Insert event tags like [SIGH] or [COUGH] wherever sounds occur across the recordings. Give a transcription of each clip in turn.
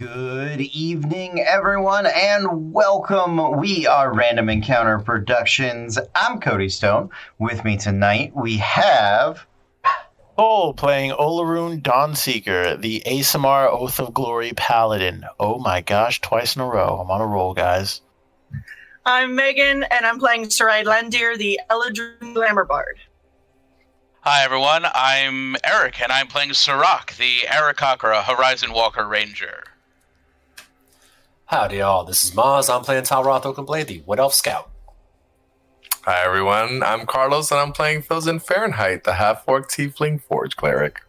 Good evening, everyone, and welcome. We are Random Encounter Productions. I'm Cody Stone. With me tonight, we have. Cole playing Olaroon Dawnseeker, the ASMR Oath of Glory Paladin. Oh my gosh, twice in a row. I'm on a roll, guys. I'm Megan, and I'm playing Sarai Landir, the Eladrin Glamour Bard. Hi everyone, I'm Eric, and I'm playing Sirach, the Aarakocra Horizon Walker Ranger. Howdy, y'all! This is Maz. I'm playing Tal Talroth Oakenblade, the Wood Elf Scout. Hi, everyone. I'm Carlos, and I'm playing Thosin Fahrenheit, the half orc tiefling forge cleric.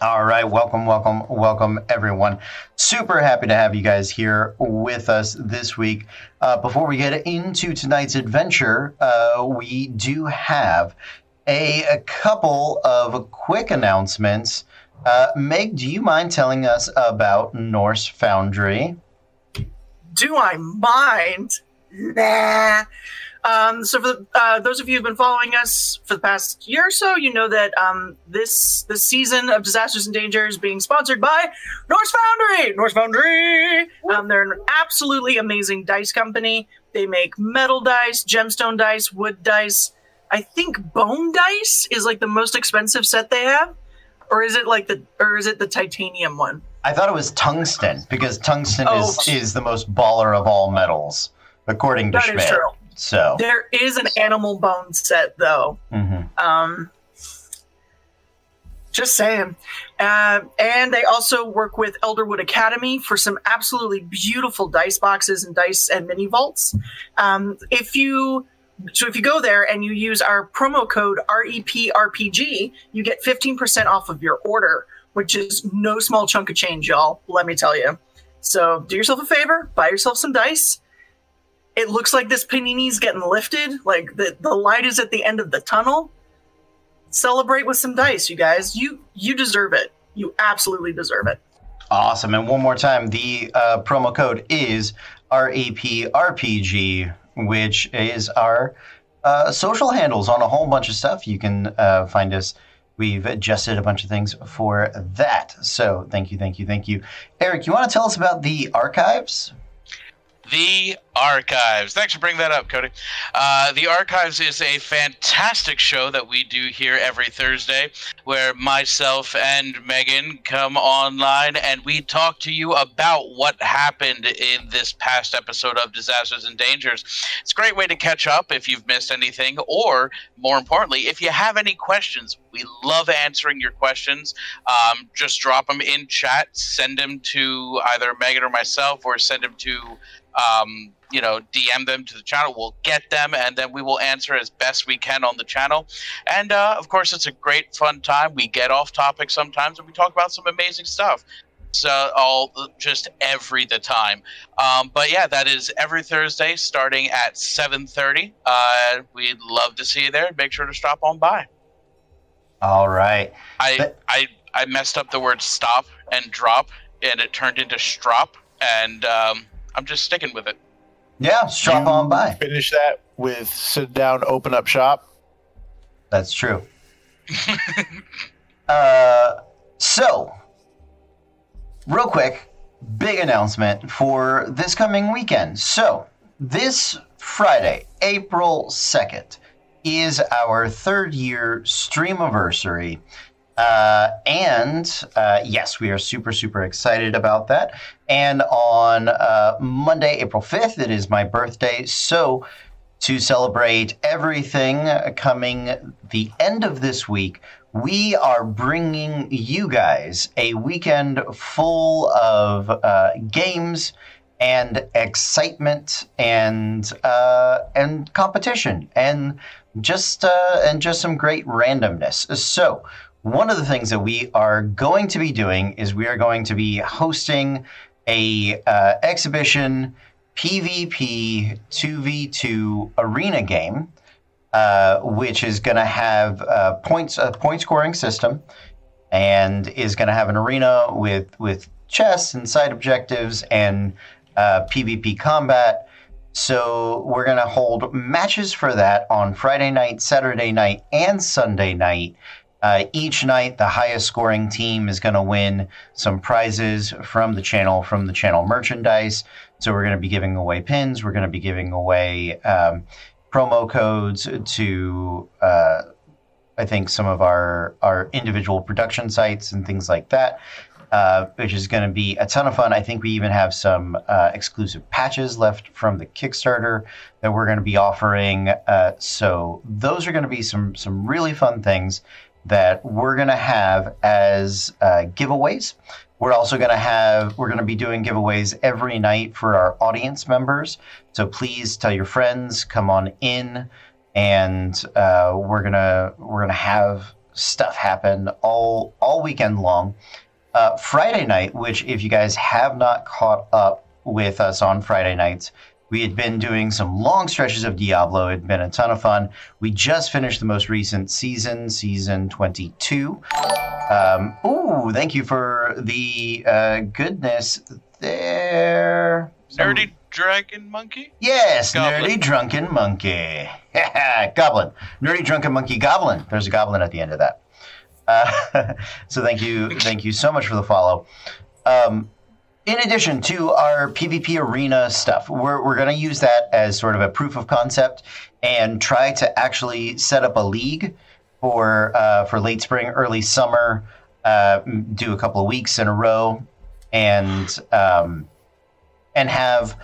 All right, welcome, welcome, welcome, everyone. Super happy to have you guys here with us this week. Uh, before we get into tonight's adventure, uh, we do have a, a couple of quick announcements. Uh, Meg, do you mind telling us about Norse Foundry? Do I mind? Nah. Um, so, for the, uh, those of you who've been following us for the past year or so, you know that um, this this season of Disasters and Danger is being sponsored by Norse Foundry. Norse Foundry. Um, they're an absolutely amazing dice company. They make metal dice, gemstone dice, wood dice. I think bone dice is like the most expensive set they have, or is it like the or is it the titanium one? I thought it was tungsten because tungsten Oh. is is the most baller of all metals, according to That Schmidt. So, There is an animal bone set though. mhm. Um, just saying. Uh, and they also work with Elderwood Academy for some absolutely beautiful dice boxes and dice and mini vaults. Um, if you so if you go there and you use our promo code REPRPG, you get 15% off of your order, which is no small chunk of change, y'all. Let me tell you. So do yourself a favor, buy yourself some dice. It looks like this panini's getting lifted. Like the, the light is at the end of the tunnel celebrate with some dice, you guys. You you deserve it. You absolutely deserve it. awesome. And one more time, the uh, promo code is RAPRPG, which is our uh, social handles on a whole bunch of stuff. You can uh, find us. We've adjusted a bunch of things for that. So thank you, thank you, thank you. Eric, you want to tell us about the archives? The Archives. Thanks for bringing that up, Cody. Uh, the Archives is a fantastic show that we do here every Thursday, where myself and Megan come online and we talk to you about what happened in this past episode of Disasters and Dangers. It's a great way to catch up if you've missed anything, or more importantly, if you have any questions. We love answering your questions. Um, just drop them in chat, send them to either Megan or myself, or send them to um, you know, DM them to the channel. We'll get them, and then we will answer as best we can on the channel. And uh, of course, it's a great fun time. We get off topic sometimes, and we talk about some amazing stuff. So all just every the time. Um, but yeah, that is every Thursday starting at seven thirty. Uh, we'd love to see you there. Make sure to stop on by. All right. I But- I I messed up the word stop and drop, and it turned into strop, and um, I'm just sticking with it. Yeah, strap on by. Finish that with sit down, open up shop. That's true. [LAUGHS] uh, so, real quick, big announcement for this coming weekend. So, this Friday, April 2nd, is our third year stream anniversary. Uh, and uh, yes, we are super, super excited about that. And on uh, Monday, April 5th, it is my birthday. So, to celebrate everything coming the end of this week, we are bringing you guys a weekend full of uh, games and excitement and uh, and competition and just uh, and just some great randomness. So. One of the things that we are going to be doing is we are going to be hosting a uh, exhibition PvP 2v2 arena game, uh, which is going to have uh, points a point scoring system, and is going to have an arena with with chests and side objectives and uh, PvP combat. So we're going to hold matches for that on Friday night, Saturday night, and Sunday night. Uh, each night, the highest scoring team is going to win some prizes from the channel, from the channel merchandise. So we're going to be giving away pins. We're going to be giving away um, promo codes to, uh, I think, some of our our individual production sites and things like that. Uh, which is going to be a ton of fun. I think we even have some uh, exclusive patches left from the Kickstarter that we're going to be offering. Uh, so those are going to be some some really fun things that we're going to have as uh, giveaways. We're also going to have we're going to be doing giveaways every night for our audience members. So please tell your friends, come on in, and uh, we're gonna we're gonna have stuff happen all all weekend long. Uh, Friday night, which if you guys have not caught up with us on Friday nights, we had been doing some long stretches of Diablo. It had been a ton of fun. We just finished the most recent season, season 22. Um, ooh, thank you for the uh, goodness there. Some- Nerdy dragon monkey. Yes, Goblin. nerdy drunken monkey. [LAUGHS] goblin. Nerdy drunken monkey goblin. There's a goblin at the end of that. Uh, [LAUGHS] so thank you, thank you so much for the follow. Um, in addition to our PvP arena stuff, we're, we're going to use that as sort of a proof of concept and try to actually set up a league for uh, for late spring, early summer. Uh, do a couple of weeks in a row, and um, and have.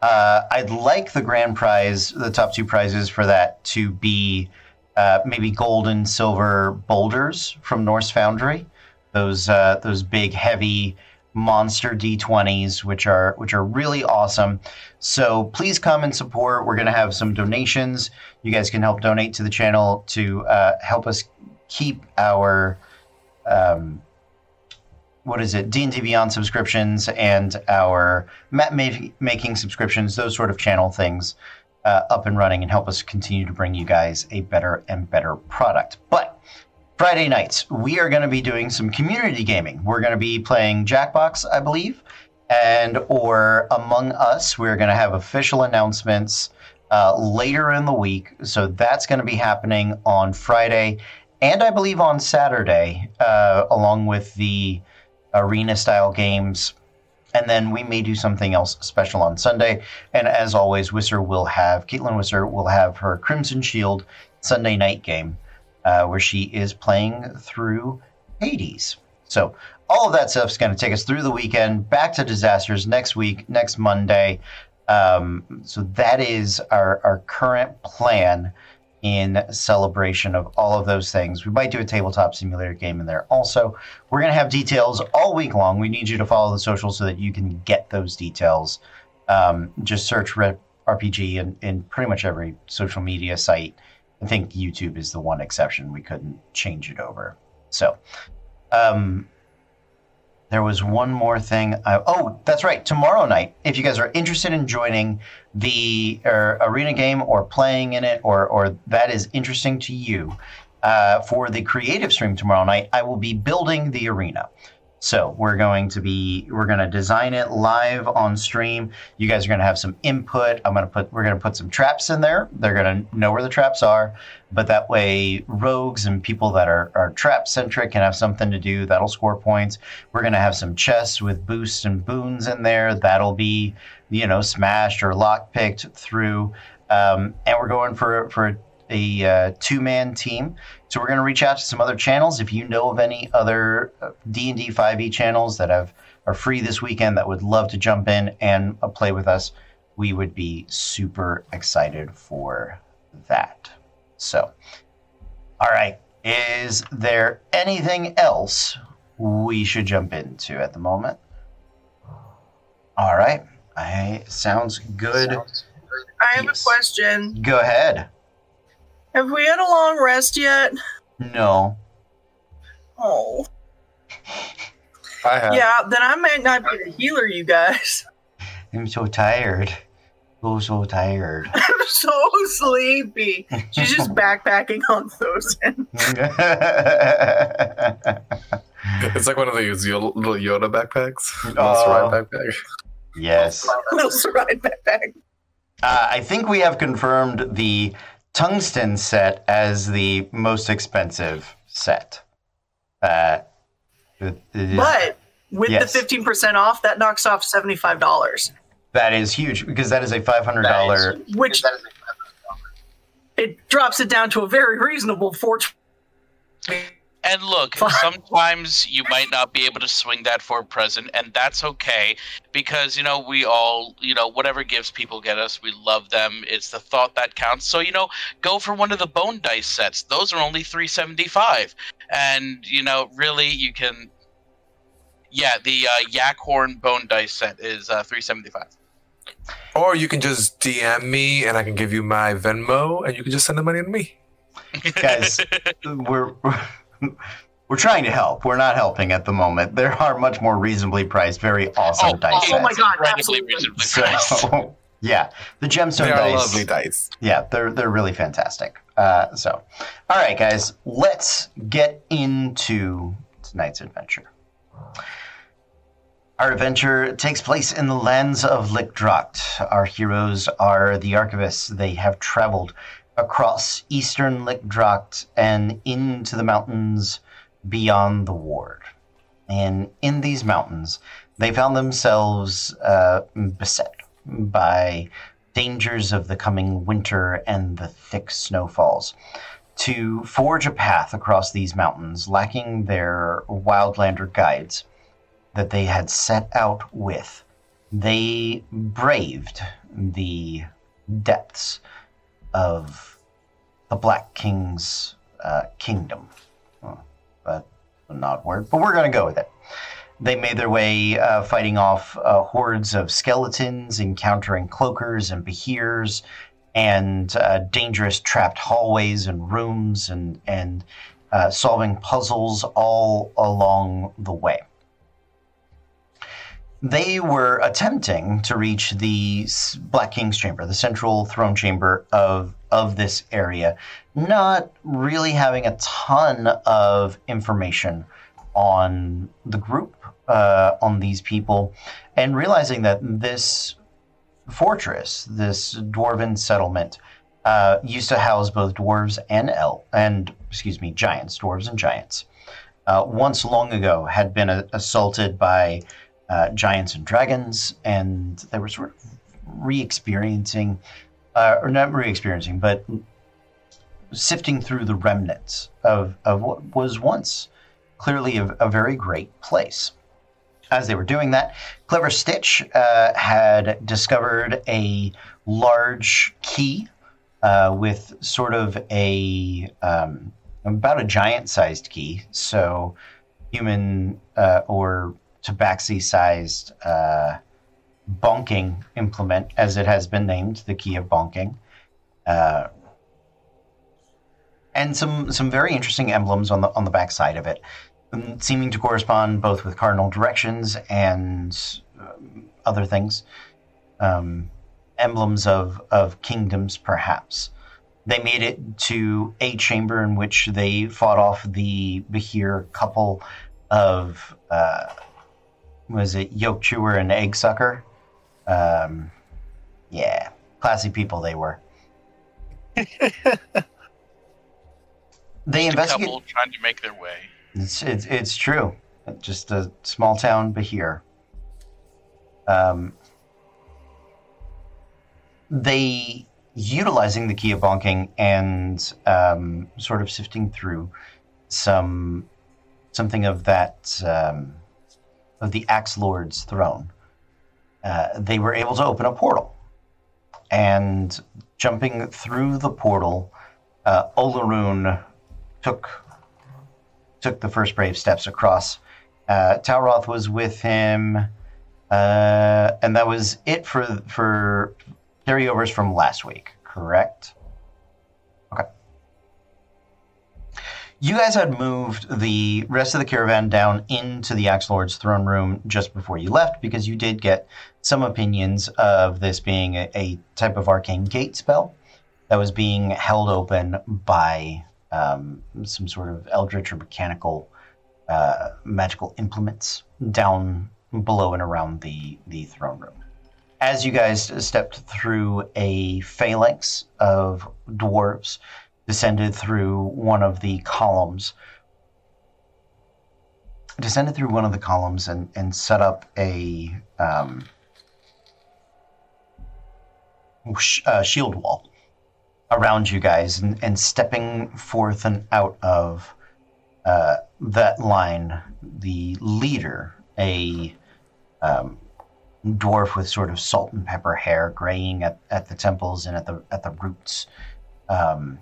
Uh, I'd like the grand prize, the top two prizes for that to be uh, maybe gold and silver boulders from Norse Foundry. Those uh, those big heavy monster D20s, which are which are really awesome. So please come and support. We're going to have some donations. You guys can help donate to the channel to uh, help us keep our um, what is it D&D Beyond subscriptions and our map ma- making subscriptions, those sort of channel things uh, up and running and help us continue to bring you guys a better and better product. But Friday nights, we are going to be doing some community gaming. We're going to be playing Jackbox, I believe, and or Among Us. We're going to have official announcements uh, later in the week. So that's going to be happening on Friday and I believe on Saturday, uh, along with the arena style games. And then we may do something else special on Sunday. And as always, Wisser will have, Caitlin Wisser will have her Crimson Shield Sunday night game uh, where she is playing through Hades. So all of that stuff is going to take us through the weekend, back to disasters next week, next Monday. Um, so that is our, our current plan in celebration of all of those things. We might do a tabletop simulator game in there also. We're going to have details all week long. We need you to follow the socials so that you can get those details. Um, just search RPG in, in pretty much every social media site. I think YouTube is the one exception. We couldn't change it over. So, um, there was one more thing. I, oh, that's right. Tomorrow night, if you guys are interested in joining the uh, arena game or playing in it, or or that is interesting to you, uh, for the creative stream tomorrow night, I will be building the arena. So we're going to be we're going to design it live on stream. You guys are going to have some input. I'm going to put we're going to put some traps in there. They're going to know where the traps are, but that way rogues and people that are are trap centric can have something to do. That'll score points. We're going to have some chests with boosts and boons in there. That'll be you know smashed or lock picked through. Um, and we're going for for a uh, two man team. So we're going to reach out to some other channels. If you know of any other uh, D and D five E channels that have are free this weekend that would love to jump in and uh, play with us, we would be super excited for that. So, all right, is there anything else we should jump into at the moment? All right, I sounds good. I have a question. Go ahead. Have we had a long rest yet? No. Oh, I have. yeah. Then I might not be the healer, you guys. I'm so tired. So so tired. [LAUGHS] I'm so sleepy. She's just [LAUGHS] backpacking on Thosin. [LAUGHS] It's like one of those Yo- little Yoda backpacks. Oh. Monster Ride backpack. yes. Little ride backpack. Uh, I think we have confirmed the tungsten set as the most expensive set. Uh, it- it- But with Yes. the 15% off, that knocks off $75, that is huge because that is a five hundred dollar. which it drops it down to a very reasonable 420 And look, sometimes you might not be able to swing that for a present, and that's okay because you know we all, you know, whatever gifts people get us, we love them. It's the thought that counts. So you know, go for one of the bone dice sets. Those are only three seventy five, and you know, really, you can. Yeah, the uh, yak horn bone dice set is uh, three seventy five. Or you can just DM me and I can give you my Venmo and you can just send the money to me. Guys, [LAUGHS] we're [LAUGHS] we're trying to help. We're not helping at the moment. There are much more reasonably priced, very awesome Oh, dice oh my. God, absolutely. reasonably priced. So, [LAUGHS] yeah, the gemstone They are dice. lovely dice. Yeah, they're they're really fantastic. Uh, so, all right, guys, let's get into tonight's adventure. Our adventure takes place in the lands of Lickdracht. Our heroes are the archivists. They have traveled across eastern Lickdracht and into the mountains beyond the ward. And in these mountains, they found themselves uh, beset by dangers of the coming winter and the thick snowfalls. To forge a path across these mountains, lacking their wildlander guides that they had set out with, they braved the depths of the Black King's uh, kingdom. But an odd word, but we're going to go with it. They made their way uh, fighting off uh, hordes of skeletons, encountering cloakers and behirs, and uh, dangerous trapped hallways and rooms, and and uh, solving puzzles all along the way. They were attempting to reach the Black King's chamber, the central throne chamber of of this area, not really having a ton of information on the group, uh, on these people, and realizing that this fortress, this dwarven settlement, uh, used to house both dwarves and el and excuse me, giants, dwarves and giants. Uh, once long ago, had been assaulted by uh, giants and dragons, and they were sort of re-experiencing, uh, or not re-experiencing, but sifting through the remnants of, of what was once clearly a, a very great place. As they were doing that, Clever Stitch uh, had discovered a large key uh, with sort of a um, about a giant-sized key, so human uh, or tabaxi-sized uh, bonking implement, as it has been named, the key of bonking. Uh, and some some very interesting emblems on the on the back side of it, um, seeming to correspond both with cardinal directions and um, other things, um, emblems of of kingdoms, perhaps. They made it to a chamber in which they fought off the Behir couple of uh, was it yolk chewer and egg sucker? Um, yeah, classy people they were. [LAUGHS] they investigate. couple trying to make their way. It's, it's, it's true. Just a small town Behir. Um, they, utilizing the key of bonking and um, sort of sifting through some something of that um, of the Axe Lord's throne, uh, they were able to open a portal. And jumping through the portal, uh, Olaroon took took the first brave steps across. Uh, Talroth was with him, uh, and that was it for for carryovers from last week. Correct. You guys had moved the rest of the caravan down into the Axe Lord's throne room just before you left because you did get some opinions of this being a, a type of arcane gate spell that was being held open by um, some sort of eldritch or mechanical uh, magical implements down below and around the, the throne room. As you guys stepped through a phalanx of dwarves, descended through one of the columns, descended through one of the columns and, and set up a um, sh- uh, shield wall around you guys, and, and stepping forth and out of uh, that line, the leader, a um, dwarf with sort of salt and pepper hair, graying at, at the temples and at the at the roots, um,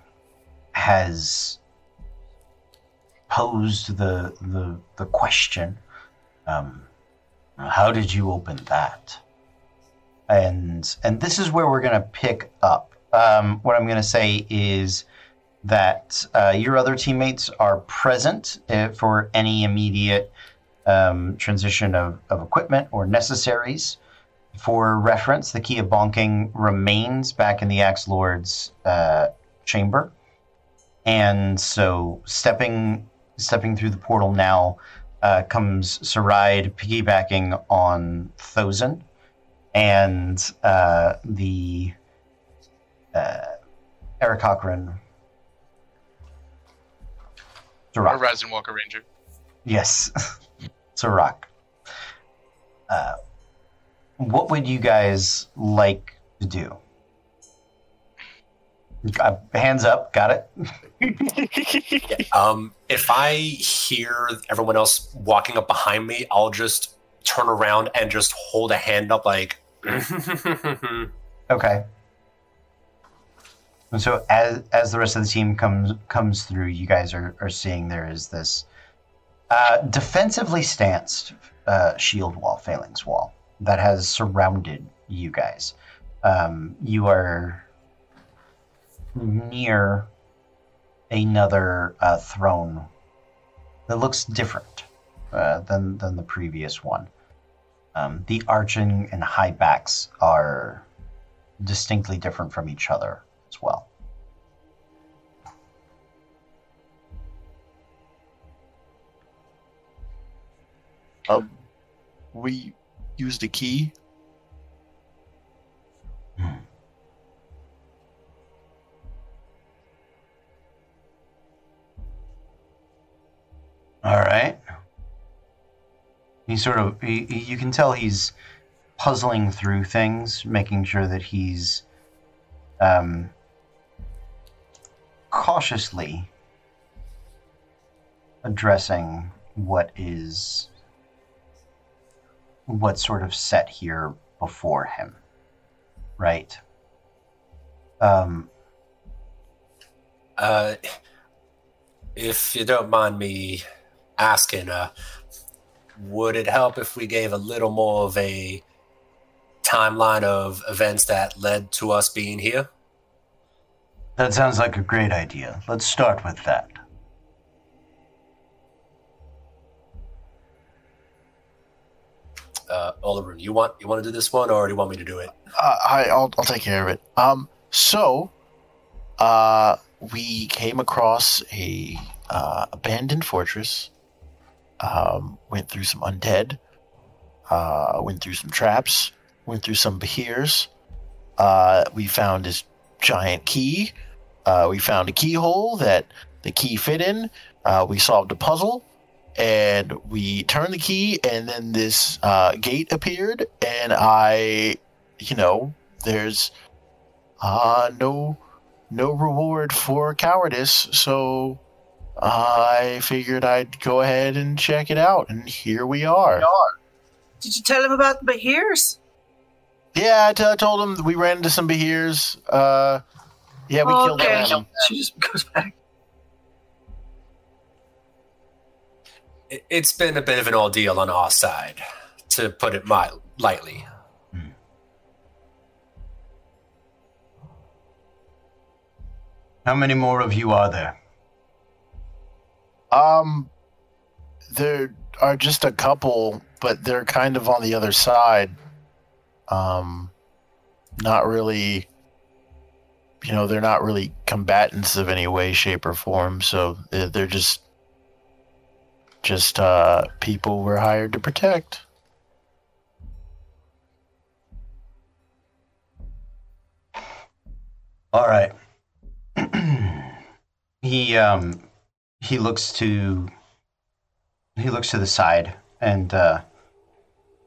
has posed the the the question: um, How did you open that? And and this is where we're going to pick up. Um, what I'm going to say is that uh, your other teammates are present uh, for any immediate um, transition of, of equipment or necessaries. For reference, the key of bonking remains back in the Axe Lord's uh, chamber, and so stepping stepping through the portal now uh, comes Saride piggybacking on Thosin, and uh, the uh, Aarakocra. Or Durak. Horizon Walker Ranger. Yes, [LAUGHS] Sarak. Uh, what would you guys like to do? Uh, hands up, got it? [LAUGHS] Um, if I hear everyone else walking up behind me, I'll just turn around and just hold a hand up, like. [LAUGHS] Okay. And so as as the rest of the team comes comes through, you guys are, are seeing there is this uh, defensively stanced uh, shield wall, phalanx wall that has surrounded you guys. Um, you are near another uh, throne that looks different uh, than than the previous one. Um, the arching and high backs are distinctly different from each other as well. Um, we use the key. All right. He sort of, he, he- you can tell he's puzzling through things, making sure that he's um, cautiously addressing what is what's sort of set here before him. Right. Um, Uh, if you don't mind me asking, uh, would it help if we gave a little more of a timeline of events that led to us being here? that sounds like a great idea. Let's start with that. Uh, Olaroon, you want you want to do this one, or do you want me to do it? Uh, I, I'll, I'll take care of it. Um, so, uh, we came across a uh, abandoned fortress. Um, went through some undead. Uh, went through some traps. Went through some behirs. Uh, we found this giant key. Uh, we found a keyhole that the key fit in. Uh, we solved a puzzle, and we turned the key, and then this uh, gate appeared, and I you know, there's uh no no reward for cowardice, so I figured I'd go ahead and check it out, and here we are. Did you tell him about the Behirs? Yeah, I, t- I told him we ran into some behirs. Uh, yeah, we killed okay. them. She just goes back. It- It's been a bit of an ordeal on our side, to put it mild, lightly. How many more of you are there? Um, there are just a couple, but they're kind of on the other side. Um, not really. You know, they're not really combatants of any way, shape, or form. So they're, just, just uh, people we're hired to protect. All right. [CLEARS THROAT] he um he looks to he looks to the side, and uh,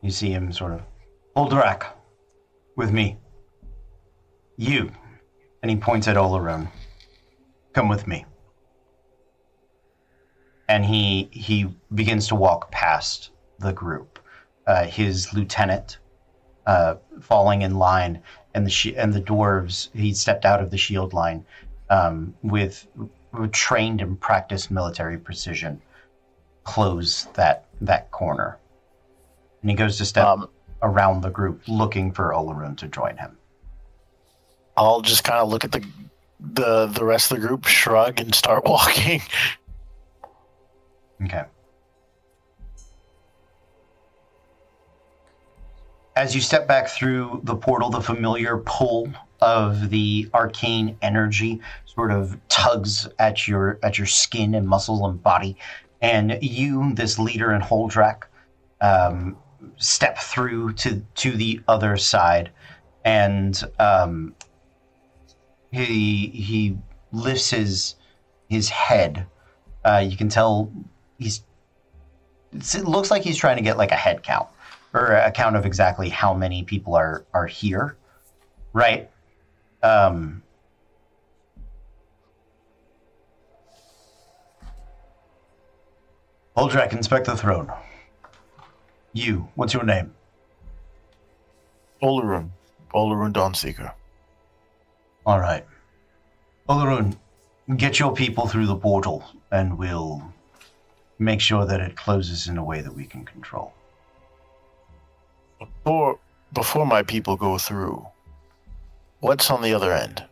you see him sort of, Holdrak, with me. You, and he points at Olaroon. Come with me. And he he begins to walk past the group. Uh, his lieutenant uh, falling in line, and the shi and the dwarves. He stepped out of the shield line um, with, with trained and practiced military precision. Close that that corner, and he goes to step Um, around the group, looking for Olaroon to join him. I'll just kind of look at the the the rest of the group, shrug, and start [LAUGHS] walking. Okay. As you step back through the portal, the familiar pull of the arcane energy sort of tugs at your at your skin and muscles and body, and you, this leader in Holdrak, um, step through to to the other side, and um, he he lifts his his head. Uh, you can tell he's it looks like he's trying to get like a head count or a count of exactly how many people are are here right um Holdrak, inspect the throne. You, what's your name? Olaroon, Olaroon Dawnseeker. All right. Olaroon, get your people through the portal and we'll make sure that it closes in a way that we can control. Before before my people go through, what's on the other end?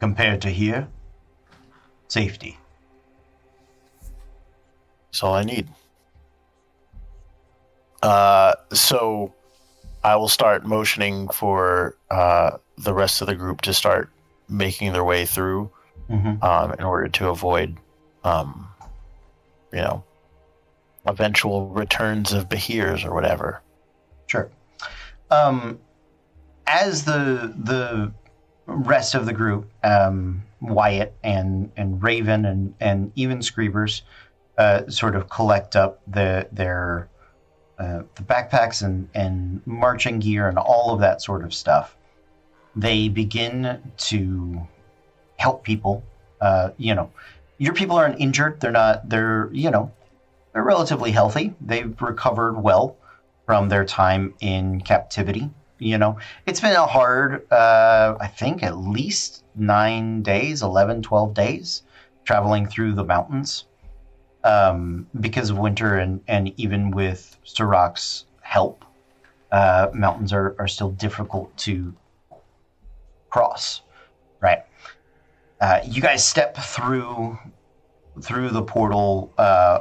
Compared to here, safety. That's all I need. Uh, so I will start motioning for uh, the rest of the group to start making their way through Mm-hmm. um, in order to avoid, um, you know, eventual returns of Behirs or whatever. Sure. Um, as the the rest of the group, um, Wyatt and and Raven and and even Screebers, uh, sort of collect up the their uh, the backpacks and and marching gear and all of that sort of stuff, they begin to help people. Uh, you know, your people aren't injured. They're not. They're you know, they're relatively healthy. They've recovered well from their time in captivity. You know, it's been a hard, uh, I think, at least nine days, 11, 12 days traveling through the mountains um, because of winter and, and even with Sirach's help, uh, mountains are, are still difficult to cross, right? Uh, you guys step through through the portal. Uh,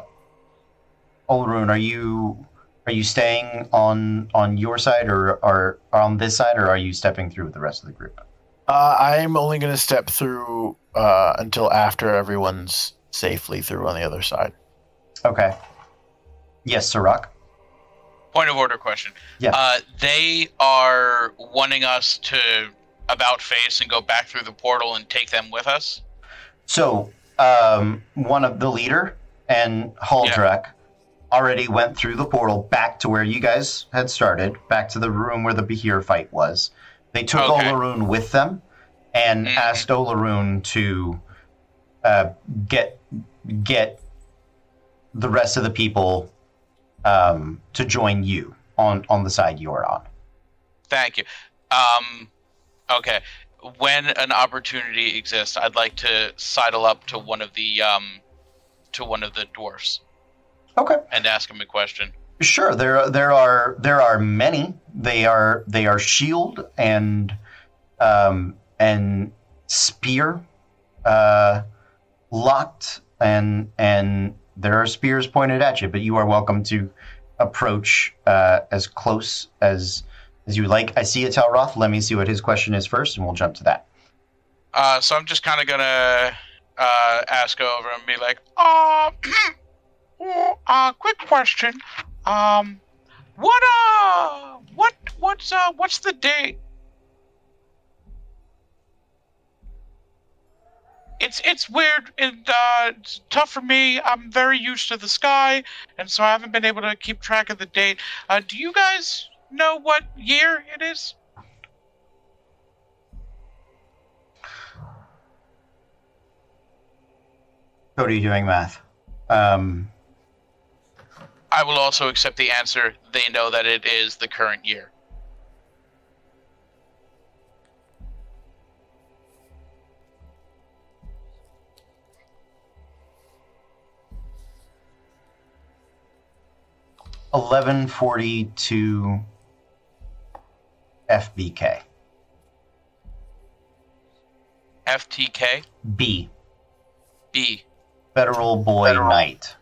Olrun, are you are you staying on on your side or are on this side, or are you stepping through with the rest of the group? Uh, I'm only going to step through uh, until after everyone's safely through on the other side. Okay. Yes, Sirach. Point of order question. Yeah. Uh, they are wanting us to about face and go back through the portal and take them with us. So, um, one of the leader and Haldrak already went through the portal back to where you guys had started, back to the room where the Behir fight was. They took Okay. Olaroon with them and Mhm. asked Olaroon to uh, get get the rest of the people um, to join you on on the side you're on. Thank you. Um, okay. When an opportunity exists, I'd like to sidle up to one of the um, to one of the dwarfs Okay. and ask him a question. Sure, there there are there are many. They are they are shield and um, and spear uh, locked, and and there are spears pointed at you. But you are welcome to approach uh, as close as as you like. I see it, Talroth. Let me see what his question is first, and we'll jump to that. Uh, so I'm just kind of gonna uh, ask over and be like, [CLEARS THROAT] uh, uh, quick question. Um, what uh, what what's uh, what's the date? it's it's weird and uh, it's tough for me. I'm very used to the sky, and so I haven't been able to keep track of the date. Uh, do you guys know what year it is? Cody doing math. Um, I will also accept the answer. They know that it is the current year. eleven forty two FBK. FTK B. B Federal Boy Federal. Knight.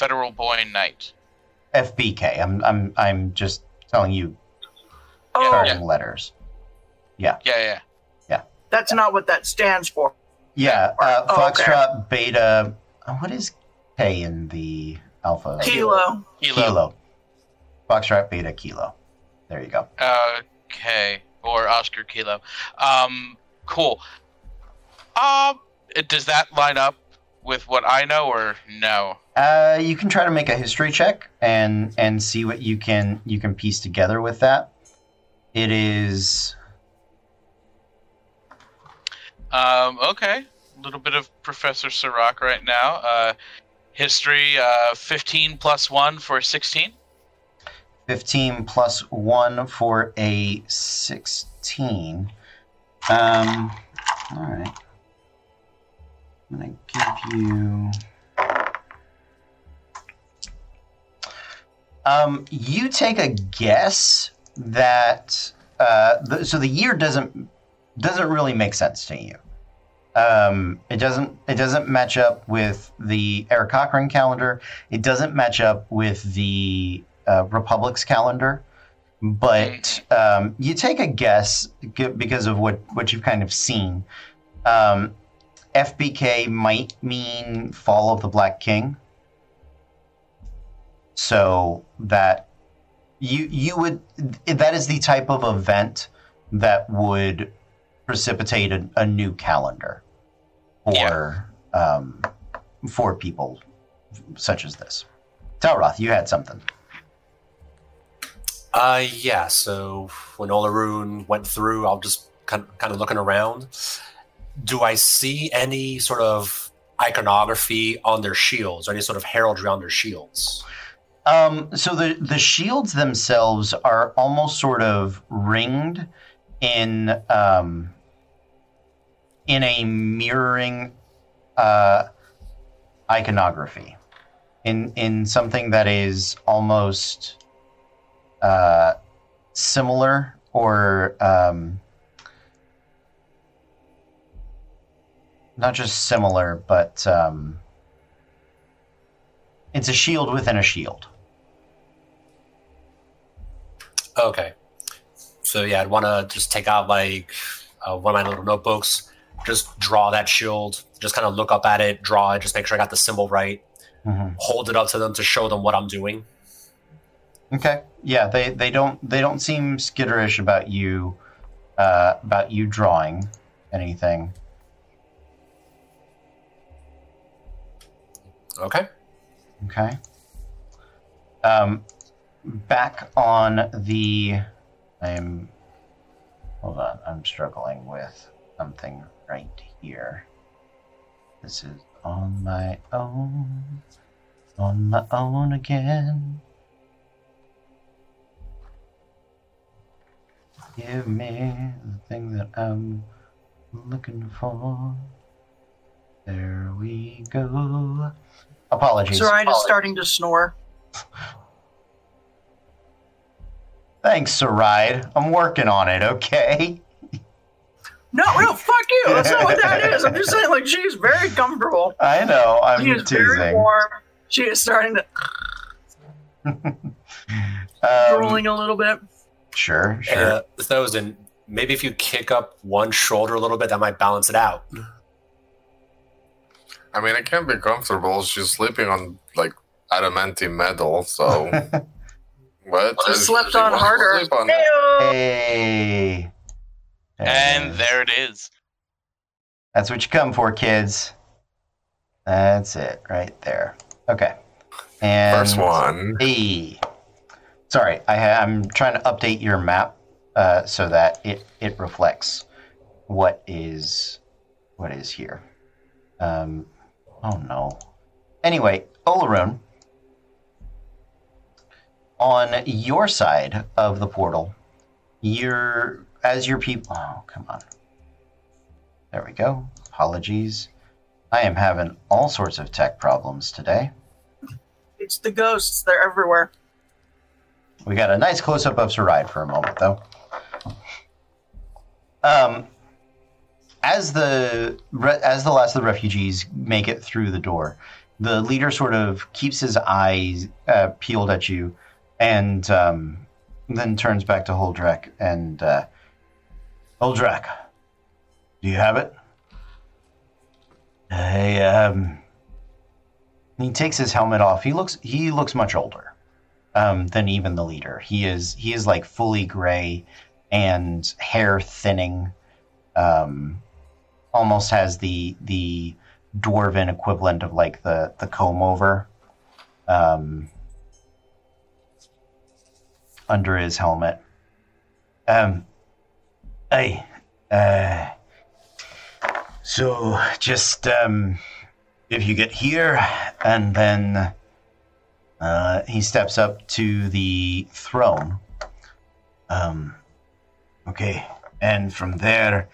Federal Boy Knight. FBK. I'm I'm I'm just telling you Oh, starting letters. Yeah, yeah. Yeah. Yeah. That's not what that stands for. Yeah, uh, Oh, okay. Foxtrot Beta. uh, What is K in the alpha? Kilo. Kilo. Kilo. Foxtrot Beta Kilo. There you go. Okay, or Oscar Kilo. Um, cool. Um, does that line up with what I know, or no? Uh, you can try to make a history check and and see what you can you can piece together with that. It is Um, okay. A little bit of Professor Sirach right now. Uh, history, uh, 15 plus 1 for 16. 15 plus 1 for a 16. Um, all right. I'm to give you. Um, you take a guess that. Uh, the, so the year doesn't doesn't really make sense to you. Um, it doesn't it doesn't match up with the Aarakocra calendar. It doesn't match up with the uh, Republic's calendar. But um, you take a guess because of what what you've kind of seen. Um, FBK might mean Fall of the Black King. So that you you would that is the type of event that would precipitate a, a new calendar for um, for people such as this. Talroth, you had something. Uh, yeah. So when Olaroon went through, I'll just kind of, kind of looking around. Do I see any sort of iconography on their shields, or any sort of heraldry on their shields? Um, so the the shields themselves are almost sort of ringed in um, in a mirroring uh, iconography, in in something that is almost uh, similar or um, not just similar, but um, it's a shield within a shield. Okay. So yeah, I'd want to just take out like uh, one of my little notebooks, just draw that shield, just kind of look up at it, draw it, just make sure I got the symbol right, Mhm. hold it up to them to show them what I'm doing. Okay. Yeah, they, they don't they don't seem skitterish about you uh, about you drawing anything. Okay. Okay. Um, back on the. I'm. Hold on. I'm struggling with something right here. This is on my own. On my own again. Give me the thing that I'm looking for. There we go. Apologies. Zoraida is starting to snore. Thanks, Saride. I'm working on it, okay? No, no, fuck you. That's not what that is. I'm just saying, like, she's very comfortable. I know, I'm She is very warm. She is starting to [LAUGHS] Um, drooling a little bit. sure, sure. Uh, Thosin maybe if you kick up one shoulder a little bit, that might balance it out. I mean, it can't be comfortable. She's sleeping on like adamantine metal, so [LAUGHS] what? Just slept on harder. on it. Hey. And there it is. That's what you come for, kids. That's it, right there. Okay. And First one. Hey. Sorry, I ha- I'm trying to update your map uh, so that it, it reflects what is what is here. Um, oh no. Anyway, Olaroon, on your side of the portal, you're as your people. Oh, come on. There we go. Apologies. I am having all sorts of tech problems today. It's the ghosts. They're everywhere. We got a nice close up of Saride for a moment, though. Um, as the as the last of the refugees make it through the door, the leader sort of keeps his eyes uh, peeled at you, and um, then turns back to Holdrak and uh, do you have it? Hey, um, he takes his helmet off. He looks he looks much older um, than even the leader. He is he is like fully gray and hair thinning. Um, almost has the the dwarven equivalent of like the the comb over um, under his helmet. Um, hey, uh, so just um, if you get here and then uh, he steps up to the throne. Um, okay, and from there,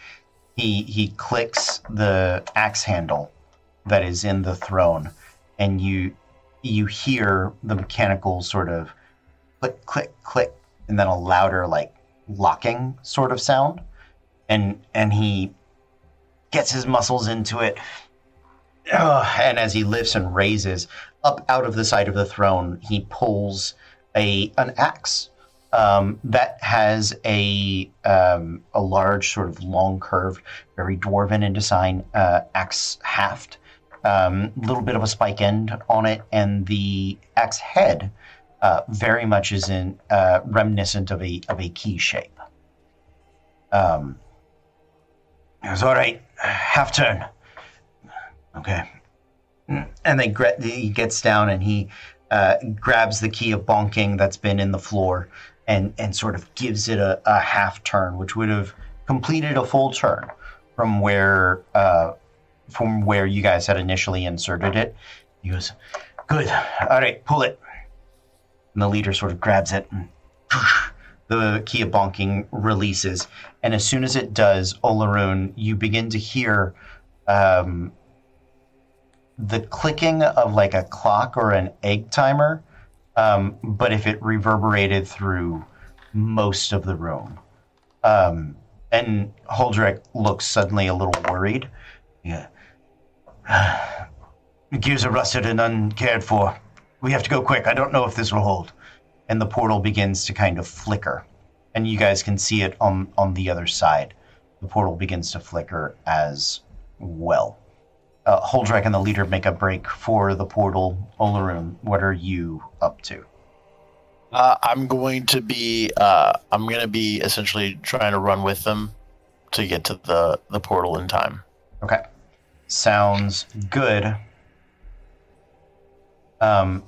he he clicks the axe handle that is in the throne, and you you hear the mechanical sort of click click click, and then a louder like locking sort of sound, and and he gets his muscles into it. [SIGHS] And as he lifts and raises up out of the side of the throne, he pulls a an axe um, that has a um, a large, sort of long curved, very dwarven in design uh, axe haft. A um, little bit of a spike end on it, and the axe head uh, very much is in uh, reminiscent of a of a key shape. Um, it was all right. Half turn. Okay. And then he gets down and he uh, grabs the key of bonking that's been in the floor and, and sort of gives it a, a half turn, which would have completed a full turn from where uh, from where you guys had initially inserted it. He goes, "Good. All right, pull it." And the leader sort of grabs it, and [LAUGHS] the key of bonking releases. And as soon as it does, Olaroon, you begin to hear um, the clicking of like a clock or an egg timer, um, but if it reverberated through most of the room. Um, and Holdrak looks suddenly a little worried. Yeah. [SIGHS] Gears are rusted and uncared for. We have to go quick. I don't know if this will hold. And the portal begins to kind of flicker. And you guys can see it on, on the other side. The portal begins to flicker as well uh, Holdrak and the leader make a break for the portal. Olaroon, what are you up to? Uh, I'm going to be uh, I'm going to be essentially trying to run with them to get to the the portal in time. Okay, sounds good. Um,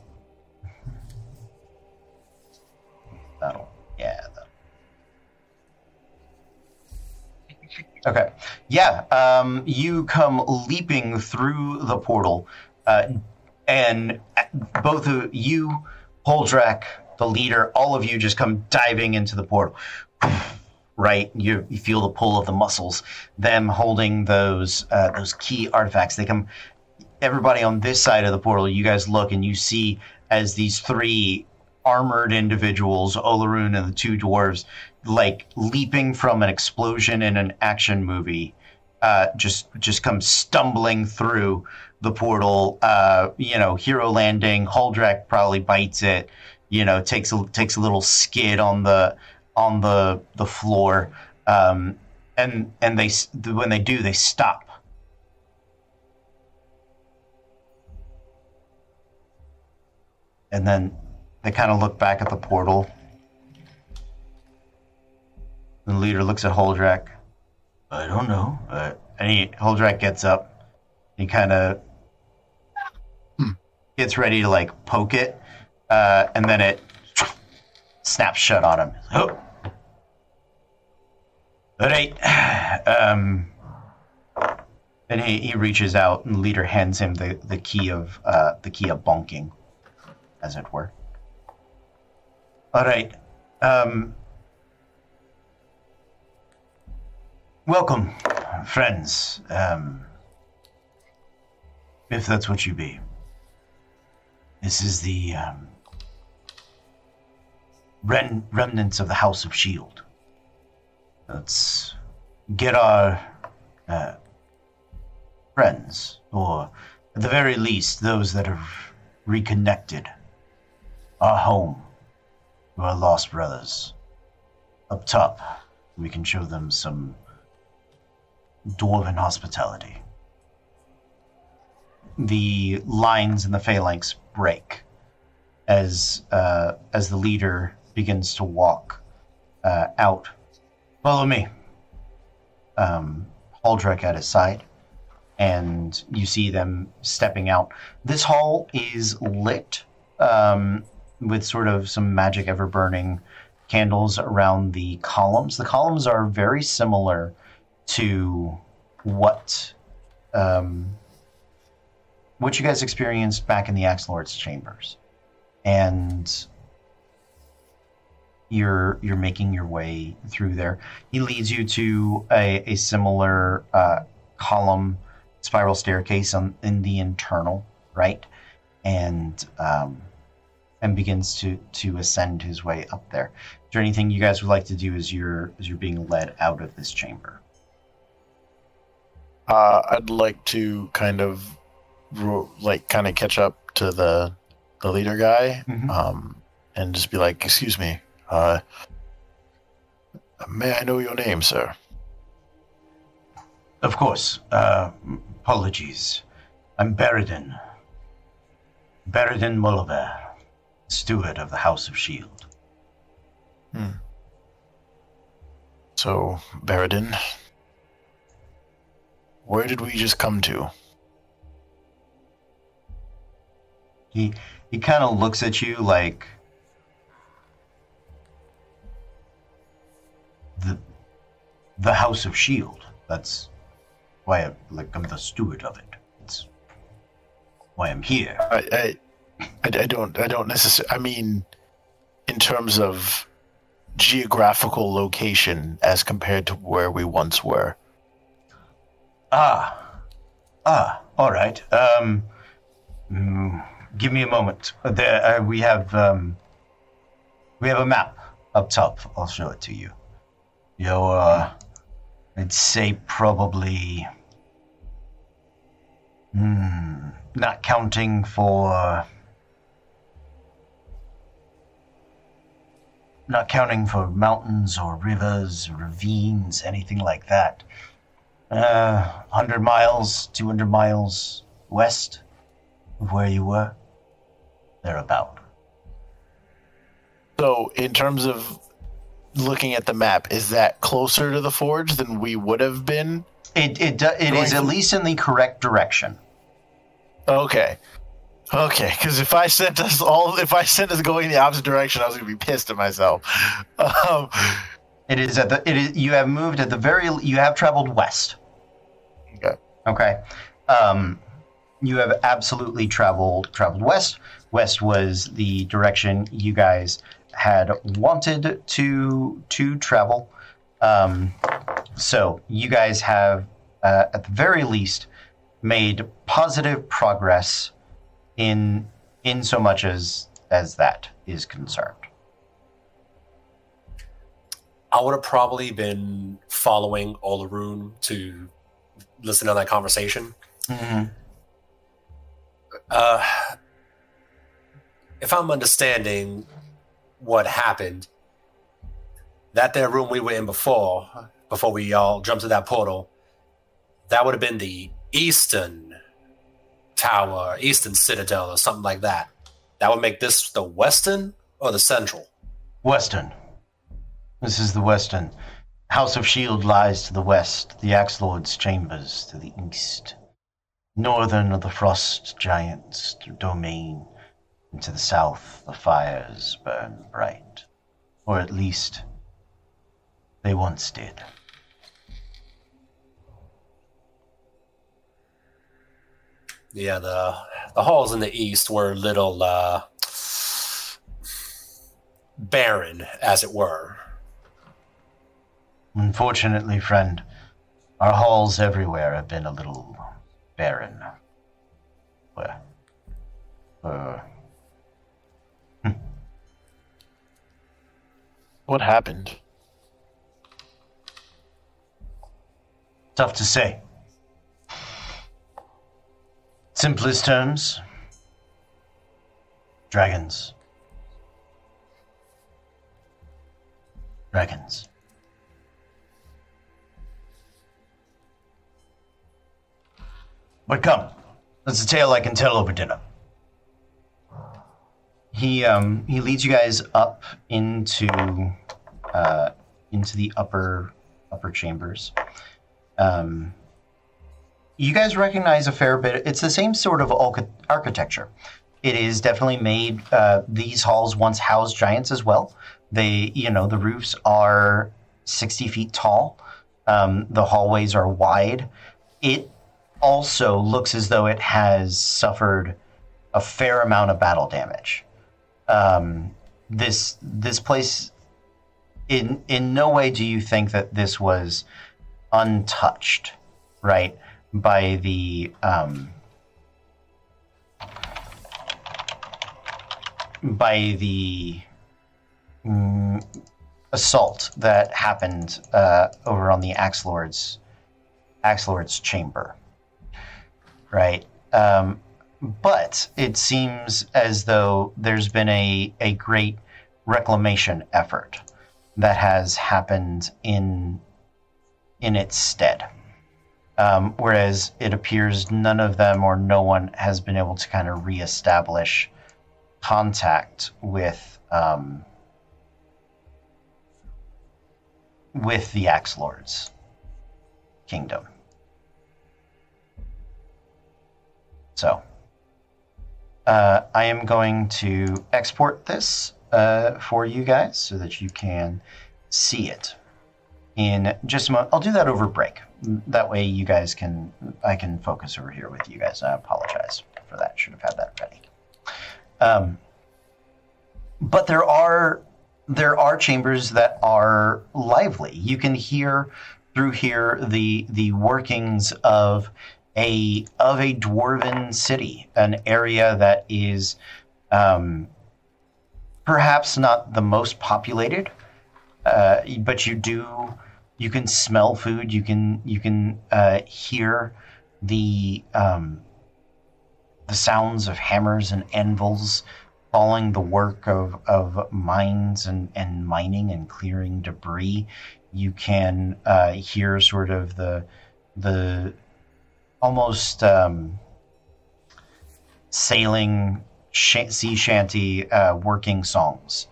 Okay, yeah. Um, you come leaping through the portal, uh, and both of you, Holdrak, the leader, all of you just come diving into the portal. [SIGHS] Right, you, you feel the pull of the muscles. Them holding those uh, those key artifacts. They come. Everybody on this side of the portal. You guys look and you see as these three armored individuals, Olaroon and the two dwarves, like leaping from an explosion in an action movie, uh, just just come stumbling through the portal. Uh, you know, hero landing. Holdrak probably bites it. You know, takes a takes a little skid on the on the the floor, um, and and they when they do they stop. And then they kind of look back at the portal. The leader looks at Holdrak. I don't know. Uh, and he Holdrak gets up. He kind of Hmm. gets ready to like poke it, uh, and then it snaps shut on him. Oh. All right. Um, and he, he reaches out, and the leader hands him the, the key of uh, the key of bonking, as it were. All right. Um, welcome, friends. Um, if that's what you be. This is the um, ren- remnants of the House of Shield. Let's get our uh, friends, or at the very least, those that have reconnected our home to our lost brothers. Up top, we can show them some dwarven hospitality. The lines in the phalanx break as uh, as the leader begins to walk uh, out. Follow me. Um, Holdrak at his side, and you see them stepping out. This hall is lit um, with sort of some magic ever burning candles around the columns. The columns are very similar to what um, what you guys experienced back in the Axe Lord's chambers, and you're you're making your way through there. He leads you to a, a similar uh, column spiral staircase on, in the internal right, and um, and begins to to ascend his way up there. Is there anything you guys would like to do as you're as you're being led out of this chamber? Uh, I'd like to kind of, like, kind of catch up to the the leader guy, Mhm. um, and just be like, "Excuse me, uh, may I know your name, sir?" Of course. Uh, apologies. I'm Beridin. Beridin Mullaver, steward of the House of Shield. Hmm. So, Baradin, where did we just come to? He he kind of looks at you like the the House of Shield. That's why I like I'm the steward of it. It's why I'm here. I, I, I, I don't, I don't necessarily. I mean, in terms of geographical location as compared to where we once were. Ah, ah, all right. Um, mm, give me a moment. There, uh, we have um, we have a map up top. I'll show it to you. You're, uh, I'd say probably, hmm, not counting for, not counting for mountains or rivers, ravines, anything like that. Uh, 100 miles, 200 miles west of where you were. Thereabout. So, in terms of looking at the map, is that closer to the forge than we would have been? It, it, do- it at least in the correct direction. Okay. Okay, because if I sent us all, if I sent us going the opposite direction, I was gonna be pissed at myself. [LAUGHS] Um, It is at the, it is, you have moved at the very, you have traveled west. Okay. Okay. Um, you have absolutely traveled, traveled west. West was the direction you guys had wanted to, to travel. Um, so you guys have, uh, at the very least, made positive progress in, in so much as, as that is concerned. I would have probably been following Olaroon to listen to that conversation. Mhm. Uh, if I'm understanding what happened, that there room we were in before, before we all jumped to that portal, that would have been the eastern tower, eastern citadel, or something like that. That would make this the western or the central. Western. This is the Western. House of Shield lies to the west, the Axe Lord's chambers to the east. Northern of the Frost Giants domain, and to the south the fires burn bright. Or at least, they once did. Yeah, the the halls in the east were a little uh, barren, as it were. Unfortunately, friend, our halls everywhere have been a little barren. Well, uh, What happened? tough to say. Simplest terms dragons. Dragons. But come, that's a tale I can tell over dinner. He um he leads you guys up into uh into the upper upper chambers. Um, you guys recognize a fair bit. It's the same sort of archi- architecture. It is definitely made. Uh, these halls once housed giants as well. They, you know, the roofs are sixty feet tall. Um, the hallways are wide. It also looks as though it has suffered a fair amount of battle damage. Um, this this place, in in no way do you think that this was untouched, right, by the um, by the mm, assault that happened uh, over on the Axe Lord's Axe Lord's chamber, right? Um, but it seems as though there's been a a great reclamation effort that has happened in in its stead. Um, whereas it appears none of them or no one has been able to kind of reestablish contact with um, with the Axe Lord's kingdom. So, uh, I am going to export this uh, for you guys so that you can see it in just a moment. I'll do that over break. That way, you guys can I can focus over here with you guys. I apologize for that. Should have had that ready. Um, but there are there are chambers that are lively. You can hear through here the the workings of a of a dwarven city, an area that is um, perhaps not the most populated, uh, but you do you can smell food. You can you can uh, hear the um, the sounds of hammers and anvils following the work of, of mines and, and mining and clearing debris. You can uh, hear sort of the the almost um, sailing sh- sea shanty uh, working songs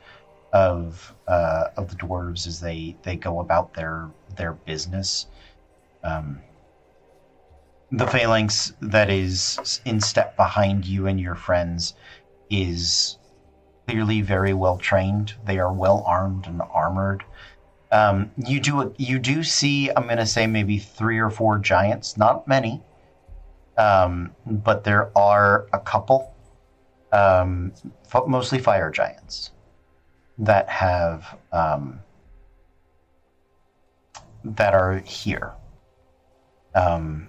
of uh, of the dwarves as they they go about their their business. Um, the phalanx that is in step behind you and your friends is clearly very well trained. They are well armed and armored. Um, you do you do see I'm going to say maybe three or four giants, not many, um, but there are a couple, um, f- mostly fire giants, that have um, that are here. Um,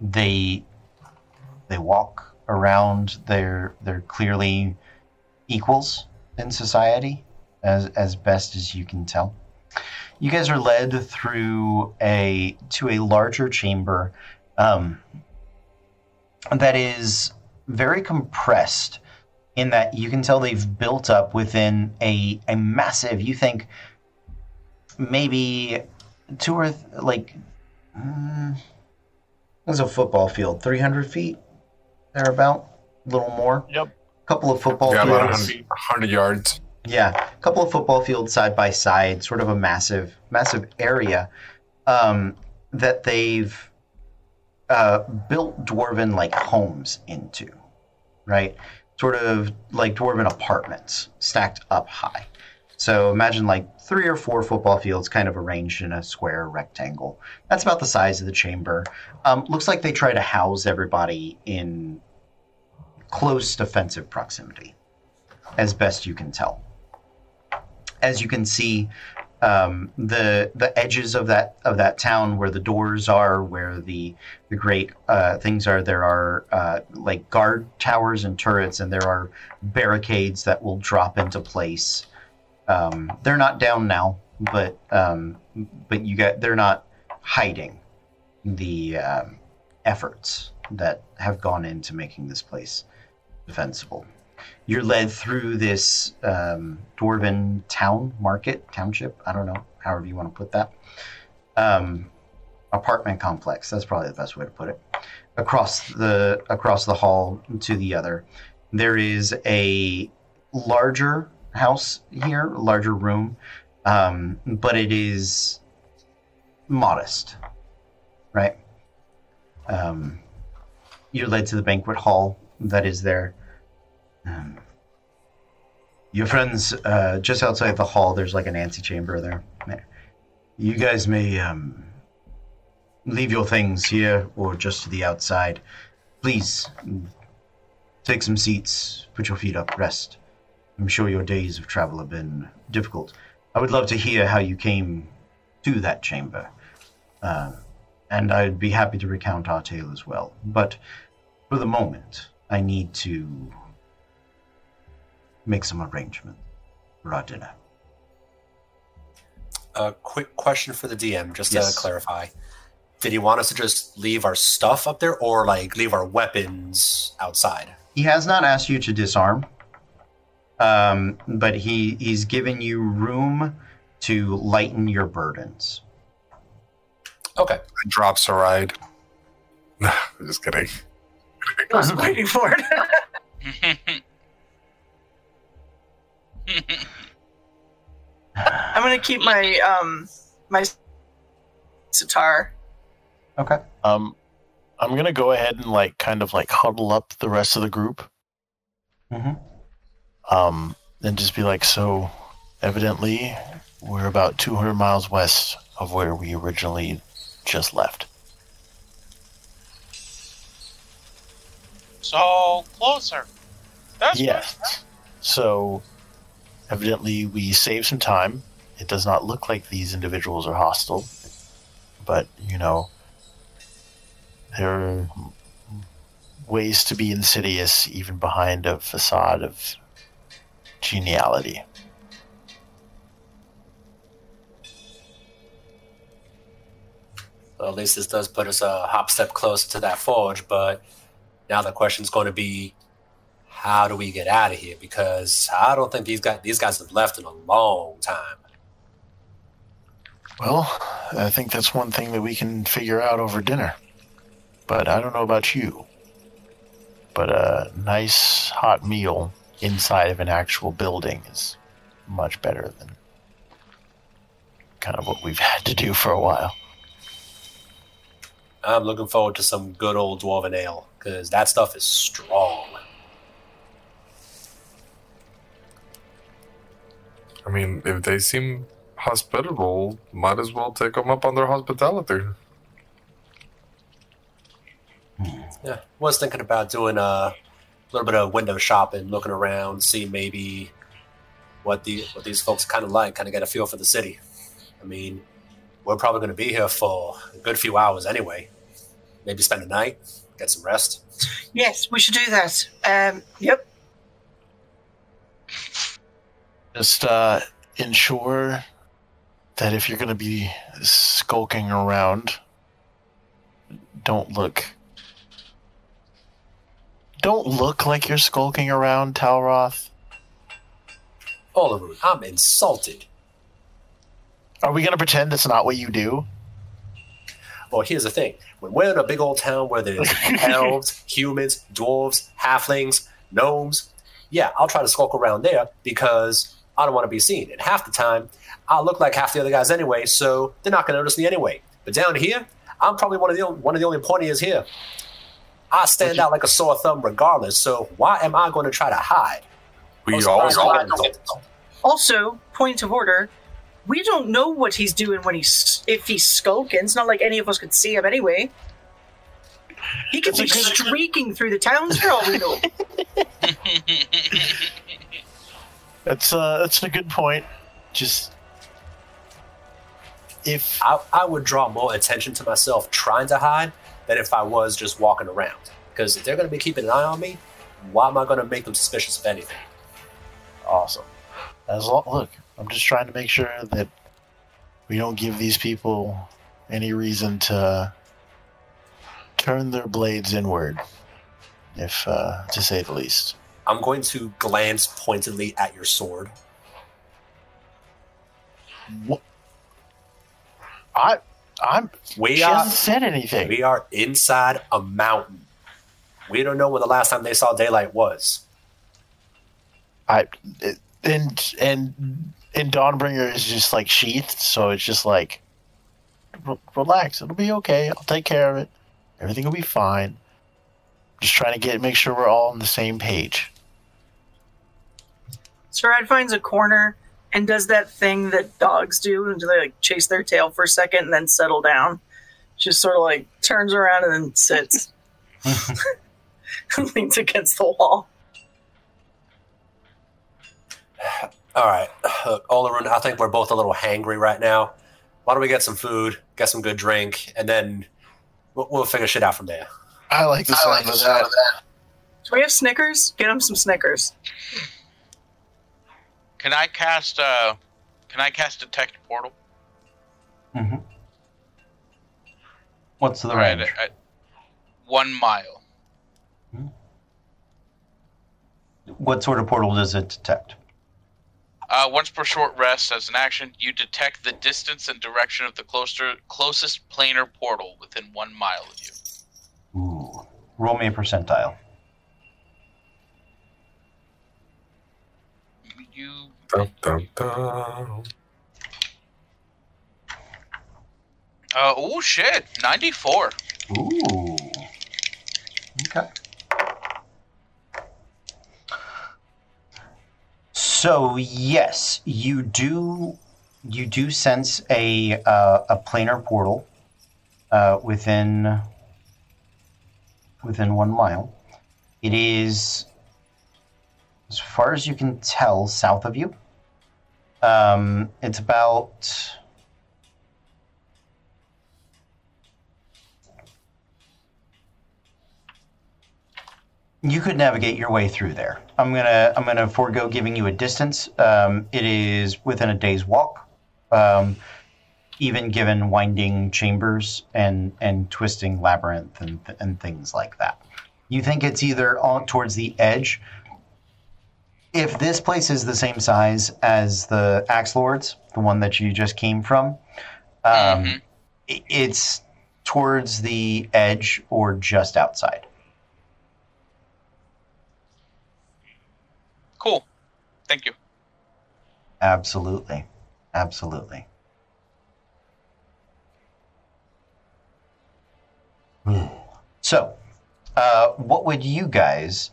they they walk around. They're they're clearly equals in society, as as best as you can tell. You guys are led through a to a larger chamber um, that is very compressed in that you can tell they've built up within a a massive. You think maybe two or th- like mm, there's a football field, three hundred feet, thereabout, a little more. Yep. A couple of football Yeah, about fields. 100, 100 yards. Yeah, a couple of football fields side by side, sort of a massive, massive area um, that they've uh, built dwarven like homes into, right? Sort of like dwarven apartments stacked up high. So imagine like three or four football fields kind of arranged in a square rectangle. That's about the size of the chamber. Um, looks like they try to house everybody in close defensive proximity, as best you can tell. As you can see, um, the the edges of that of that town where the doors are, where the the great uh, things are, there are uh, like guard towers and turrets, and there are barricades that will drop into place. Um, they're not down now, but um, but you got they're not hiding the um, efforts that have gone into making this place defensible. You're led through this um, dwarven town, market, township. I don't know, however you want to put that. Um, apartment complex. That's probably the best way to put it. Across the across the hall to the other, there is a larger house here, larger room, um, but it is modest, right? Um, you're led to the banquet hall that is there. Um, your friends, uh, just outside the hall, there's like an antechamber there. You guys may um, leave your things here or just to the outside. Please take some seats, put your feet up, rest. I'm sure your days of travel have been difficult. I would love to hear how you came to that chamber. Uh, and I'd be happy to recount our tale as well. But for the moment, I need to make some arrangement for our dinner. A quick question for the DM, just Yes. to clarify. Did he want us to just leave our stuff up there or like leave our weapons outside? He has not asked you to disarm, um, but he he's given you room to lighten your burdens. Okay. Drops a ride. No, [SIGHS] I'm Just kidding. [LAUGHS] I was waiting for it. [LAUGHS] I'm gonna keep my um my sitar. Okay. Um, I'm gonna go ahead and like kind of like huddle up the rest of the group. Mm-hmm. Um, and just be like, so evidently we're about 200 miles west of where we originally just left. so closer. That's good. Yes. So evidently we saved some time. It does not look like these individuals are hostile, but you know, there are ways to be insidious even behind a facade of geniality. Well, at least this does put us a hop step closer to that forge, but now the question's going to be how do we get out of here? Because I don't think these guys these guys have left in a long time. Well, I think that's one thing that we can figure out over dinner. But I don't know about you. But a nice hot meal inside of an actual building is much better than kind of what we've [LAUGHS] had to do for a while. I'm looking forward to some good old dwarven ale because that stuff is strong. I mean, if they seem hospitable, might as well take them up on their hospitality. Yeah, was thinking about doing a little bit of window shopping, looking around, see maybe what the what these folks kind of like, kind of get a feel for the city. I mean, we're probably going to be here for a good few hours anyway. Maybe spend the night, get some rest. Yes, we should do that. Um, yep. Just uh, ensure that if you're going to be skulking around, don't look. Don't look like you're skulking around, Talroth. Oliver, I'm insulted. Are we going to pretend it's not what you do? Well, here's the thing: when we're in a big old town where there's [LAUGHS] elves, humans, dwarves, halflings, gnomes, yeah, I'll try to skulk around there because I don't want to be seen. And half the time, I look like half the other guys anyway, so they're not going to notice me anyway. But down here, I'm probably one of the only, one of the only pointiers here. I stand out like a sore thumb regardless, so why am I going to try to hide? We Most always surprised I don't. Also, point of order, we don't know what he's doing when he's if he's skulking. It's not like any of us could see him anyway. He could be That's a good- streaking through the towns for all we know. [LAUGHS] [LAUGHS] That's uh, that's a good point. Just if I, I would draw more attention to myself trying to hide than if I was just walking around. Because if they're going to be keeping an eye on me, why am I going to make them suspicious of anything? awesome. As long, look, I'm just trying to make sure that we don't give these people any reason to turn their blades inward, if uh, to say the least. I'm going to glance pointedly at your sword. What? I, I'm. We she are hasn't said anything. we are inside a mountain. We don't know when the last time they saw daylight was. I and and and Dawnbringer is just like sheathed, so it's just like "Re- relax, it'll be okay. I'll take care of it. Everything will be fine. Just trying to get make sure we're all on the same page. Stride finds a corner and does that thing that dogs do, and they like chase their tail for a second and then settle down. Just sort of like turns around and then sits, [LAUGHS] [LAUGHS] leans against the wall. All right, Look, Olaroon, I think we're both a little hangry right now. Why don't we get some food, get some good drink, and then we'll, we'll figure shit out from there. I like the sound of that. Do we have Snickers? Get him some Snickers. Can I cast uh can I cast detect portal? Mm-hmm. What's the All right, range? at one mile. What sort of portal does it detect? Uh, once per short rest, as an action, you detect the distance and direction of the closer, closest planar portal within one mile of you. Ooh. Roll me a percentile. You Dun, dun, dun. uh oh shit, ninety four. Ooh. Okay. So yes, you do you do sense a uh, a planar portal uh, within within one mile. It is, as far as you can tell, south of you. Um, it's about you could navigate your way through there. I'm gonna I'm gonna forego giving you a distance. Um, it is within a day's walk, um, even given winding chambers and and twisting labyrinth and and things like that. You think it's either on towards the edge. If this place is the same size as the Axe Lords, the one that you just came from, um, Mhm. it's towards the edge or just outside. Cool. Thank you. Absolutely. Absolutely. So, uh, what would you guys,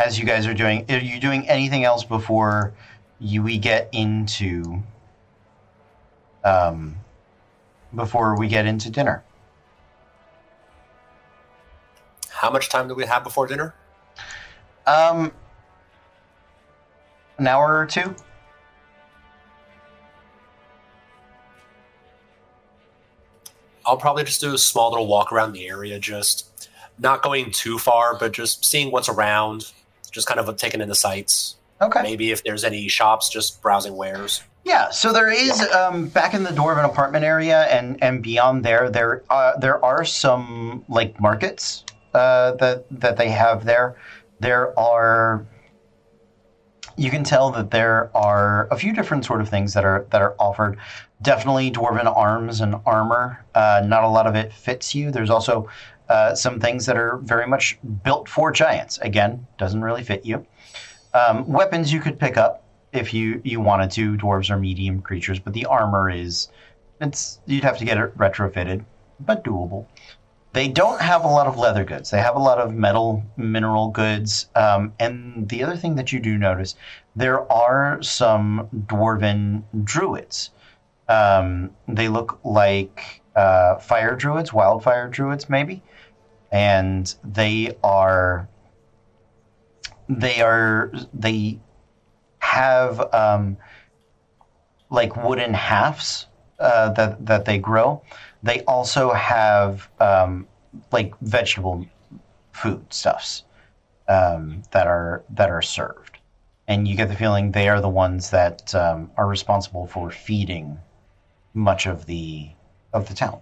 as you guys are doing, are you doing anything else before you, we get into, um, before we get into dinner? How much time do we have before dinner? Um, an hour or two. I'll probably just do a small little walk around the area, just not going too far, but just seeing what's around, just kind of taking in the sights. Okay. Maybe if there's any shops, just browsing wares. Yeah, so there is um, back in the dwarven apartment area and and beyond there. There uh, there are some like markets uh, that that they have there. There are. You can tell that there are a few different sort of things that are that are offered. Definitely dwarven arms and armor. Uh, not a lot of it fits you. There's also uh, some things that are very much built for giants. Again, doesn't really fit you. Um, weapons you could pick up if you you wanted to. Dwarves are medium creatures, but the armor is it's you'd have to get it retrofitted, but doable. They don't have a lot of leather goods. They have a lot of metal mineral goods. Um, and the other thing that you do notice, there are some dwarven druids. Um, they look like uh, fire druids, wildfire druids, maybe, and they are they are they have um, like wooden halves uh, that that they grow. They also have um, like vegetable food stuffs um, that are that are served, and you get the feeling they are the ones that um, are responsible for feeding much of the of the town.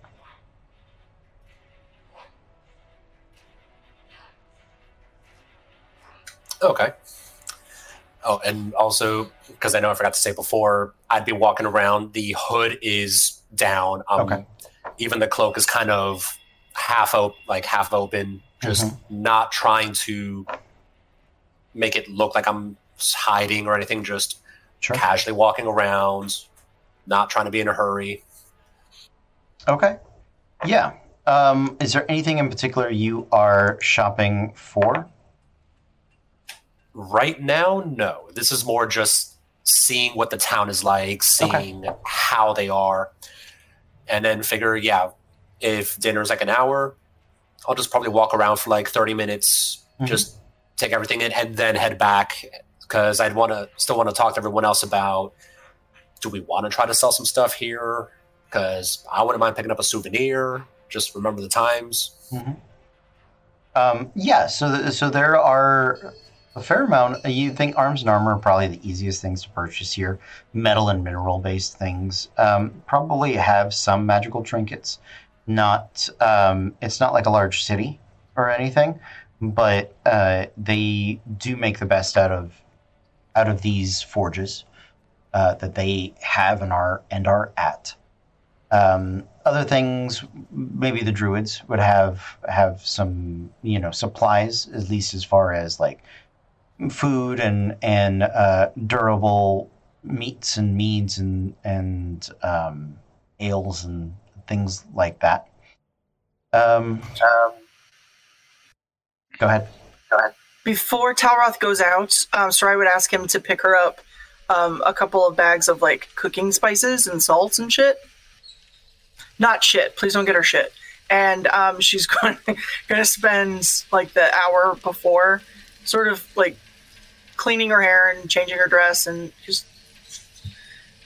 Okay. Oh, and also because I know I forgot to say before, I'd be walking around. The hood is down. Um, Okay. Even the cloak is kind of half open, like half open. Just not trying to make it look like I'm hiding or anything. Just Sure. casually walking around, not trying to be in a hurry. Okay. Yeah. Um, is there anything in particular you are shopping for? Right now, no. This is more just seeing what the town is like, seeing how they are, and then figure, yeah, if dinner's like an hour, I'll just probably walk around for like 30 minutes, Mhm. just take everything in, and then head back because I'd want to still want to talk to everyone else about do we want to try to sell some stuff here? Because I wouldn't mind picking up a souvenir, just remember the times. Um, yeah. So, th- so there are a fair amount. You think arms and armor are probably the easiest things to purchase here. Metal and mineral based things um, probably have some magical trinkets. Not. Um, it's not like a large city or anything, but uh, they do make the best out of out of these forges uh, that they have and are and are at. Um, other things, maybe the druids would have have some you know supplies, at least as far as like food and and uh, durable meats and meads and and um, ales and things like that. Um, go ahead. Before Talroth goes out, um, Sarai would ask him to pick her up um, a couple of bags of like cooking spices and salts and shit. Not shit. Please don't get her shit. And um, she's going going to spend like the hour before, sort of like cleaning her hair and changing her dress, and just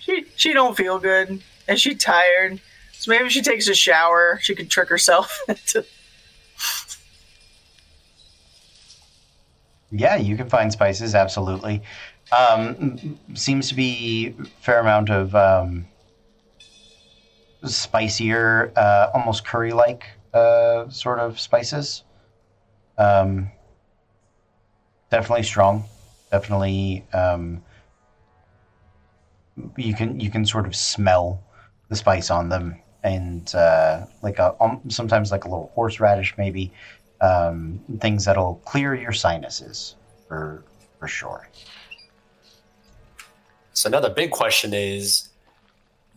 she she don't feel good and she tired. So maybe she takes a shower. She could trick herself [LAUGHS] into Yeah, you can find spices, absolutely. Um, seems to be fair amount of um, spicier, uh, almost curry-like uh, sort of spices. Um, definitely strong. Definitely, um, you can you can sort of smell the spice on them, and uh, like a um, sometimes like a little horseradish maybe um, things that'll clear your sinuses for for sure. So another big question is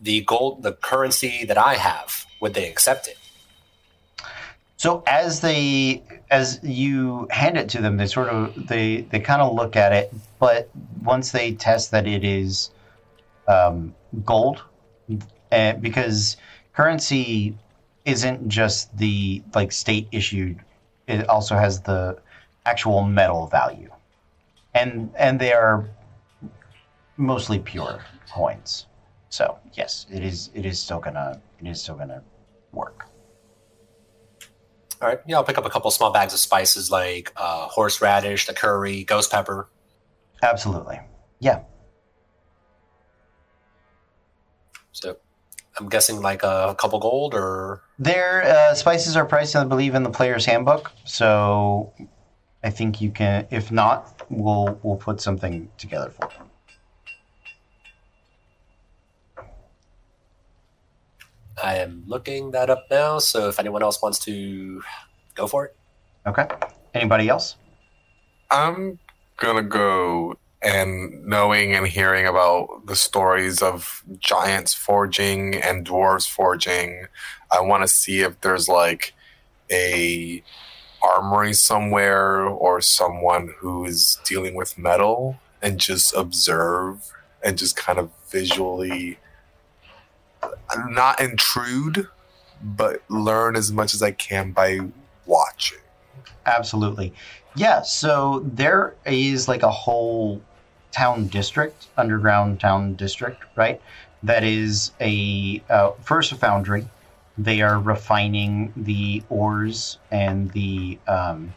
the gold, the currency that I have, would they accept it? So as they as you hand it to them, they sort of they they kind of look at it, but once they test that it is um, gold, and because currency isn't just the like state issued, it also has the actual metal value, and and they are mostly pure coins. So yes, it is it is still gonna it is still gonna work. All right, yeah, I'll pick up a couple small bags of spices like uh, horseradish, the curry, ghost pepper. Absolutely. Yeah. So I'm guessing like a couple gold or Their uh, spices are priced, I believe, in the player's handbook. So I think you can. If not, we'll we'll put something together for them. I am looking that up now. So if anyone else wants to go for it, Okay. Anybody else? I'm gonna go and knowing and hearing about the stories of giants forging and dwarves forging, I want to see if there's like a armory somewhere or someone who is dealing with metal and just observe and just kind of visually not intrude but learn as much as I can by watching. Absolutely. Yeah, so there is like a whole town district, underground town district, right? That is a uh, first a foundry. They are refining the ores and the um,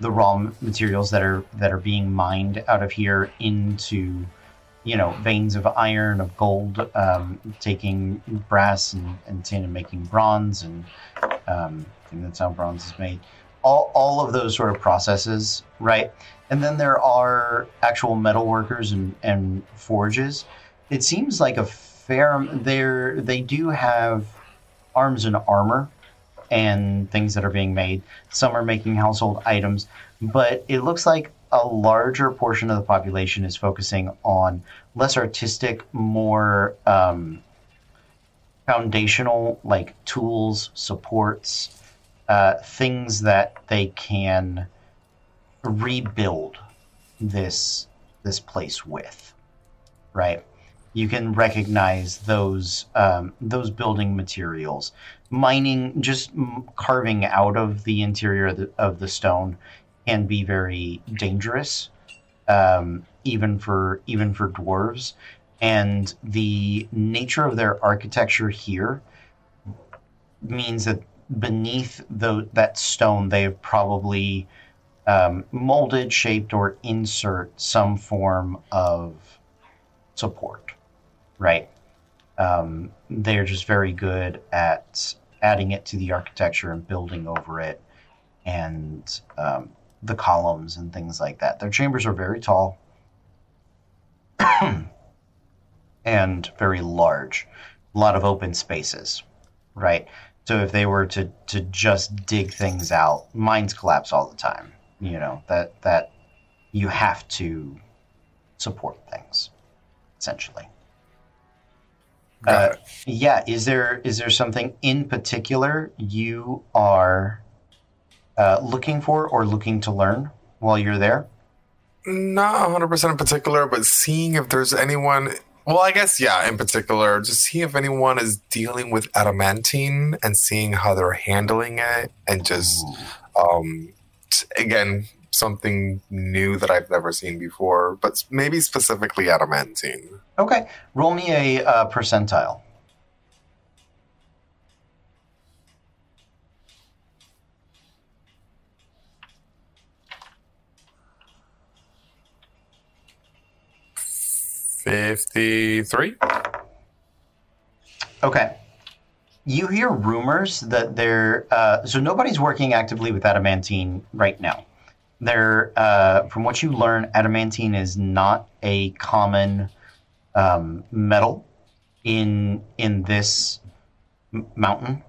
the raw materials that are that are being mined out of here into you know veins of iron of gold um, taking brass and, and tin and making bronze and um, I think that's how bronze is made. All, all of those sort of processes right? And then there are actual metal workers and, and forges. It seems like a fair they do have arms and armor and things that are being made some are making household items but it looks like a larger portion of the population is focusing on less artistic, more um, foundational, like tools, supports, uh, things that they can rebuild this this place with, right? You can recognize those um, those building materials, mining, just carving out of the interior of the, of the stone can be very dangerous, um, even for even for dwarves. And the nature of their architecture here means that beneath the, that stone, they have probably um, molded, shaped, or insert some form of support, right? Um, they're just very good at adding it to the architecture and building over it and um, the columns and things like that. Their chambers are very tall [CLEARS THROAT] and very large, a lot of open spaces, right? So if they were to to just dig things out, mines collapse all the time. You know that that you have to support things, essentially. Uh, yeah, is there is there something in particular you are uh, looking for or looking to learn while you're there? Not 100% in particular, but seeing if there's anyone. Well, I guess, yeah, in particular, just see if anyone is dealing with adamantine and seeing how they're handling it. And just, um, again, something new that I've never seen before, but maybe specifically adamantine. Okay. Roll me a uh, percentile. 53. Okay. You hear rumors that there. Uh, so nobody's working actively with adamantine right now. There, uh, from what you learn, adamantine is not a common um, metal in in this mountain,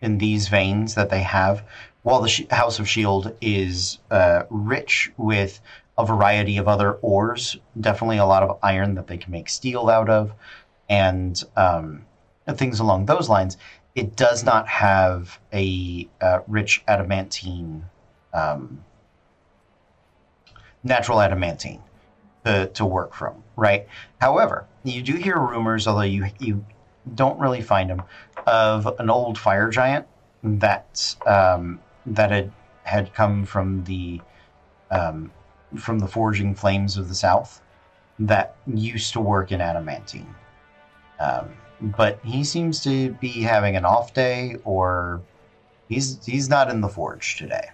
in these veins that they have. While the Sh- House of Shield is uh, rich with a variety of other ores, definitely a lot of iron that they can make steel out of, and, um, things along those lines. It does not have a uh, rich adamantine, um, natural adamantine to, to work from, right? However, you do hear rumors, although you you don't really find them, of an old fire giant that um, that had had come from the um, from the forging flames of the south that used to work in adamantine. Um, but he seems to be having an off day, or he's he's not in the forge today.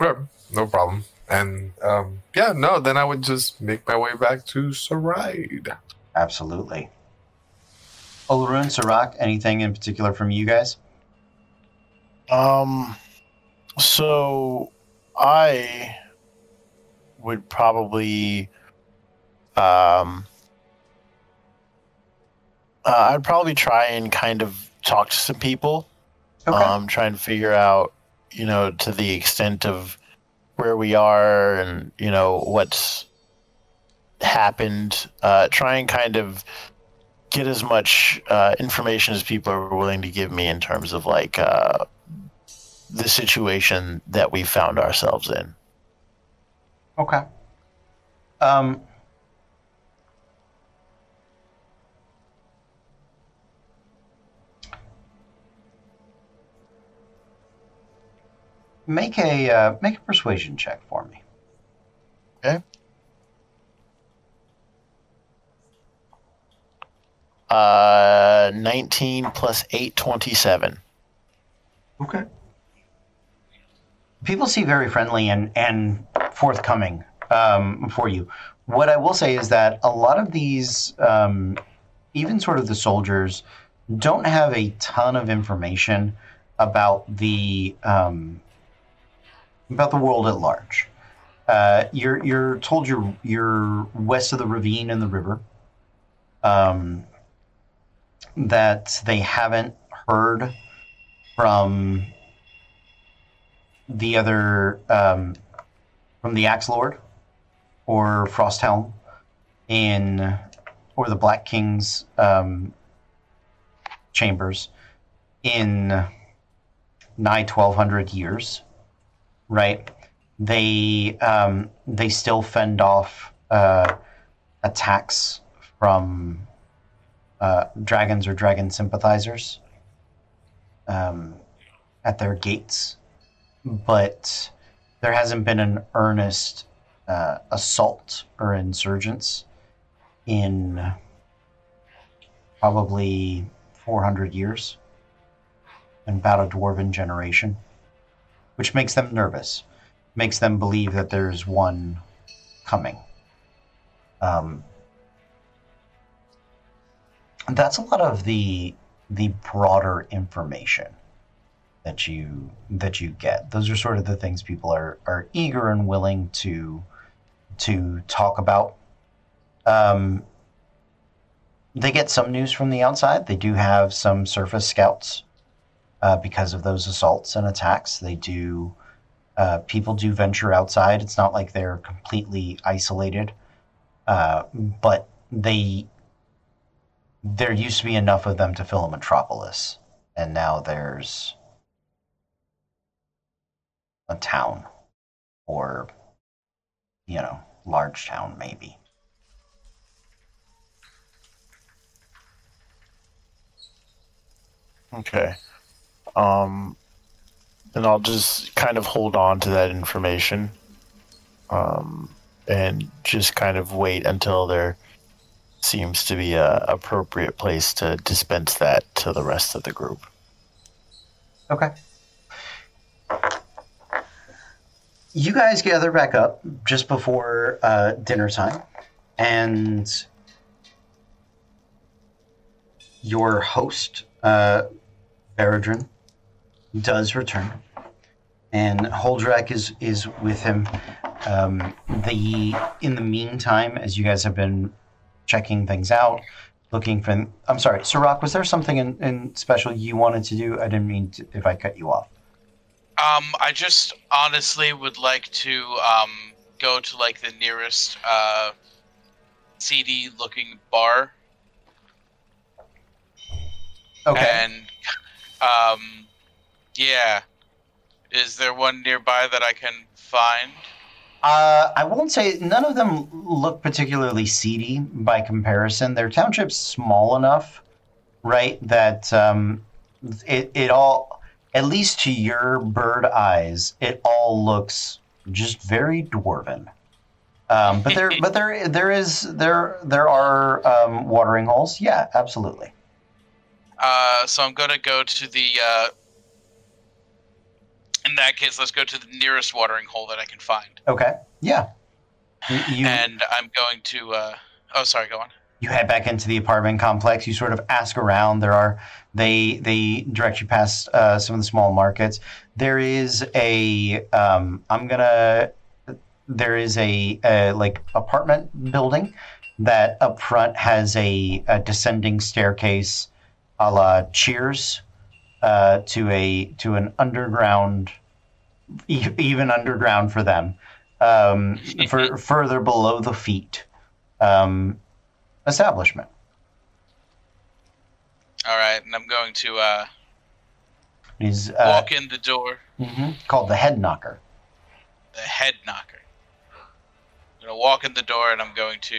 Sure, no problem. And um, yeah, no, then I would just make my way back to Saride. Absolutely. Olaroon, Sirach, anything in particular from you guys? Um, so I would probably um uh, I'd probably try and kind of talk to some people. Okay. Um try and figure out, you know, to the extent of where we are and you know what's happened. Uh, try and kind of get as much uh, information as people are willing to give me in terms of like uh, the situation that we found ourselves in. Okay. Um, make a uh, make a persuasion check for me. Okay. Uh, 19 plus 8, 27. Okay. People seem very friendly and, and forthcoming um, for you. What I will say is that a lot of these, um, even sort of the soldiers, don't have a ton of information about the um, about the world at large. Uh, you're you're told you're you're west of the ravine and the river. Um, that they haven't heard from the other um, from the Axe Lord or Frosthelm in or the Black King's um, chambers in nigh twelve hundred years, right? They um, they still fend off uh, attacks from uh, dragons or dragon sympathizers um, at their gates, but there hasn't been an earnest uh, assault or insurgents in probably 400 years, and about a dwarven generation, which makes them nervous, makes them believe that there's one coming. Um, that's a lot of the the broader information that you that you get. Those are sort of the things people are are eager and willing to to talk about. Um, they get some news from the outside. They do have some surface scouts uh, because of those assaults and attacks. They do. Uh, people do venture outside. It's not like they're completely isolated, uh, but they there used to be enough of them to fill a metropolis, and now there's a town or you know large town maybe Okay. Um, and I'll just kind of hold on to that information, um, and just kind of wait until there seems to be a appropriate place to dispense that to the rest of the group. Okay. You guys gather back up just before uh, dinner time, and your host, uh, Beradrin, does return, and Holdrak is is with him. Um, the in the meantime, as you guys have been checking things out, looking for. I'm sorry, Sirach, was there something in, in special you wanted to do? I didn't mean to, if I cut you off. Um, I just honestly would like to um go to like the nearest uh seedy looking bar Okay. and um yeah. Is there one nearby that I can find? Uh, I won't say none of them look particularly seedy by comparison. Their township's small enough, right, that um, it it all, at least to your bird eyes, it all looks just very dwarven. Um, but there, but there, [LAUGHS] there is there there are um, watering holes. Yeah, absolutely. Uh, so I'm gonna go to the. Uh, in that case, let's go to the nearest watering hole that I can find, Okay, yeah. You, you and I'm going to. Uh, oh, sorry. Go on. you head back into the apartment complex. You sort of ask around. There are they they direct you past uh, some of the small markets. There is a um, I'm gonna there is a, a like apartment building that up front has a, a descending staircase, a la Cheers, uh, to a to an underground e- even underground for them, um, for [LAUGHS] further below the feet um, establishment. All right, and I'm going to uh, He's uh, walk in the door, mhm, called the Head Knocker. the head knocker. I'm gonna walk in the door, and I'm going to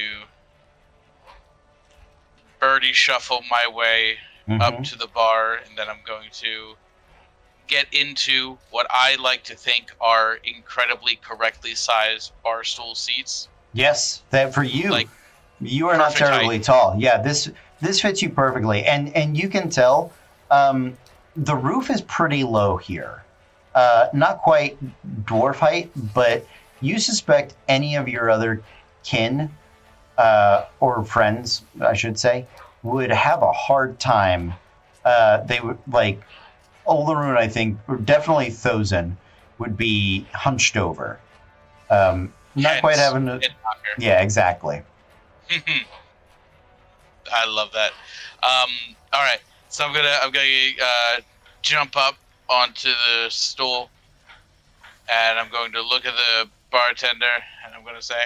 birdie shuffle my way up Mhm. to the bar, and then I'm going to get into what I like to think are incredibly correctly sized bar stool seats. Yes, that for you. Like, you are not terribly tall. Yeah, this this fits you perfectly, and and you can tell um, the roof is pretty low here. Uh, not quite dwarf height, but you suspect any of your other kin uh, or friends, I should say, would have a hard time. Uh, they would like Olaroon, I think, or definitely Thosin would be hunched over. Um, not Hence, quite having a, yeah, exactly. [LAUGHS] I love that. Um, all right, so I'm gonna I'm gonna uh, jump up onto the stool, and I'm going to look at the bartender, and I'm gonna say,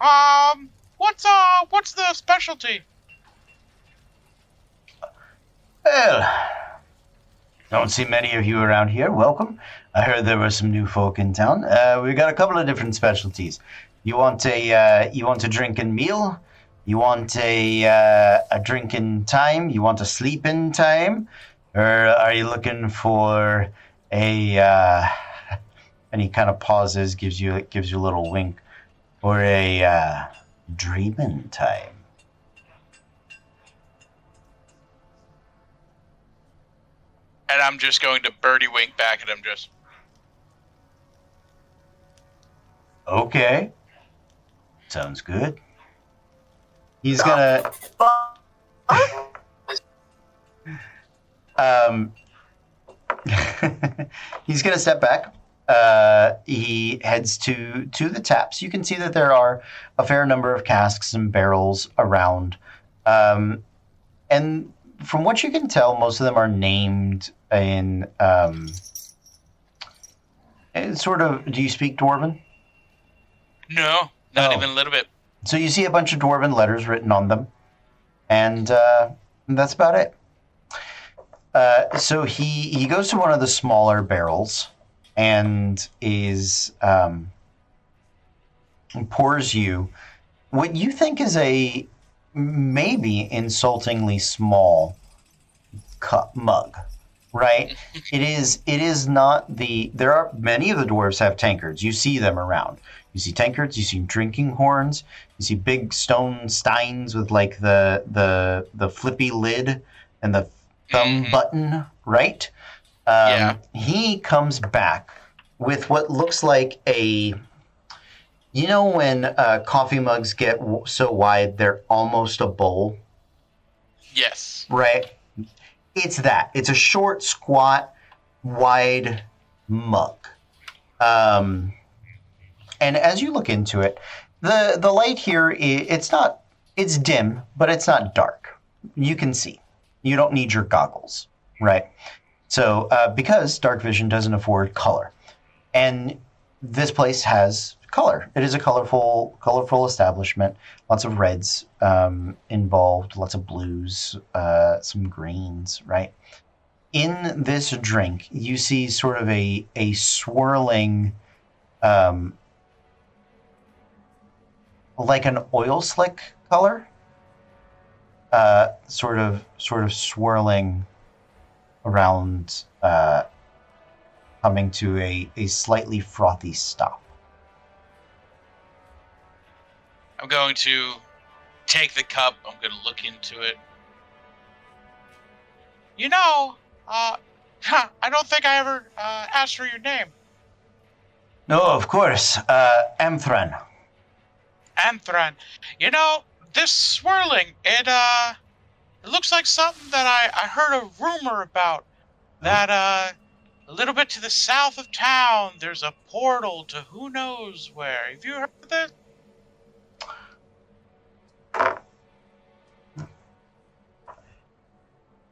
um, what's uh what's the specialty? Well, don't see many of you around here. Welcome. I heard there were some new folk in town. Uh, we got a couple of different specialties. You want a uh, you want a drinking meal? You want a uh, a drinking time? You want a sleeping time? Or are you looking for a? Uh, [LAUGHS] and he kind of pauses, gives you gives you a little wink, or a uh, dreaming time. And I'm just going to birdie wink back at him. Just Okay. Sounds good. He's gonna. [LAUGHS] Um, [LAUGHS] he's gonna step back. Uh, he heads to to the taps. You can see that there are a fair number of casks and barrels around, um, and from what you can tell, most of them are named in um, eh, sort of. Do you speak Dwarven? no, not Oh. even a little bit. So you see a bunch of dwarven letters written on them, and uh, that's about it. Uh, so he he goes to one of the smaller barrels and is um, pours you what you think is a maybe insultingly small cup mug right [LAUGHS] it is it is not the there are many of the dwarves have tankards you see them around you see tankards you see drinking horns you see big stone steins with like the the the flippy lid and the thumb Mhm. button right um, Yeah. he comes back with what looks like a you know when uh, coffee mugs get w- so wide they're almost a bowl Yes. right? It's that. It's a short, squat, wide mug. Um, and as you look into it, the the light here it's not it's dim, but it's not dark. You can see. You don't need your goggles, right? So uh, because dark vision doesn't afford color, and this place has color. It is a colorful colorful establishment lots of reds um, involved, lots of blues, uh, some greens, right? In this drink, you see sort of a a swirling, um, like an oil slick color, uh, sort of sort of swirling around, uh, coming to a, a slightly frothy stop. I'm going to take the cup. I'm going to look into it. You know, uh, I don't think I ever uh, asked for your name. No, of course, uh, Amthran. Anthran. You know, this swirling, it, uh, it looks like something that I, I heard a rumor about. That, uh, a little bit to the south of town, there's a portal to who knows where. Have you heard of this?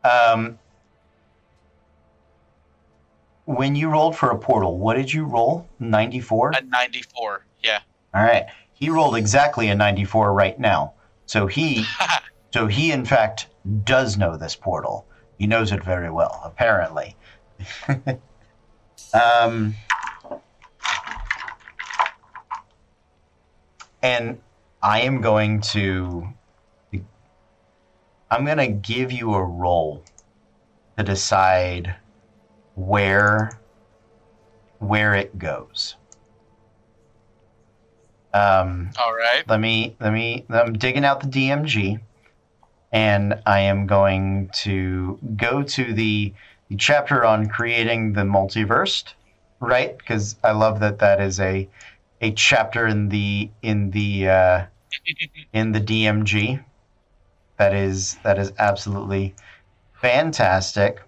Um, when you rolled for a portal, what did you roll? 94? A 94. Yeah. All right. He rolled exactly a 94 right now. So he [LAUGHS] so he in fact does know this portal. He knows it very well, apparently. [LAUGHS] um and I am going to I'm going to give you a roll to decide where where it goes. Um, All right. let me let me I'm digging out the DMG and I am going to go to the, the chapter on creating the multiverse, right? Because I love that that is a a chapter in the in the uh, in the DMG. That is that is absolutely fantastic.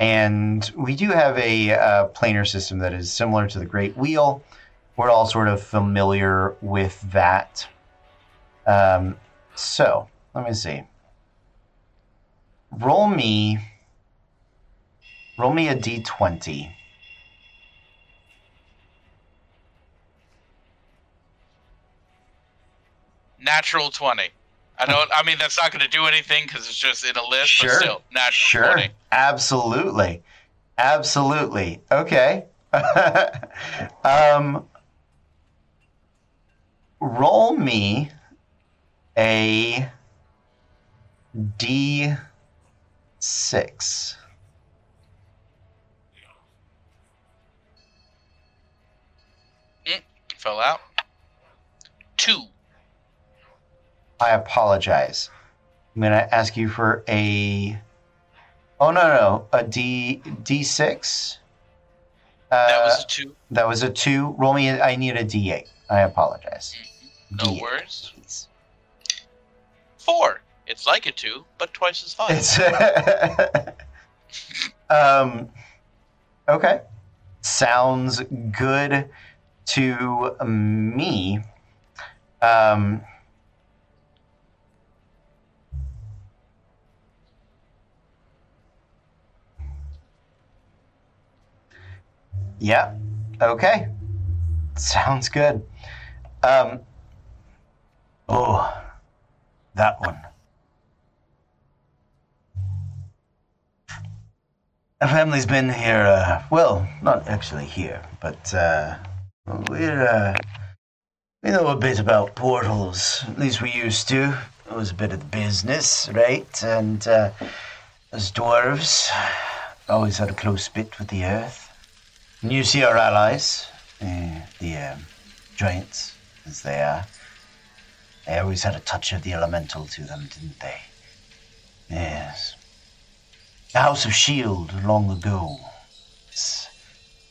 And we do have a uh, planar system that is similar to the Great Wheel. We're all sort of familiar with that. Um, so let me see. Roll me. Roll me a d20. Natural 20. I don't. I mean, that's not going to do anything because it's just in a list. Sure. But still, natural Sure. 20. Absolutely. Absolutely. Okay. [LAUGHS] um, roll me a d6. Fell out. Two. I apologize. I'm going to ask you for a. Oh, no, no. A d d6. Uh, That was a two. That was a two. Roll me. A, I need a D8. I apologize. No D8, worries. please. Four. It's like a two, but twice as fun. It's. [LAUGHS] um. Okay. Sounds good to me. Um. Yeah. Okay. Sounds good. Um. Oh, that one. Our family's been here, uh, well, not actually here, but, uh, we're, uh, we know a bit about portals. At least we used to. It was a bit of business, right? And, uh, as dwarves, always had a close bit with the earth. And you see our allies, uh, the, um, giants, as they are. They always had a touch of the elemental to them, didn't they? Yes. The House of Shield long ago was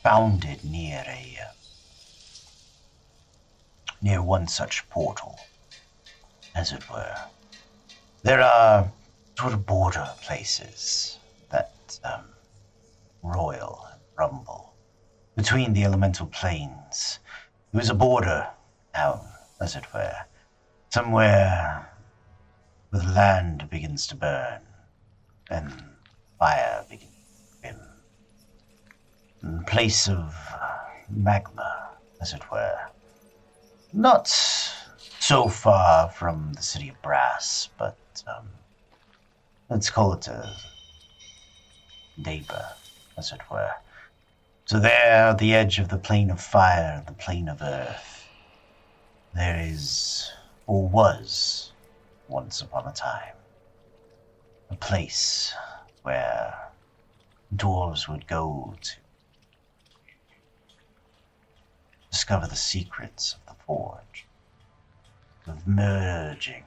founded near a uh, near one such portal, as it were. There are sort of border places that um, roil and rumble between the elemental planes. There is a border now, as it were, somewhere where the land begins to burn and fire begins to. In place of uh, magma, as it were. Not so far from the city of Brass, but um, let's call it a neighbor, as it were. So there, at the edge of the plane of fire, the plane of earth, there is, or was, once upon a time, a place where dwarves would go to discover the secrets of the forge, of merging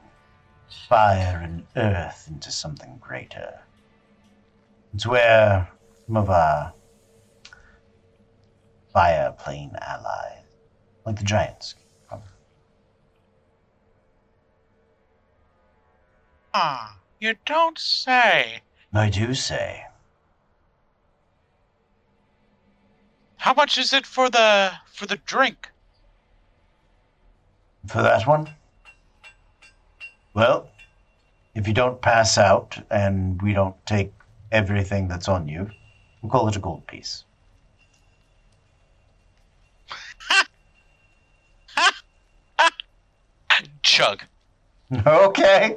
fire and earth into something greater. It's where some of our fire plane allies, like the giants. Ah, you don't say. I do say. How much is it for the for the drink? For that one? Well, if you don't pass out and we don't take everything that's on you, we'll call it a gold piece. Chug. Okay.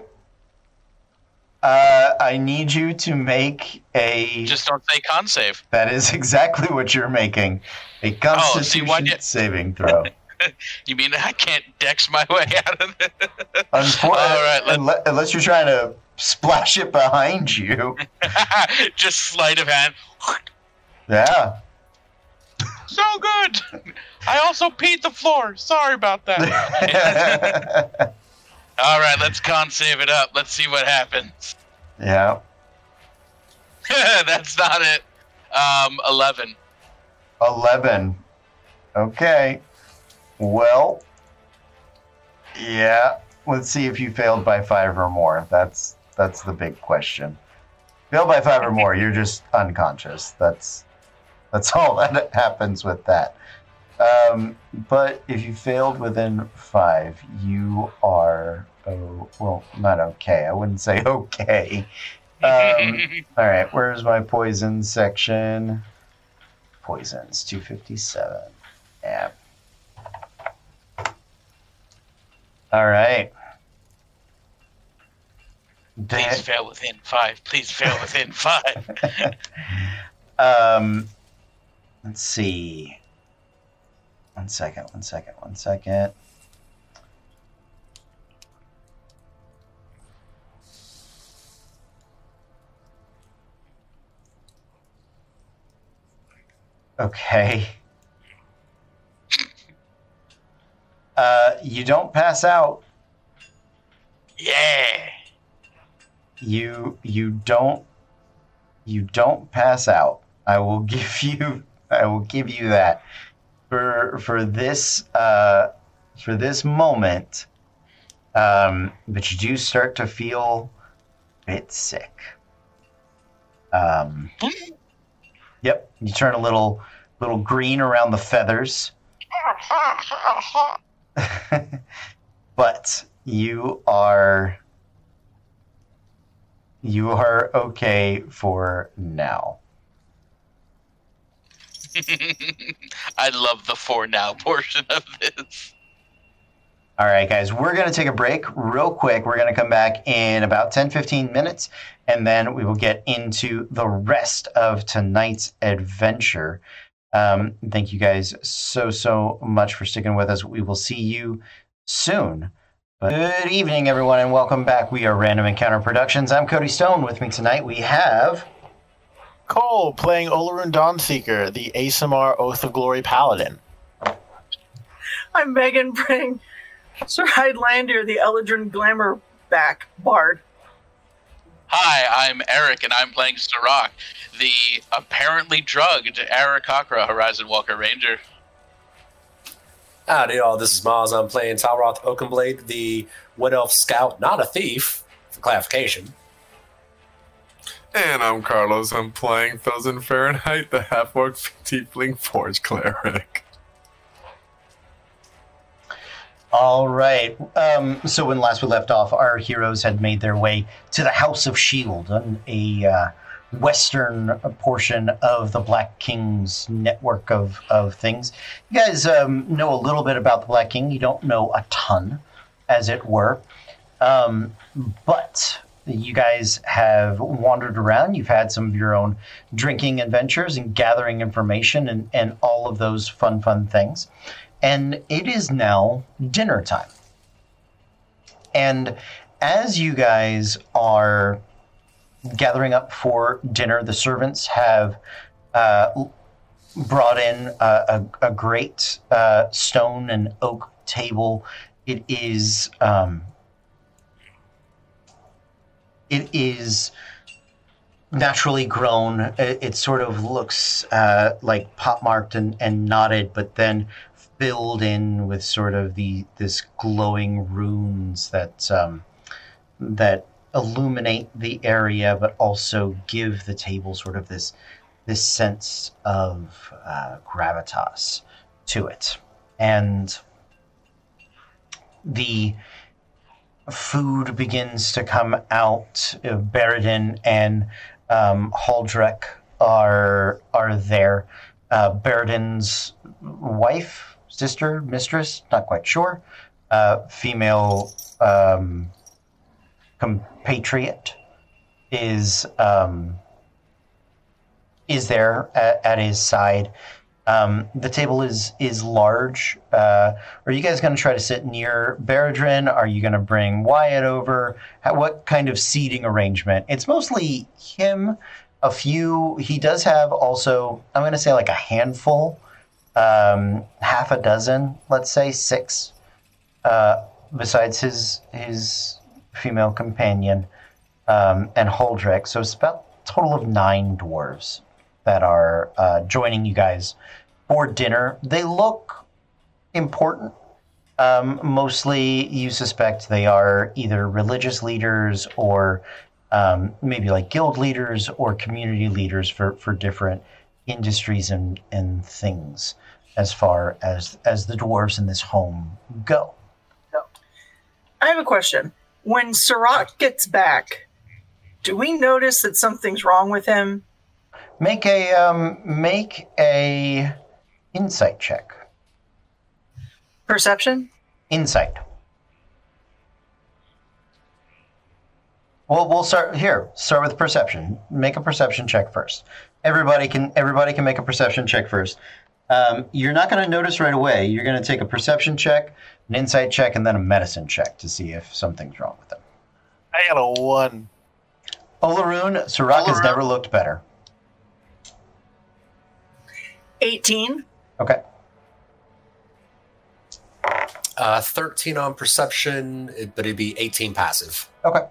Uh, I need you to make a. Just don't say con save. that is exactly what you're making. A Oh, see, Constitution saving throw. [LAUGHS] You mean I can't dex my way [LAUGHS] out of this? Unfor- All right, let- unle- unless you're trying to splash it behind you. [LAUGHS] Just sleight of hand. Yeah. So good. I also peed the floor. Sorry about that. [LAUGHS] All right, let's con save it up. Let's see what happens. yeah. [LAUGHS] That's not it. Um, eleven. 11. Okay. Well, yeah. Let's see if you failed by five or more. That's that's the big question. Failed by five or more, you're just unconscious. That's that's all that [LAUGHS] happens with that. Um, but if you failed within five, you are oh well, not okay. I wouldn't say [LAUGHS] okay. Um, [LAUGHS] all right, where's my poison section? Poisons, 257. Yeah. All right. Please fail within five. Please fail within five. um, let's see. One second, one second, one second. Okay. Uh, you don't pass out. Yeah. You you don't you don't pass out. I will [LAUGHS] give you I will give you that for for this uh, for this moment. Um, but you do start to feel a bit sick. Um, yep, you turn a little little green around the feathers. [LAUGHS] but you are you are okay for now. [LAUGHS] I love the for now portion of this. All right, guys, we're going to take a break real quick. We're going to come back in about 10 15 minutes, and then we will get into the rest of tonight's adventure. Um, thank you guys so, so much for sticking with us. We will see you soon. But good evening, everyone, and welcome back. We are Random Encounter Productions. I'm Cody Stone. With me tonight, we have. Cole playing Olaroon Dawnseeker, the Aasimar Oath of Glory Paladin. I'm Megan playing Sir Highlander, the Eladrin Glamour back bard. Hi, I'm Eric, and I'm playing Sirach, the apparently drugged Aarakocra Horizon Walker Ranger. Howdy, all. This is Miles. I'm playing Talroth Oakenblade, the Wood Elf Scout, not a thief, for clarification. And I'm Carlos. I'm playing Thosin Fahrenheit, the half orc tiefling forge cleric. All right. Um, so when last we left off, our heroes had made their way to the House of Shield, an, a uh, western portion of the Black King's network of, of things. You guys um, know a little bit about the Black King. You don't know a ton, as it were. Um, but you guys have wandered around. You've had some of your own drinking adventures and gathering information and, and all of those fun, fun things and it is now dinner time. And as you guys are gathering up for dinner, the servants have uh, brought in a, a, a great uh, stone and oak table. It is um, it is naturally grown. It, it sort of looks uh, like pot marked and, and knotted, but then filled in with sort of the this glowing runes that um, that illuminate the area, but also give the table sort of this this sense of uh, gravitas to it, and the food begins to come out. Uh, and um, Holdrak are are there. Uh, wife sister, mistress, not quite sure. Uh, female um, compatriot is um, is there at, at his side. Um, the table is is large. Uh, are you guys going to try to sit near Baradrin? Are you going to bring Wyatt over? How, what kind of seating arrangement? It's mostly him. A few. He does have also. I'm going to say like a handful, um, half a dozen. Let's say six. Uh, besides his his female companion um, and Holdrak, so it's about a total of nine dwarves that are uh, joining you guys for dinner. They look important. Um, mostly, you suspect they are either religious leaders or um, maybe like guild leaders or community leaders for, for different industries and, and things as far as as the dwarves in this home go. I have a question. When Sirach gets back, do we notice that something's wrong with him? Make a um, make a insight check. Perception? Insight. Well, we'll start here. Start with perception. Make a perception check first. Everybody can everybody can make a perception check first. Um, you're not going to notice right away. You're going to take a perception check, an insight check, and then a medicine check to see if something's wrong with them. I got a one. Olaroon, Sirach has never looked better. 18. Okay. Uh, 13 on perception, but it'd be 18 passive. Okay.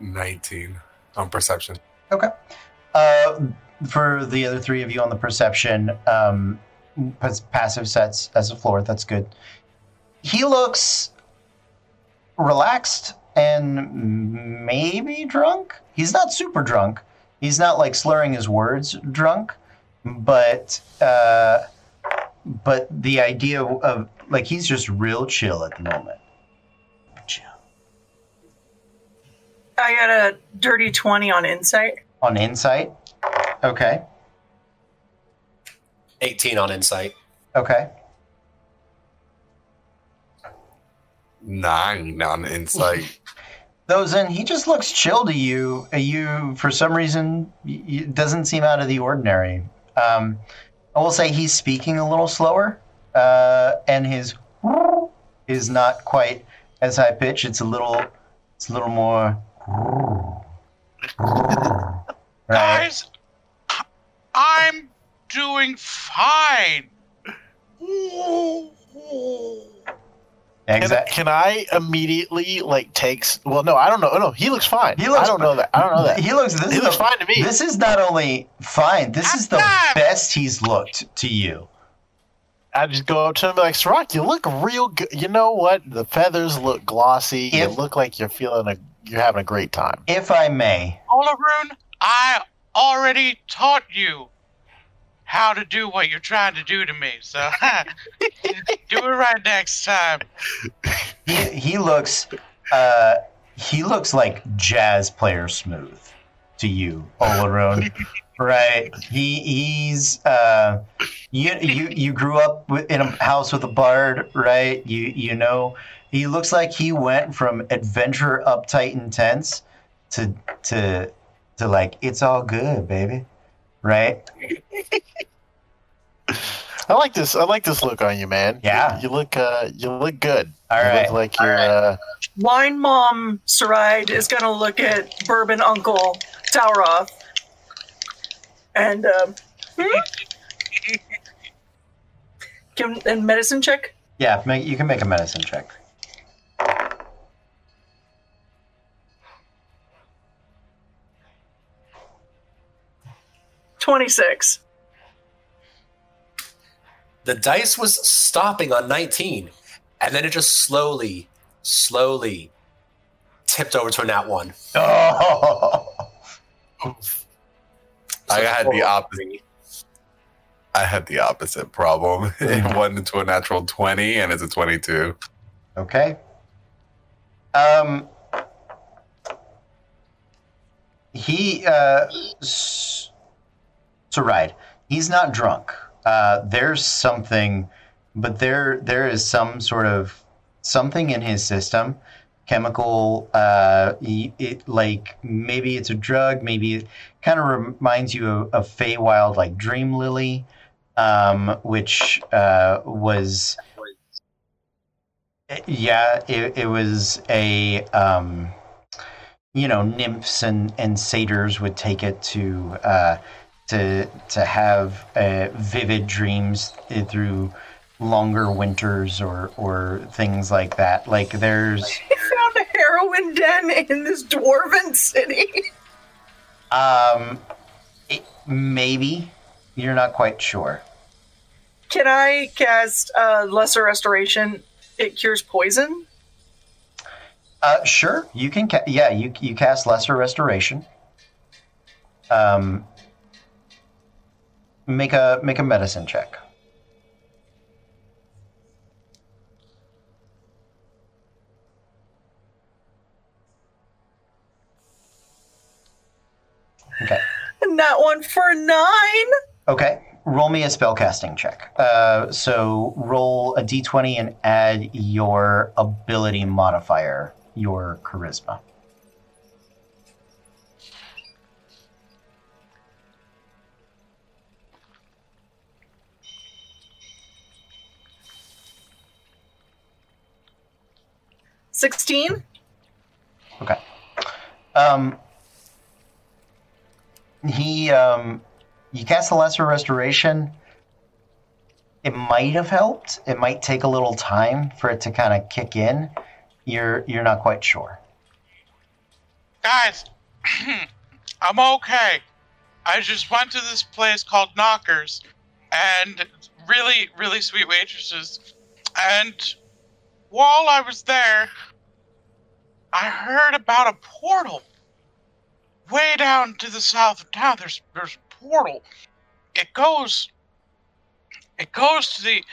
19 on perception. Okay. Uh, for the other three of you on the perception, um, passive sets as a floor. That's good. He looks relaxed and maybe drunk. He's not super drunk. He's not like slurring his words drunk, but uh, but the idea of like he's just real chill at the moment. Chill I got a dirty 20 on insight. on insight. Okay. 18 on insight. Okay. Nine on insight. [LAUGHS] Thosin, he just looks chill to you. Uh, You, for some reason, y- y- doesn't seem out of the ordinary. Um, I will say he's speaking a little slower, uh, and his [LAUGHS] is not quite as high pitch. It's a little, it's a little more. [LAUGHS] Right. Guys, I'm doing fine. [LAUGHS] Can, Exactly. can I immediately like takes? Well, no, I don't know. Oh, no, he looks fine. He looks I don't know that. I don't know that. He looks. This He is looks the- fine to me. This is not only fine. This is the I'm- best he's looked to you. I just go up to him and be like, Sirach, you look real good. You know what? The feathers look glossy. You look like you're feeling a, you're having a great time. If I may, Olaroon, I already taught you how to do what you're trying to do to me. So [LAUGHS] do it right next time. he he looks uh he looks like jazz player smooth to you Olaroon [LAUGHS] right he he's uh you you you grew up in a house with a bard right you you know he looks like he went from adventure uptight intense to to to like it's all good baby right I like this. I like this look on you, man. Yeah. You, you look. Uh, you look good. all you right look like you're. Uh, Wine Mom Saride is going to look at Bourbon Uncle Talroth. And, um, can, and medicine check? yeah make, you can make a medicine check 26. The dice was stopping on 19, and then it just slowly, slowly tipped over to a nat 1. oh [LAUGHS] I had the opposite. I had the opposite problem. [LAUGHS] It went into a natural 20 and it's a 22. Okay. Um. He uh, s- to ride. He's not drunk. Uh, there's something, but there there is some sort of something in his system, chemical. Uh, it like maybe it's a drug. Maybe it kind of reminds you of, of Feywild, like Dream Lily, um, which uh, was yeah, it, it was a um, you know nymphs and, and satyrs would take it to uh, to to have uh, vivid dreams through longer winters or or things like that. Like there's [LAUGHS] I found a heroin den in this dwarven city. um, it, maybe you're not quite sure. Can I cast uh, Lesser Restoration? It cures poison. Uh, sure, you can. Ca- yeah, you you cast lesser restoration. Um, make a make a medicine check. Okay. [LAUGHS] And that one for nine. Okay. Roll me a spellcasting check. Uh, so roll a d20 and add your ability modifier, your charisma. Sixteen. Okay. Um, he, um, you cast the Lesser Restoration. It might have helped. It might take a little time for it to kind of kick in. You're you're not quite sure. Guys, [CLEARS THROAT] I'm okay. I just went to this place called Knockers, and really, really sweet waitresses. And while I was there, I heard about a portal way down to the south of town. There's there's a portal. It goes. It goes to the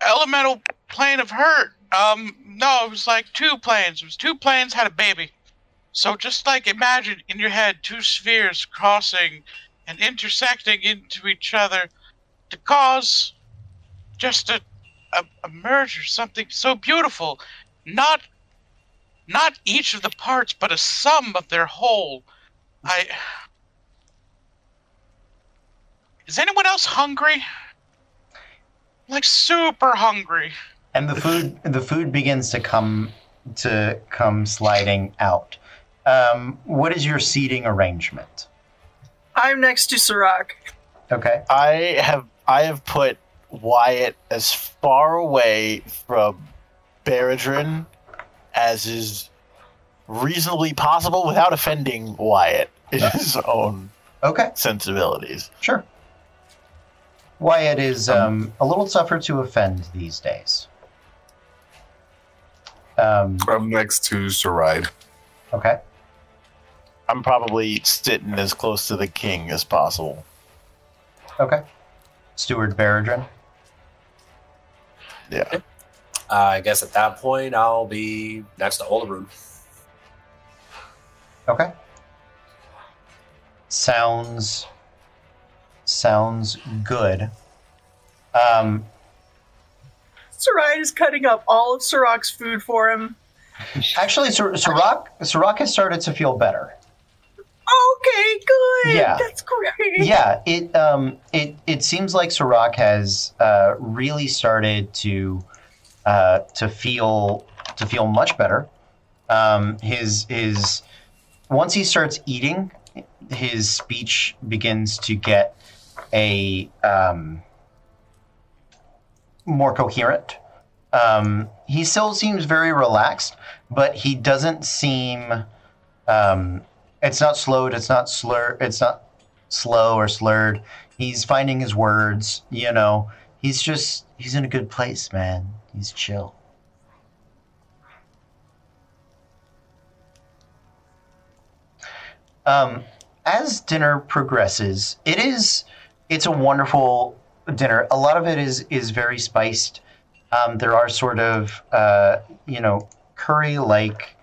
elemental plane of hurt. Um, no, it was like two planes. It was two planes had a baby. So just like imagine in your head two spheres crossing and intersecting into each other to cause just a, a, a merger, something so beautiful. Not not each of the parts, but a sum of their whole. I Is anyone else hungry? Like super hungry. And the food the food begins to come to come sliding out. Um, what is your seating arrangement? I'm next to Sirach. Okay. I have I have put Wyatt as far away from Beradrin as is reasonably possible without offending Wyatt in his own Okay. sensibilities. Sure. Wyatt is um, a little tougher to offend these days. Um, I'm next to Saride. okay. I'm probably sitting as close to the king as possible. Okay. Steward Beradrin. Yeah. Uh, I guess at that point I'll be next to Olaroon. Okay. Sounds sounds good. Um, Sarai is cutting up all of Sirach's food for him. actually, Sir- Sirach Sirach has started to feel better. Okay, good. Yeah. That's great. Yeah, it um it it seems like Sirach has uh, really started to uh, to feel to feel much better. Um, his his once he starts eating, his speech begins to get a um, more coherent. Um, he still seems very relaxed, but he doesn't seem. Um, it's not slowed. It's not slur. It's not slow or slurred. He's finding his words. You know, he's just he's in a good place, man. He's chill. Um, as dinner progresses, it is it's a wonderful dinner. A lot of it is is very spiced. Um, there are sort of uh, you know curry like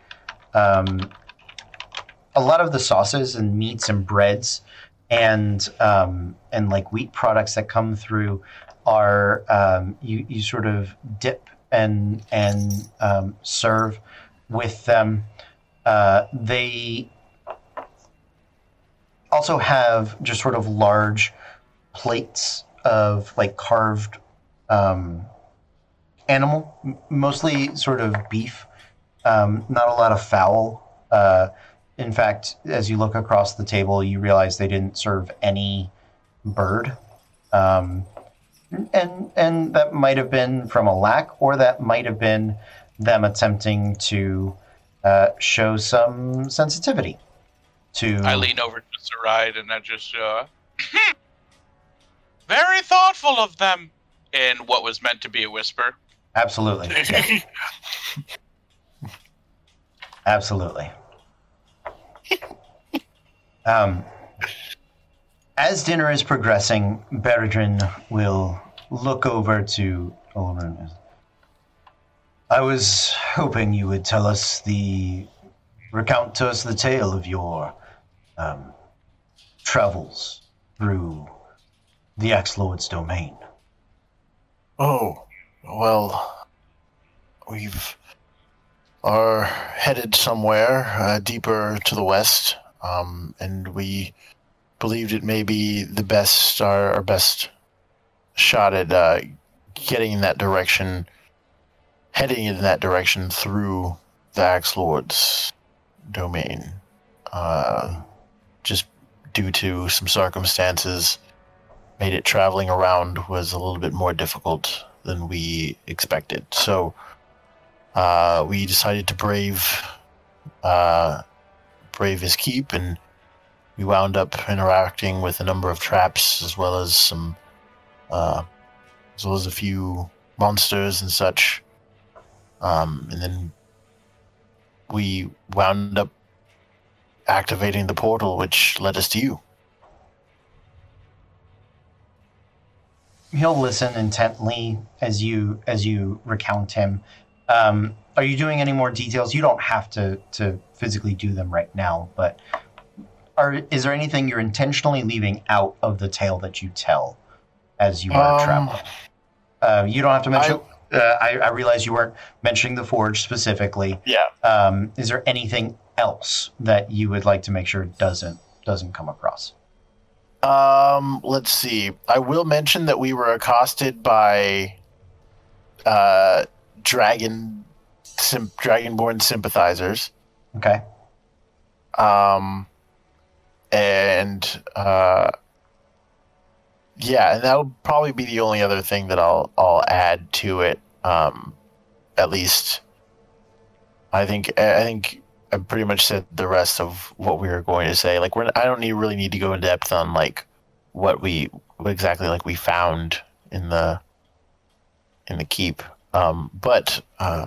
um, a lot of the sauces and meats and breads and um, and like wheat products that come through are um, you you sort of dip and and um, serve with them. Uh, they also have just sort of large plates of like carved um, animal, mostly sort of beef. Um, not a lot of fowl. Uh, in fact, as you look across the table, you realize they didn't serve any bird. Um, and and that might have been from a lack, or that might have been them attempting to uh, show some sensitivity to. I lean over to Saride and I just, uh, [LAUGHS] very thoughtful of them in what was meant to be a whisper. Absolutely, [LAUGHS] absolutely. Um, as dinner is progressing, Beradrin will look over to Olaroon. I was hoping you would tell us the recount to us the tale of your um, travels through the Axe Lord's domain. Oh, well, we've are headed somewhere uh, deeper to the west, um, and we believed it may be the best, our, our best shot at uh, getting in that direction, heading in that direction through the Axe Lord's domain. Uh, just due to some circumstances, made it traveling around was a little bit more difficult than we expected. So uh, we decided to brave uh, brave his keep, and we wound up interacting with a number of traps as well as some uh, as well as a few monsters and such. Um, and then we wound up activating the portal, which led us to you. He'll listen intently as you as you recount him. Um, are you doing any more details? You don't have to to physically do them right now, but are is there anything you're intentionally leaving out of the tale that you tell as you are Um, traveling? Uh, you don't have to mention. I, uh, I, I realize you weren't mentioning the forge specifically. Yeah. Um, is there anything else that you would like to make sure doesn't doesn't come across? Um, let's see. I will mention that we were accosted by uh dragon sim- dragonborn sympathizers. Okay. Um and uh yeah, and that'll probably be the only other thing that I'll I'll add to it. Um at least I think I think I pretty much said the rest of what we were going to say. Like we're I don't need really need to go in depth on like what we what exactly like we found in the in the keep. Um, but uh,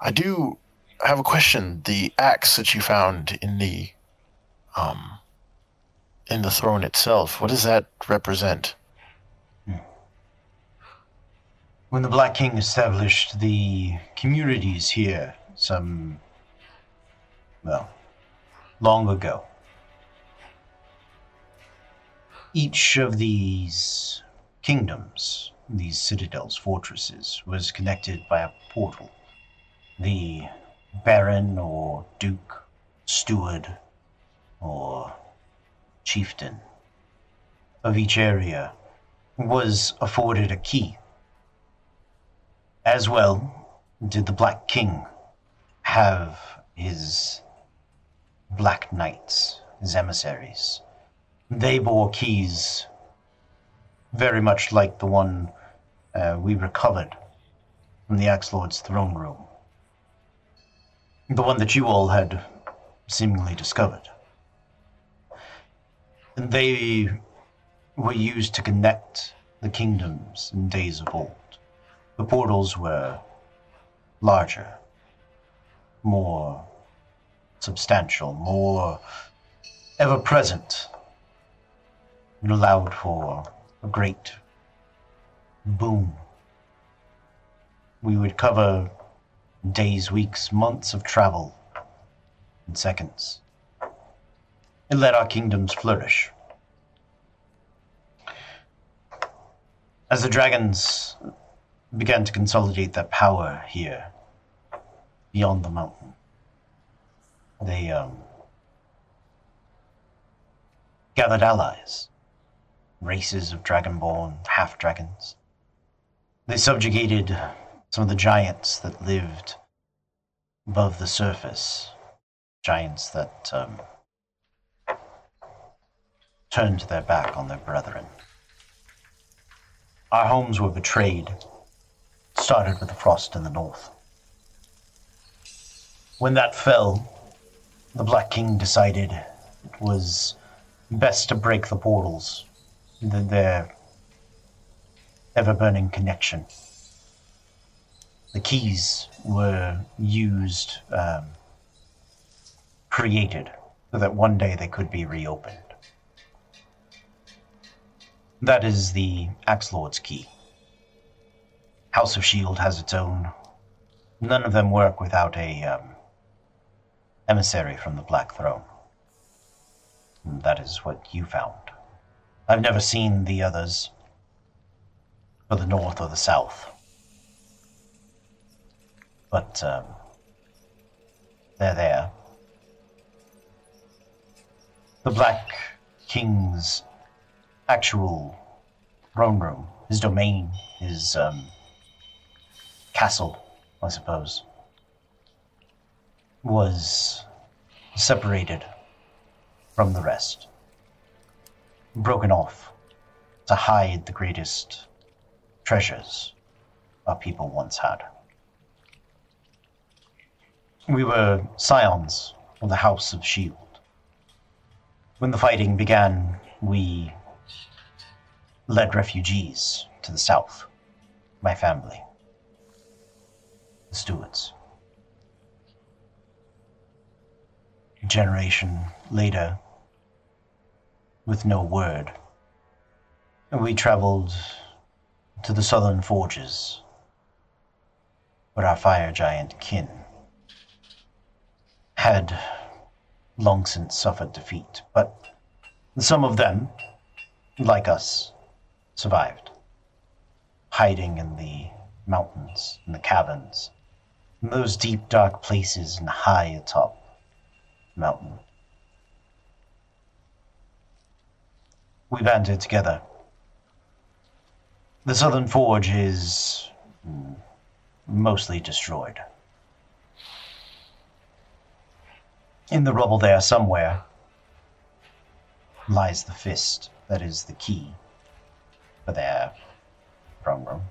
I do have a question. The axe that you found in the um in the throne itself, what does that represent? When the Black King established the communities here, some, well, long ago, each of these kingdoms, these citadels, fortresses, was connected by a portal. The Baron or Duke, Steward, or Chieftain of each area was afforded a key as well, did the Black King have his Black Knights, his emissaries. They bore keys very much like the one uh, we recovered from the Axe Lord's throne room. The one that you all had seemingly discovered. And they were used to connect the kingdoms in days of old. The portals were larger, more substantial, more ever present, and allowed for a great boom. We would cover days, weeks, months of travel in seconds. It let our kingdoms flourish. As the dragons began to consolidate their power here beyond the mountain. They um, gathered allies, races of dragonborn, half dragons. They subjugated some of the giants that lived above the surface, giants that um, turned their back on their brethren. Our homes were betrayed. Started with the frost in the north. When that fell, the Black King decided it was best to break the portals, their ever burning connection. The keys were used, um, created, so that one day they could be reopened. That is the Axe Lord's key. House of Shield has its own. None of them work without a um, emissary from the Black Throne. And that is what you found. I've never seen the others, for the north or the south. But um, they're there. The Black King's actual throne room, his domain, his um, castle, I suppose, was separated from the rest, broken off to hide the greatest treasures our people once had. We were scions of the House of Shield. When the fighting began, we led refugees to the south. My family. The Stewards. A generation later, with no word, we traveled to the southern forges, where our fire giant kin had long since suffered defeat, but some of them, like us, survived, hiding in the mountains, in the caverns, in those deep, dark places and high atop the mountain. We banded together. The southern forge is mm, mostly destroyed. In the rubble there somewhere lies the fist that is the key for their throne room.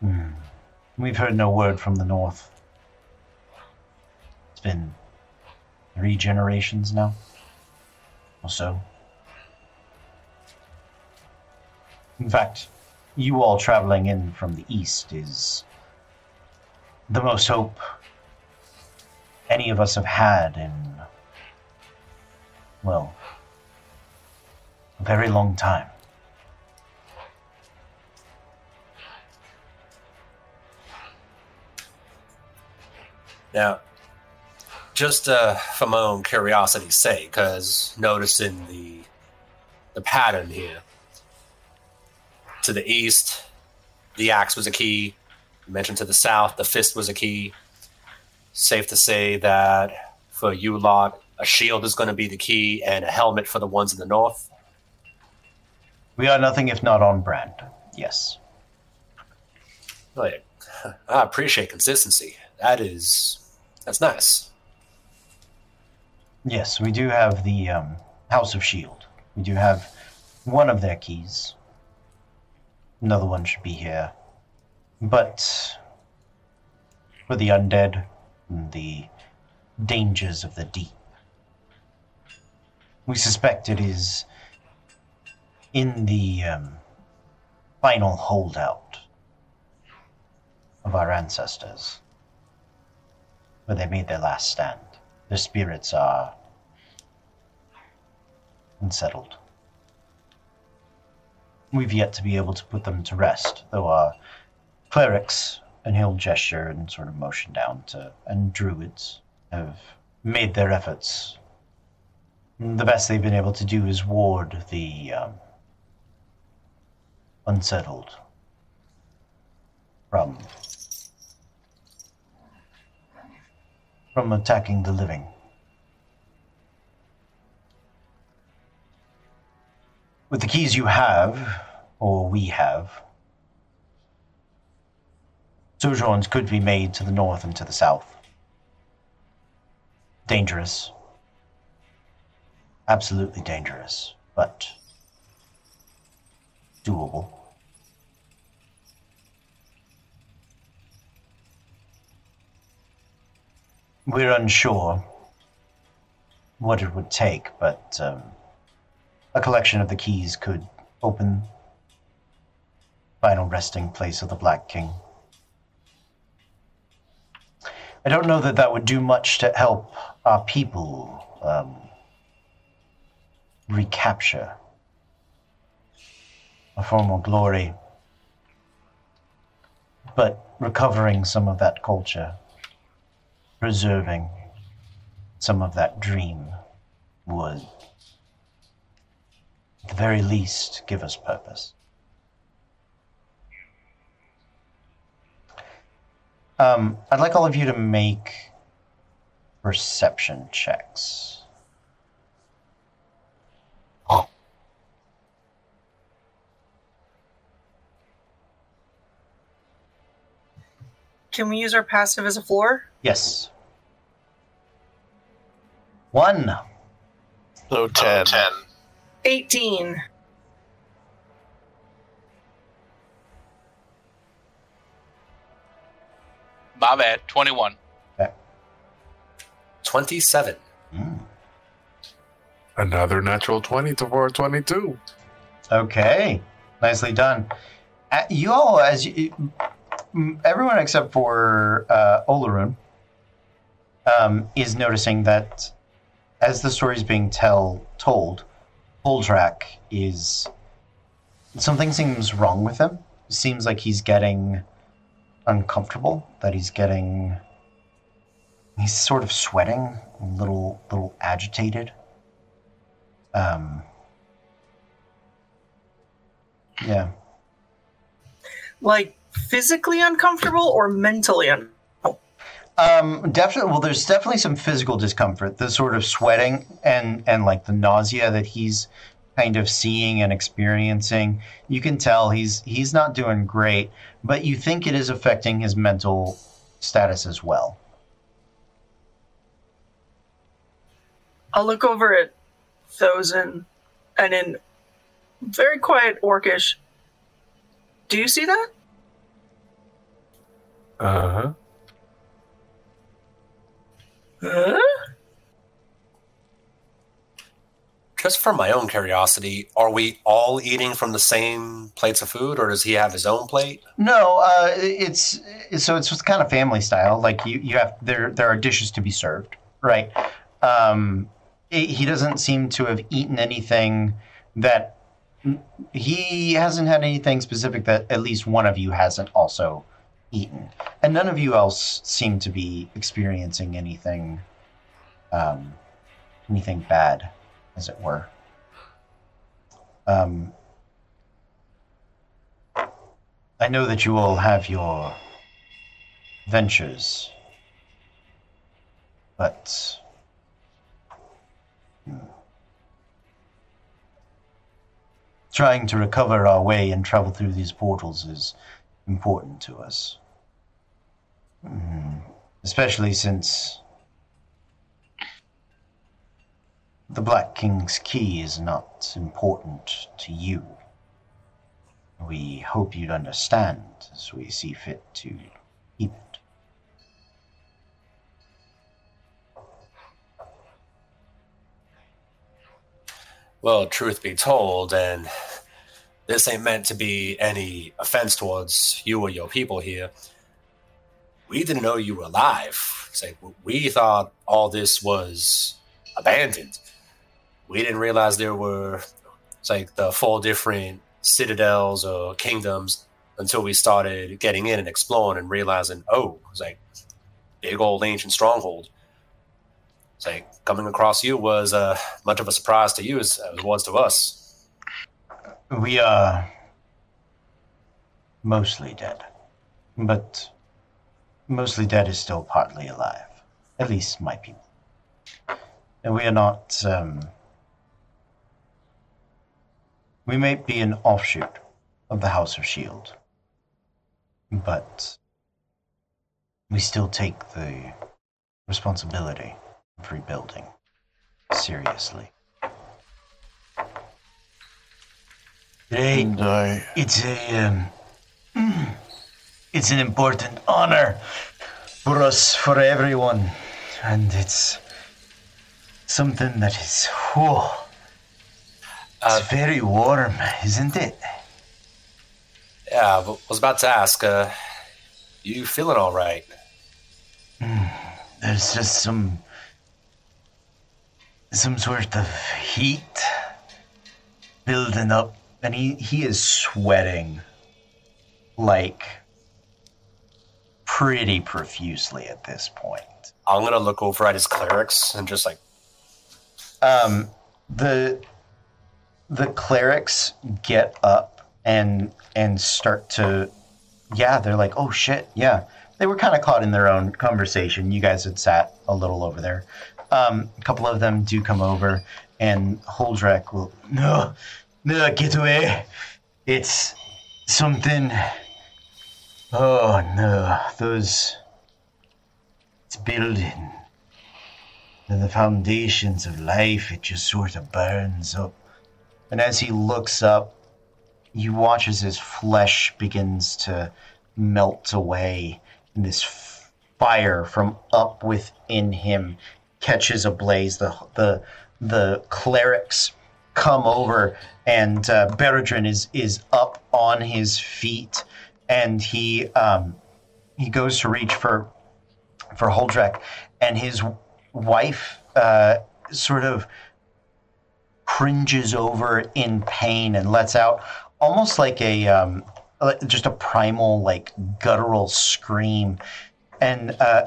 Hmm. We've heard no word from the north. It's been three generations now, or so. In fact, you all traveling in from the east is the most hope any of us have had in, well, a very long time. Now, just uh, for my own curiosity's sake, because noticing the the pattern here. To the east, the axe was a key. You mentioned to the south, the fist was a key. Safe to say that for you lot, a shield is going to be the key, and a helmet for the ones in the north. We are nothing if not on brand. Yes. Like, [LAUGHS] I appreciate consistency. That is, that's nice. Yes, we do have the um, House of Shield. We do have one of their keys. Another one should be here. But for the undead and the dangers of the deep, we suspect it is in the um, final holdout of our ancestors, where they made their last stand. Their spirits are unsettled. We've yet to be able to put them to rest, though our clerics, and he'll gesture and sort of motion down to, and druids have made their efforts. The best they've been able to do is ward the um, unsettled from from attacking the living. With the keys you have, or we have, sojourns could be made to the north and to the south. Dangerous. Absolutely dangerous, but doable. We're unsure what it would take, but um, a collection of the keys could open final resting place of the Black King. I don't know that that would do much to help our people um, recapture a former glory, but recovering some of that culture, preserving some of that dream would, at the very least, give us purpose. Um, I'd like all of you to make perception checks. Can we use our passive as a floor? Yes. One. So 10. 18. My bad. 21. 27. Mm. Another natural 20 to 422. Okay, nicely done. Uh, you all, as you, everyone except for uh, Olaroon, um, is noticing that as the story is being tell told, Holdrak is something seems wrong with him. Seems like he's getting uncomfortable. That he's getting he's sort of sweating, a little little agitated. Um, yeah. Like physically uncomfortable or mentally uncomfortable? Um, definitely. Well, there's definitely some physical discomfort. The sort of sweating and and like the nausea that he's kind of seeing and experiencing. You can tell he's he's not doing great, but you think it is affecting his mental status as well. I'll look over at Thosin and in very quiet orcish. Do you see that? Uh huh. Huh? Just for my own curiosity, are we all eating from the same plates of food, or does he have his own plate? No, uh, it's so it's kind of family style. Like you, you have there there are dishes to be served, right? Um, he he doesn't seem to have eaten anything that he hasn't had anything specific that at least one of you hasn't also eaten, and none of you else seem to be experiencing anything, um, anything bad, as it were. Um, I know that you all have your ventures, but hmm, trying to recover our way and travel through these portals is important to us. Especially since the Black King's key is not important to you. We hope you'd understand as we see fit to keep it. Well, truth be told, and this ain't meant to be any offense towards you or your people here. We didn't know you were alive. It's like we thought all this was abandoned. We didn't realize there were it's like the four different citadels or kingdoms until we started getting in and exploring and realizing, oh, it's like big old ancient stronghold. It's like coming across you was uh, much of a surprise to you as, as it was to us. We are mostly dead. But mostly dead is still partly alive. At least my people. And we are not. Um, we may be an offshoot of the House of Shield, but we still take the responsibility of rebuilding seriously. Today, I, it's a um, [CLEARS THROAT] it's an important honor for us, for everyone, and it's something that is oh, Uh, it's very warm, isn't it? yeah, I was about to ask, uh, you feeling all right? There's just some some sort of heat building up, and he he is sweating like pretty profusely at this point. I'm gonna look over at his clerics and just like, um, the the clerics get up and and start to yeah they're like oh shit yeah. They were kind of caught in their own conversation. You guys had sat a little over there. Um, a couple of them do come over and Holdrak will no no get away. It's something oh no those it's building and the foundations of life, it just sort of burns up. And as he looks up, you watch as his flesh begins to melt away, and this fire from up within him catches ablaze. The the the clerics come over, and uh, Beradrin is is up on his feet, and he um, he goes to reach for for Holdrak, and his wife uh, sort of cringes over in pain and lets out almost like a um, just a primal like guttural scream. And uh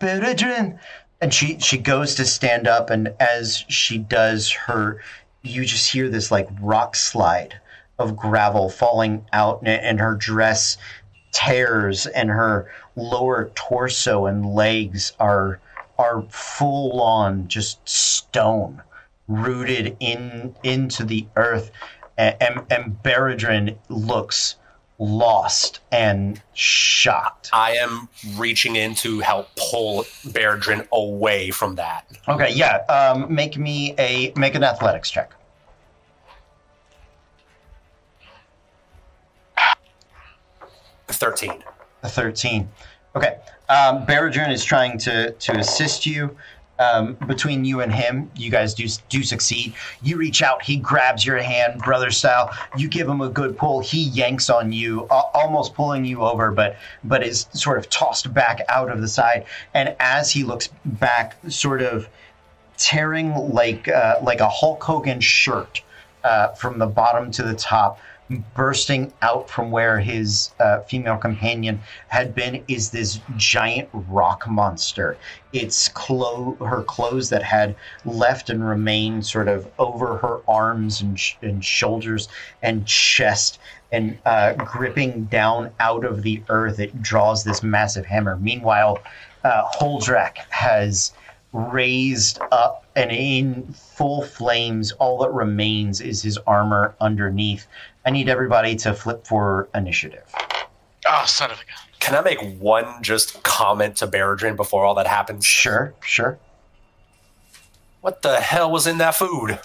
Beradrin and she she goes to stand up and as she does her you just hear this like rock slide of gravel falling out and, her dress tears and her lower torso and legs are are full on just stone rooted in into the earth and and, and looks lost and shocked. I am reaching in to help pull Beardrin away from that. Okay, yeah. Um, make me a make an athletics check. Thirteen. A 13. Okay. Um, Beradrin is trying to to assist you. Um, between you and him, you guys do do succeed. You reach out, he grabs your hand, brother style. You give him a good pull. He yanks on you, a- almost pulling you over, but but is sort of tossed back out of the side. And as he looks back, sort of tearing like uh, like a Hulk Hogan shirt uh, from the bottom to the top, bursting out from where his uh, female companion had been is this giant rock monster. Its clo- her clothes that had left and remained sort of over her arms and, sh- and shoulders and chest. And uh, gripping down out of the earth, it draws this massive hammer. Meanwhile, uh, Holdrak has raised up and in full flames all that remains is his armor underneath i need everybody to flip for initiative Oh, son of a gun. Can I make one just comment to Beardrin before all that happens? sure sure What the hell was in that food?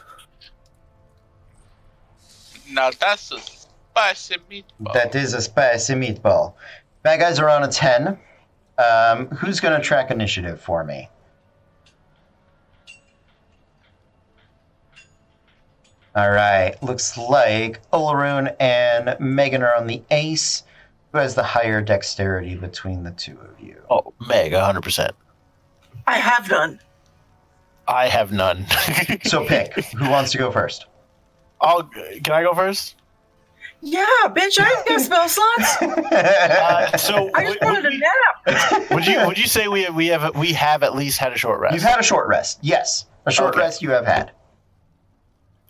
Now that's a spicy meatball. that is a spicy meatball bad guys are on a 10 um, who's going to track initiative for me all right looks like olaroon and megan are on the ace who has the higher dexterity between the two of you oh, Meg, 100%. I have none. I have none. [LAUGHS] so pick who wants to go first I'll, can I go first? Yeah, bitch, I got spell slots. [LAUGHS] Uh, so I just wanted a would, nap. would you would you say we have, we have we have at least had a short rest? You've had a short rest. Yes. A short Okay. rest you have had.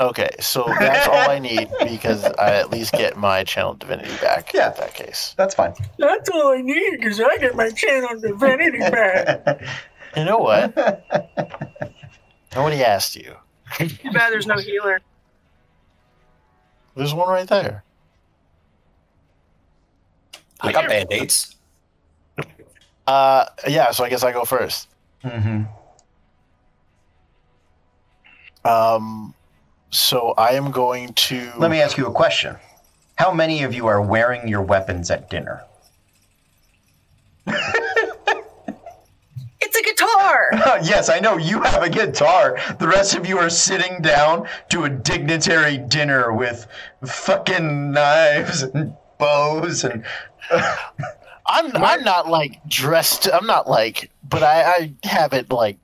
Okay, so that's all I need [LAUGHS] because I at least get my channel divinity back. Yeah. In that case, That's fine. That's all I need because I get my channel divinity back. [LAUGHS] you know what? [LAUGHS] Nobody asked you. Too bad there's no healer. There's one right there. I got band aids. Uh, yeah. So I guess I go first. hmm Um, so I am going to. Let me ask you a question. How many of you are wearing your weapons at dinner? It's a guitar. [LAUGHS] yes, I know you have a guitar. The rest of you are sitting down to a dignitary dinner with fucking knives and bows and. [LAUGHS] I'm I'm not like dressed. I'm not like, but I I have it like.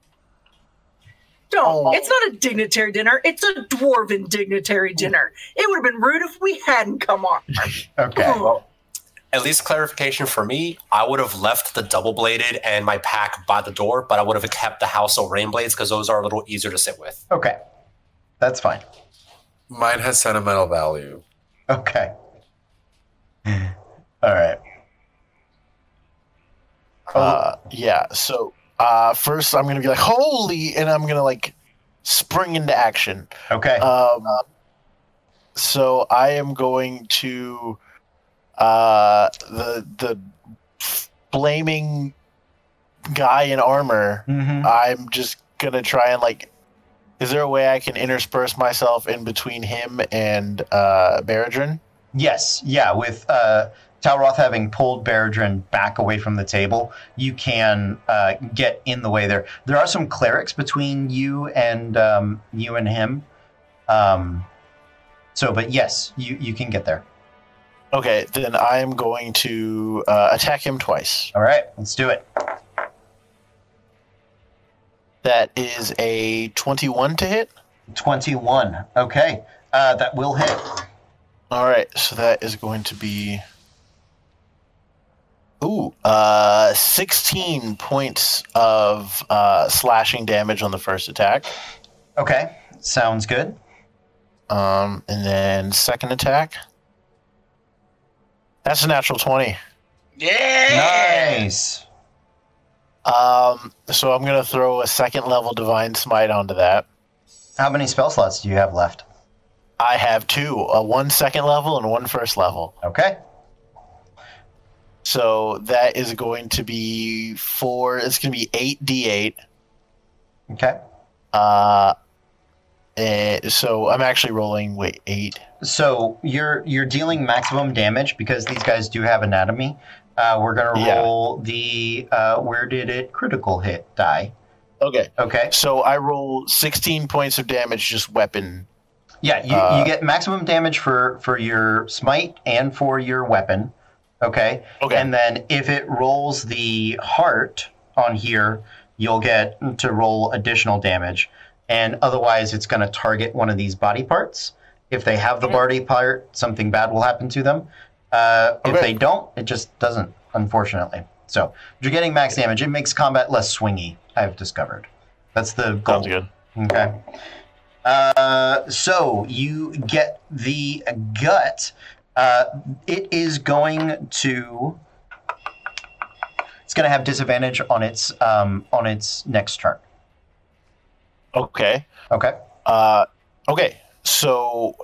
No, Oh. it's not a dignitary dinner. It's a dwarven dignitary dinner. It would have been rude if we hadn't come on. [LAUGHS] Okay. Oh. At least clarification for me, I would have left the double bladed and my pack by the door, but I would have kept the House of Rain Blades because those are a little easier to sit with. Okay. That's fine. Mine has sentimental value. Okay. All right. Uh, yeah. So uh, first I'm gonna be like holy, and I'm gonna like spring into action. Okay. Um, so I am going to uh, the the flaming guy in armor. hmm I'm just gonna try and like. Is there a way I can intersperse myself in between him and uh, Beradrin? Yes. Yeah. With uh, Talroth having pulled Beradrin back away from the table, you can uh, get in the way there. There are some clerics between you and um, you and him. Um, so, but yes, you you can get there. Okay, then I am going to uh, attack him twice. All right. Let's do it. That is a 21 to hit. Twenty-one. Okay. Uh, that will hit. All right, so that is going to be ooh, uh 16 points of uh slashing damage on the first attack. Okay. Sounds good. Um and then second attack That's a natural 20. Yeah. Nice. Um so I'm going to throw a second level divine smite onto that. How many spell slots do you have left? I have two, a one second level and one first level. Okay. So that is going to be four. It's going to be eight d8. Okay. Uh, eh, so I'm actually rolling. Wait, eight. So you're you're dealing maximum damage because these guys do have anatomy. Uh, we're gonna Yeah. roll the uh, where did it critical hit die? Okay. Okay. So I roll 16 points of damage, just weapon. Yeah, you, Uh, you get maximum damage for for your smite and for your weapon. Okay. Okay. And then if it rolls the heart on here, you'll get to roll additional damage. And otherwise, it's going to target one of these body parts. If they have the Okay. body part, something bad will happen to them. Uh, If Okay. they don't, it just doesn't, unfortunately. So you're getting max damage, it makes combat less swingy, I've discovered. That's the goal. Sounds good. Okay. Uh, so you get the gut. Uh, it is going to. It's going to have disadvantage on its um, on its next turn. Okay. Okay. Uh, okay. So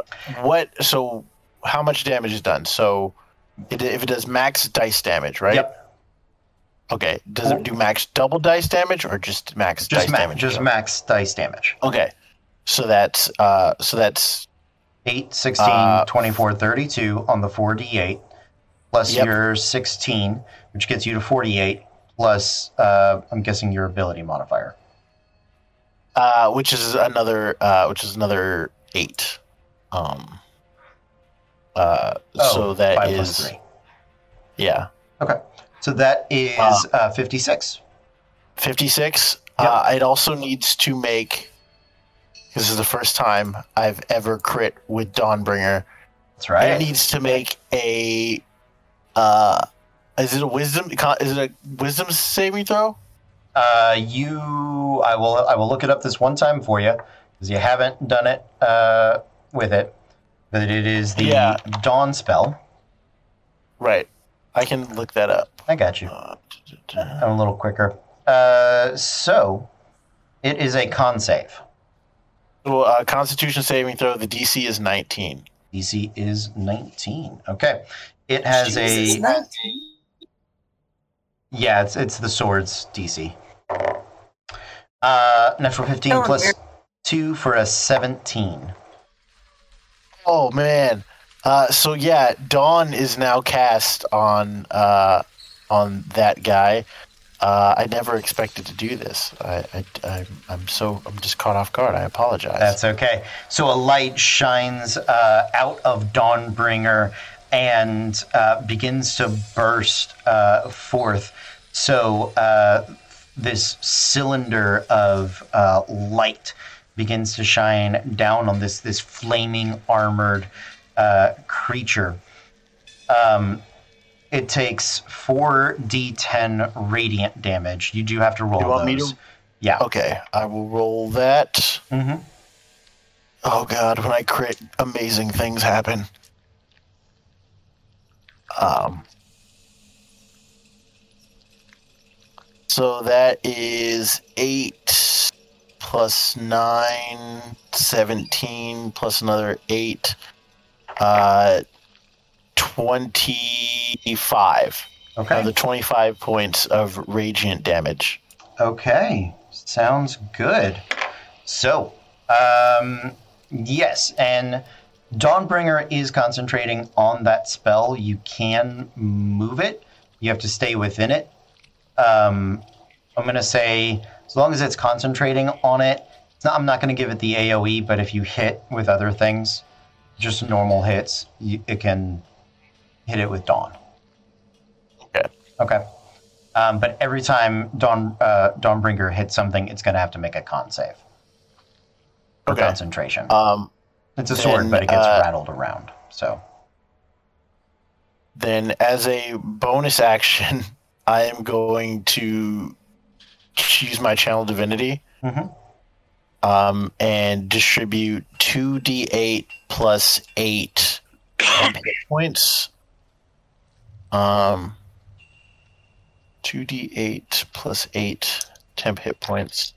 what? So how much damage is done? So it, if it does max dice damage, right? Yep. Okay. Does it do max double dice damage or just max Just dice ma- damage? just max dice damage. Okay. So that's uh so that's 8, 16, Uh, 24, 32 on the 4d8, plus Yep. your 16, which gets you to 48, plus, uh, I'm guessing your ability modifier. uh which is another uh which is another 8. Um uh Oh, so that 5 is plus 3. yeah. Okay. So that is Uh, 56. 56. Yep. Uh, it also needs to make this is the first time I've ever crit with Dawnbringer. That's right. It needs to make a uh is it a wisdom is it a wisdom saving throw? Uh, you, I will, I will look it up this one time for you. because you haven't done it uh, with it. But it is the Yeah. dawn spell. Right. I can look that up. I got you. Uh, I'm a little quicker. Uh, so it is a con save. Well, uh, Constitution saving throw. The DC is 19. DC is 19. Okay. It has Jesus, a not- yeah. It's it's the swords DC. Uh, natural 15 Oh, two for a 17. Oh man. Uh, so yeah, Dawn is now cast on uh, on that guy. Uh, I never expected to do this. I, I, I'm, I'm so I'm just caught off guard. I apologize. That's okay. So a light shines uh, out of Dawnbringer and uh, begins to burst uh, forth. So uh, this cylinder of uh, light begins to shine down on this this flaming armored creature. Um, it takes four d10 radiant damage. You do have to roll you want me to? Yeah. Okay, I will roll that. hmm Oh god, when I crit, amazing things happen. Um. So that is 8 plus 9, 17 plus another 8, uh, 25. Okay. Another 25 points of radiant damage. Okay, sounds good. So, um, yes, and Dawnbringer is concentrating on that spell. You can move it. You have to stay within it. Um, I'm going to say, as long as it's concentrating on it, it's not, I'm not going to give it the AoE, but if you hit with other things, just normal hits, you, it can hit it with Dawn. Okay. Okay. Um, but every time Dawn uh, Dawnbringer hits something, it's going to have to make a con save for Okay. concentration. Um, it's a sword, then, but it gets uh, rattled around. So then as a bonus action, [LAUGHS] I am going to use my channel divinity Mhm. um, and distribute 2d8 plus 8 temp hit points. Um, 2d8 plus 8 temp hit points.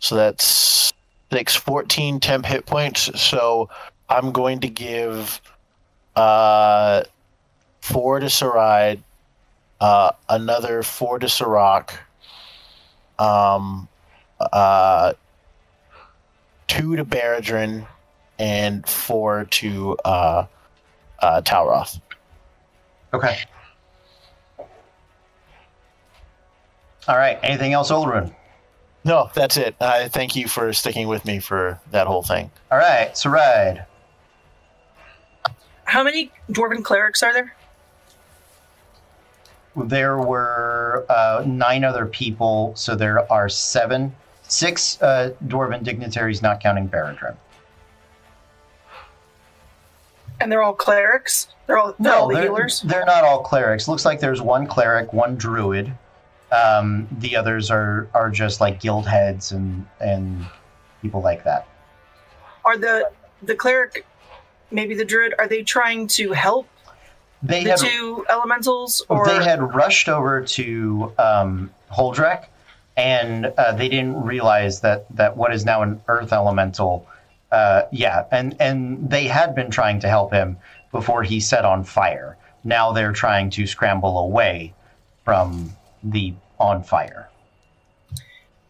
So that's 6, 14 temp hit points. So I'm going to give uh, four to Sarai, uh, another four to Sirach, um, uh, two to Beradrin, and four to uh, uh, Talroth. Okay. All right. Anything else, Olaroon? No, that's it. Uh, thank you for sticking with me for that whole thing. All right. Saride. How many dwarven clerics are there? There were uh, nine other people, so there are seven, six uh, dwarven dignitaries, not counting Beradrin. And they're all clerics. They're all they're all the they're, healers. they're not all clerics. Looks like there's one cleric, one druid. Um, the others are are just like guild heads and and people like that. Are the the cleric, maybe the druid, are they trying to help They the had two elementals, or they had rushed over to um, Holdrak, and uh, they didn't realize that that what is now an earth elemental. Uh, yeah, and and they had been trying to help him before he set on fire. Now they're trying to scramble away from the on fire.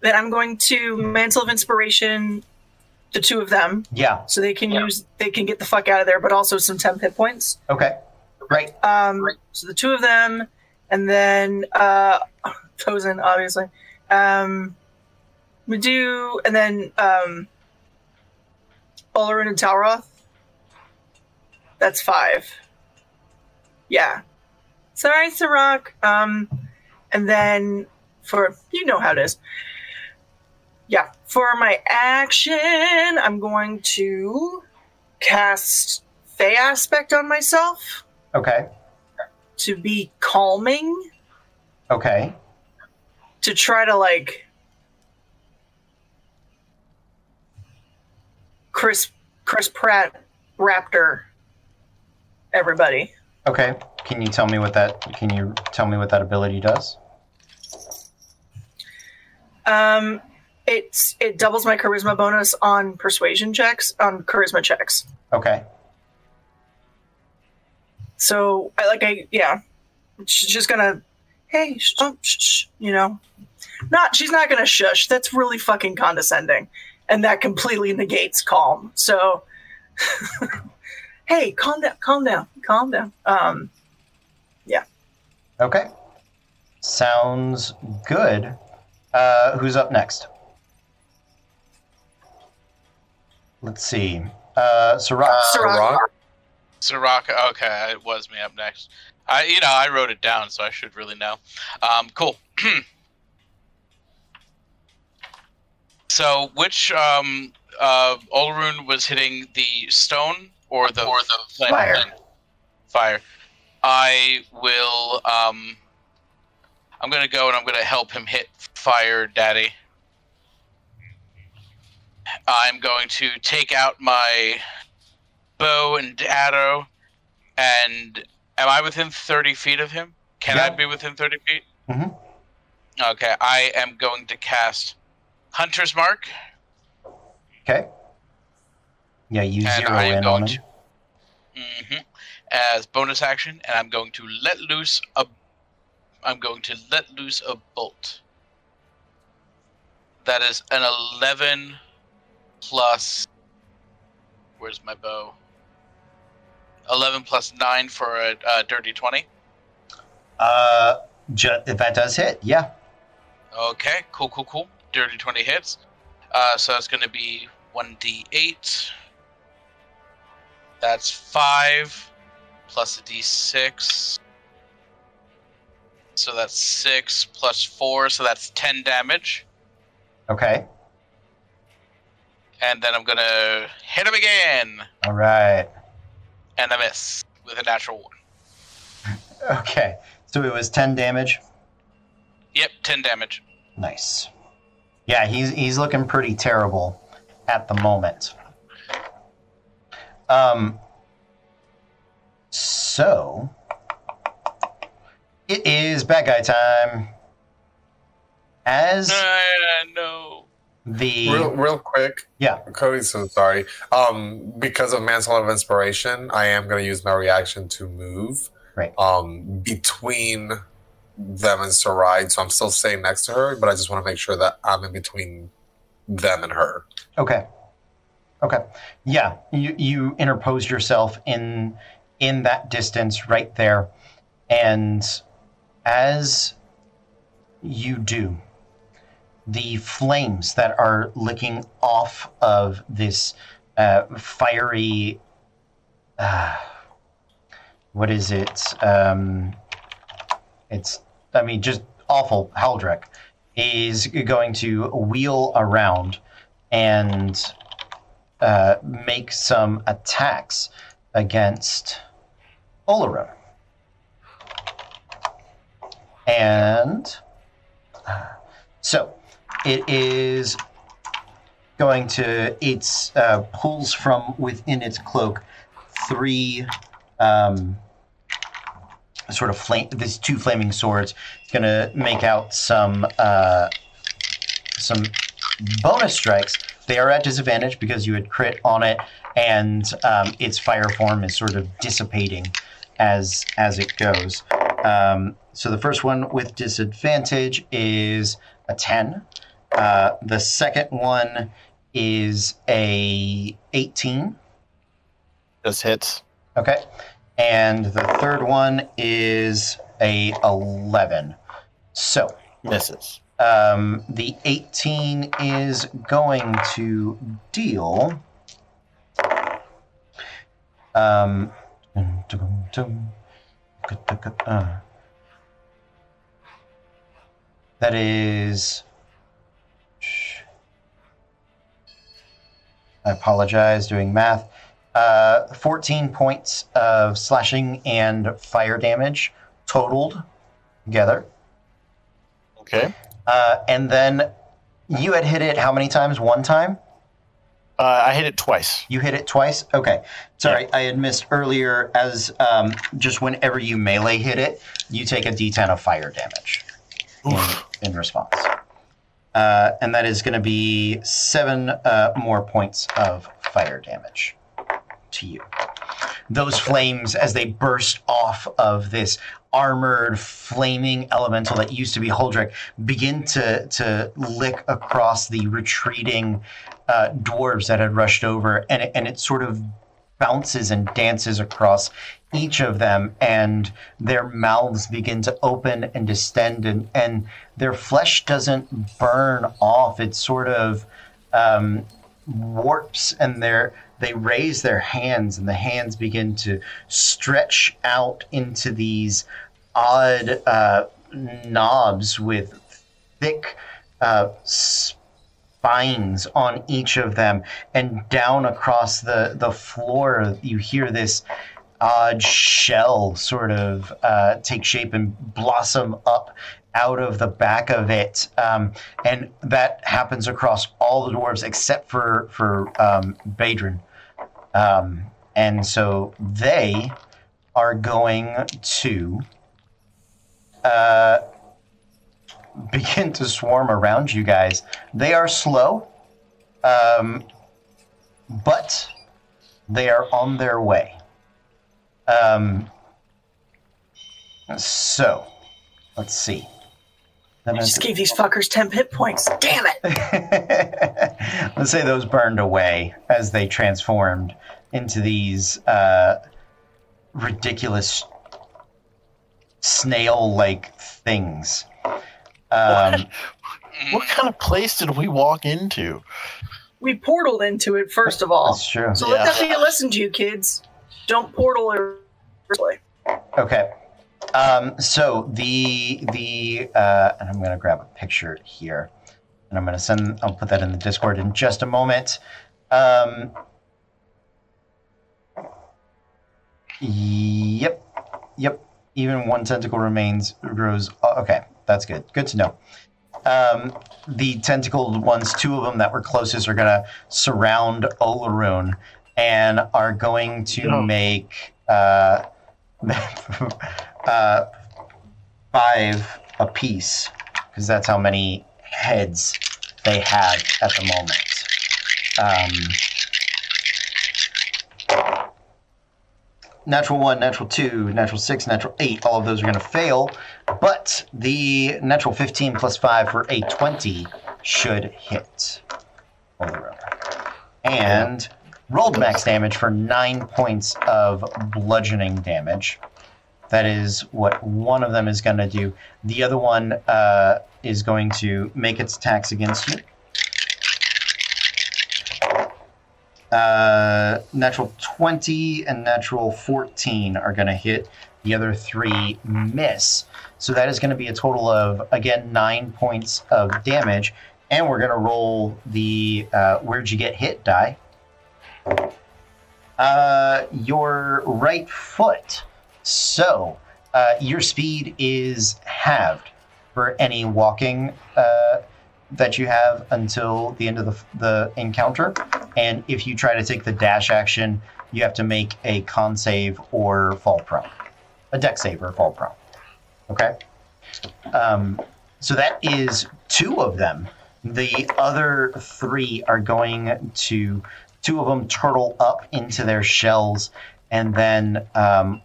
then I'm going to mantle of inspiration the two of them Yeah. so they can use they can get the fuck out of there, but also some temp hit points. Okay. Great. Um, so the two of them, and then uh, [LAUGHS] Thosin, obviously. Um, we do, and then um, Olaroon and Talroth. That's five. Yeah. Sorry, Sirach. Um, and then for you know how it is. Yeah, for my action, I'm going to cast Fey aspect on myself Okay. to be calming Okay. to try to like Chris Chris Pratt Raptor. Everybody. Okay. Can you tell me what that? Can you tell me what that ability does? Um, it's it doubles my charisma bonus on persuasion checks on charisma checks. Okay. So I like I yeah, she's just gonna hey sh- oh, shh, shh, you know, not she's not gonna shush. That's really fucking condescending, and that completely negates calm. So [LAUGHS] hey, calm down, calm down, calm down. Um, yeah. Okay. Sounds good. Uh, who's up next? Let's see. Uh, Sirach. Sirach. Rock? Okay, it was me up next. I, you know, I wrote it down, so I should really know. Um, cool. [CLEARS THROAT] so, which um, uh, Olaroon was hitting the stone or the or the flame? Fire. Fire. I will. Um, I'm gonna go and I'm gonna help him hit fire, Daddy. I'm going to take out my bow and arrow, and am I within 30 feet of him? Can I be within 30 feet? Mhm. Okay, I am going to cast Hunter's Mark, Okay. Yeah, you And zero I am going to- him. hmm as bonus action, and I'm going to let loose a. I'm going to let loose a bolt. That is an 11 plus. Where's my bow? 11 plus 9 for a, a dirty 20. Uh, ju- that does hit. Yeah. Okay, cool, cool, cool. Dirty 20 hits. Uh, so that's going to be 1d8. That's 5 plus a d6. So that's 6 plus 4, so that's 10 damage. Okay. And then I'm going to hit him again. All right. And I miss with a natural 1. [LAUGHS] Okay. So it was ten damage. Yep, 10 damage. Nice. Yeah, he's he's looking pretty terrible at the moment. Um. So it is bad guy time. As Uh, no. the Real, real quick. Yeah. Cody, so sorry. Um, because of Mantle of Inspiration, I am going to use my reaction to move. Right. Um, between them and Sarai, so I'm still staying next to her, but I just want to make sure that I'm in between them and her. Okay. Okay. Yeah, you you interpose yourself in in that distance right there, and as you do, the flames that are licking off of this uh, fiery. Uh, what is it? Um, it's. I mean, just awful. Holdrak is going to wheel around and uh, make some attacks against Olaroon. And so it is going to, it's uh, pulls from within its cloak three um, sort of flame, these two flaming swords. It's going to make out some uh, some bonus strikes. They are at disadvantage because you had crit on it, and um, its fire form is sort of dissipating as as it goes. Um, so the first one with disadvantage is a ten. Uh, the second one is a eighteen. Just hits. Okay, and the third one is a eleven. So Misses. um, the 18 is going to deal. Um, uh, that is. I apologize, doing math. Uh, 14 points of slashing and fire damage totaled together. Okay. Uh, and then you had hit it how many times? One time? Uh, I hit it twice. You hit it twice? Okay. Sorry, I had missed earlier as um, just whenever you melee hit it, you take a d10 of fire damage in, in response. Uh, and that is going to be seven uh, more points of fire damage to you. Those flames, as they burst off of this armored, flaming elemental that used to be Holdrak, begin to, to lick across the retreating uh, dwarves that had rushed over, and it, and it sort of bounces and dances across each of them, and their mouths begin to open and distend, and, and their flesh doesn't burn off. It sort of um, warps, and they raise their hands, and the hands begin to stretch out into these odd uh, knobs with thick uh, spines on each of them, and down across the the floor, you hear this odd shell sort of uh, take shape and blossom up out of the back of it, um, and that happens across all the dwarves except for for um, Beradrin. Um, and so they are going to uh, begin to swarm around you guys. They are slow, um, but they are on their way. Um, so, let's see. I just gave these fuckers 10 hit points. Damn it. [LAUGHS] Let's say those burned away as they transformed into these uh, ridiculous snail-like things. Um, What kind of place did we walk into? We portaled into it, first of all. that's true. So let that be a lesson to you, kids. Don't portal or. Okay. Um, so the the uh, and I'm gonna grab a picture here, and I'm gonna send. I'll put that in the Discord in just a moment. Um, yep, yep. Even one tentacle remains grows. oh, Okay, that's good. Good to know. Um, the tentacled ones, two of them that were closest, are gonna surround Olaroon and are going to Yeah. make. Uh, [LAUGHS] uh, five apiece, because that's how many heads they have at the moment. Um, natural one, natural two, natural six, natural eight. All of those are going to fail, but the natural 15 plus five for a 20 should hit. And rolled max damage for nine points of bludgeoning damage. That is what one of them is going to do. The other one uh, is going to make its attacks against you. Uh, natural 20 and natural 14 are going to hit. The other three miss. So that is going to be a total of, again, nine points of damage. And we're going to roll the uh, where'd you get hit die. Uh, your right foot. So uh, your speed is halved for any walking uh, that you have until the end of the, the encounter. And if you try to take the dash action, you have to make a con save or fall prone. A deck save or fall prone. Okay? Um, so that is two of them. The other three are going to, two of them turtle up into their shells, and then um,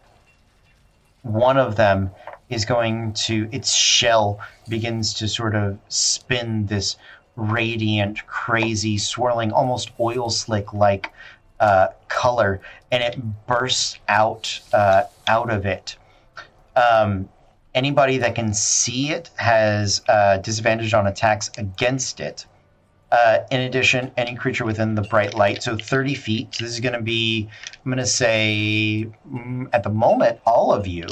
one of them is going to, its shell begins to sort of spin this radiant, crazy, swirling, almost oil slick like uh, color, and it bursts out uh, out of it. Um, anybody that can see it has uh, disadvantage on attacks against it. Uh, in addition, any creature within the bright light, so 30 feet. So this is going to be, I'm going to say, mm, at the moment, all of you.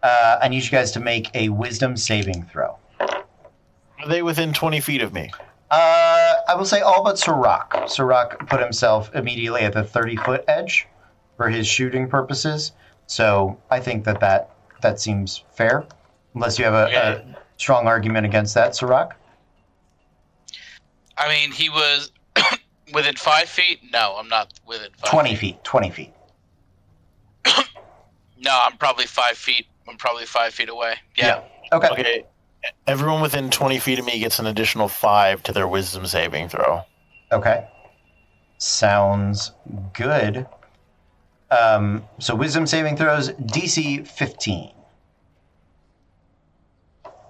Uh, I need you guys to make a wisdom saving throw. Are they within 20 feet of me? Uh, I will say all but Sirach. Sirach put himself immediately at the 30 foot edge for his shooting purposes. So I think that that, that seems fair. Unless you have a, Okay. a strong argument against that, Sirach. I mean, he was [COUGHS] Within five feet? No, I'm not within five. 20 feet. 20 feet. [COUGHS] No, I'm probably five feet. I'm probably five feet away. Yeah. Okay. Okay. Everyone within 20 feet of me gets an additional five to their wisdom saving throw. Okay. Sounds good. Um, so wisdom saving throws DC 15.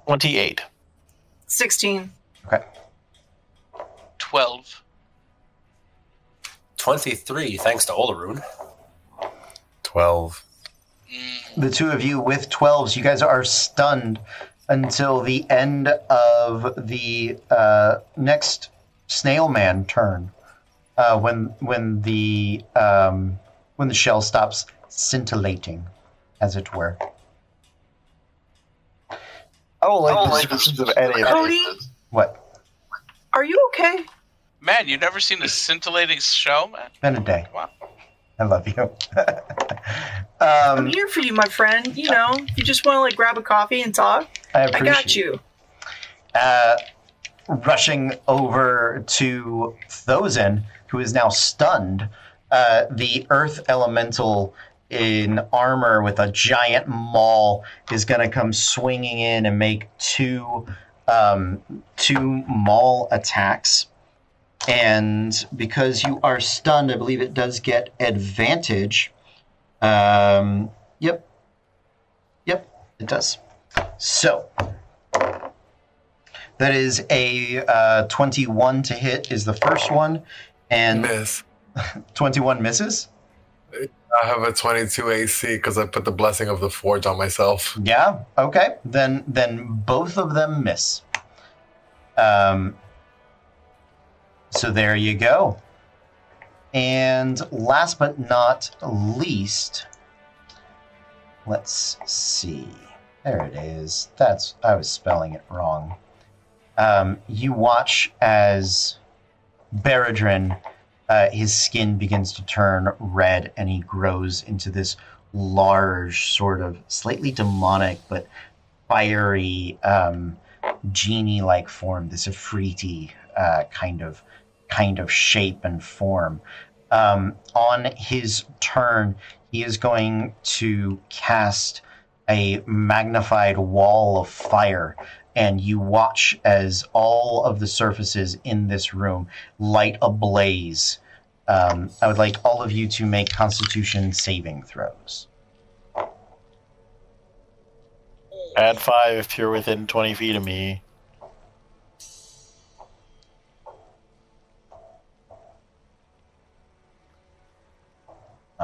28. 16. Okay. Twelve. 23, thanks to Olaroon. 12. Mm, The two of you with 12s, you guys are stunned until the end of the uh, next snail man turn. Uh, when when the um, when the shell stops scintillating, as it were. I don't like the descriptions of any of Cody? it. What? Are you okay? Man, you've never seen a scintillating show, man. Been a day. Wow. I love you. [LAUGHS] I'm um, here for you, my friend. You know, if you just want to like grab a coffee and talk, I I got you. uh, rushing over to Thosin, who is now stunned. Uh, the earth elemental in armor with a giant maul is going to come swinging in and make two um, two maul attacks. And because you are stunned, I believe it does get advantage. Um, yep. Yep, it does. So, that is a uh, 21 to hit is the first one, and Miss. [LAUGHS] 21 misses. I have a 22 AC because I put the blessing of the forge on myself. Yeah. Okay. Then then both of them miss. Um. So there you go. And last but not least, let's see. There it is. That's I was spelling it wrong. Um, you watch as Beradrin, uh, his skin begins to turn red, and he grows into this large, sort of slightly demonic but fiery um, genie-like form. This Afriti uh, kind of kind of shape and form. Um, on his turn, he is going to cast a magnified wall of fire and you watch as all of the surfaces in this room light ablaze. Um, I would like all of you to make Constitution saving throws. Add five if you're within 20 feet of me.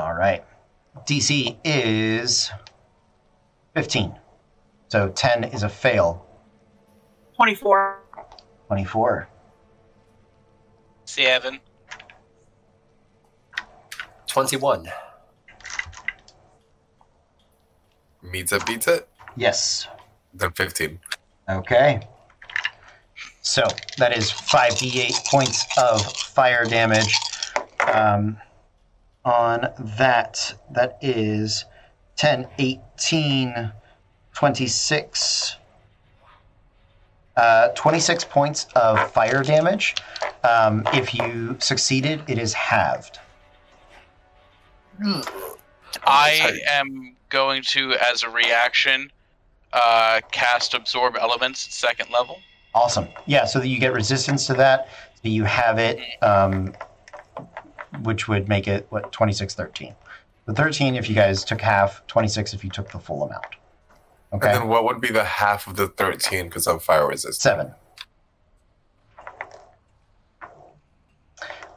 All right. DC is 15. So 10 is a fail. 24. 24. Seven. 21. Meets it, beats it. Yes. Then 15. Okay. So that is 5d8 points of fire damage. Um, on that, that is 10, 18, 26. Uh, 26 points of fire damage. Um, if you succeeded, it is halved. I am going to, as a reaction, uh, cast Absorb Elements at second level. Awesome. Yeah, so that you get resistance to that. So you have it, um, which would make it, what, 26, 13. The 13 if you guys took half, 26 if you took the full amount. Okay. And then what would be the half of the 13 because of fire resistance? Seven.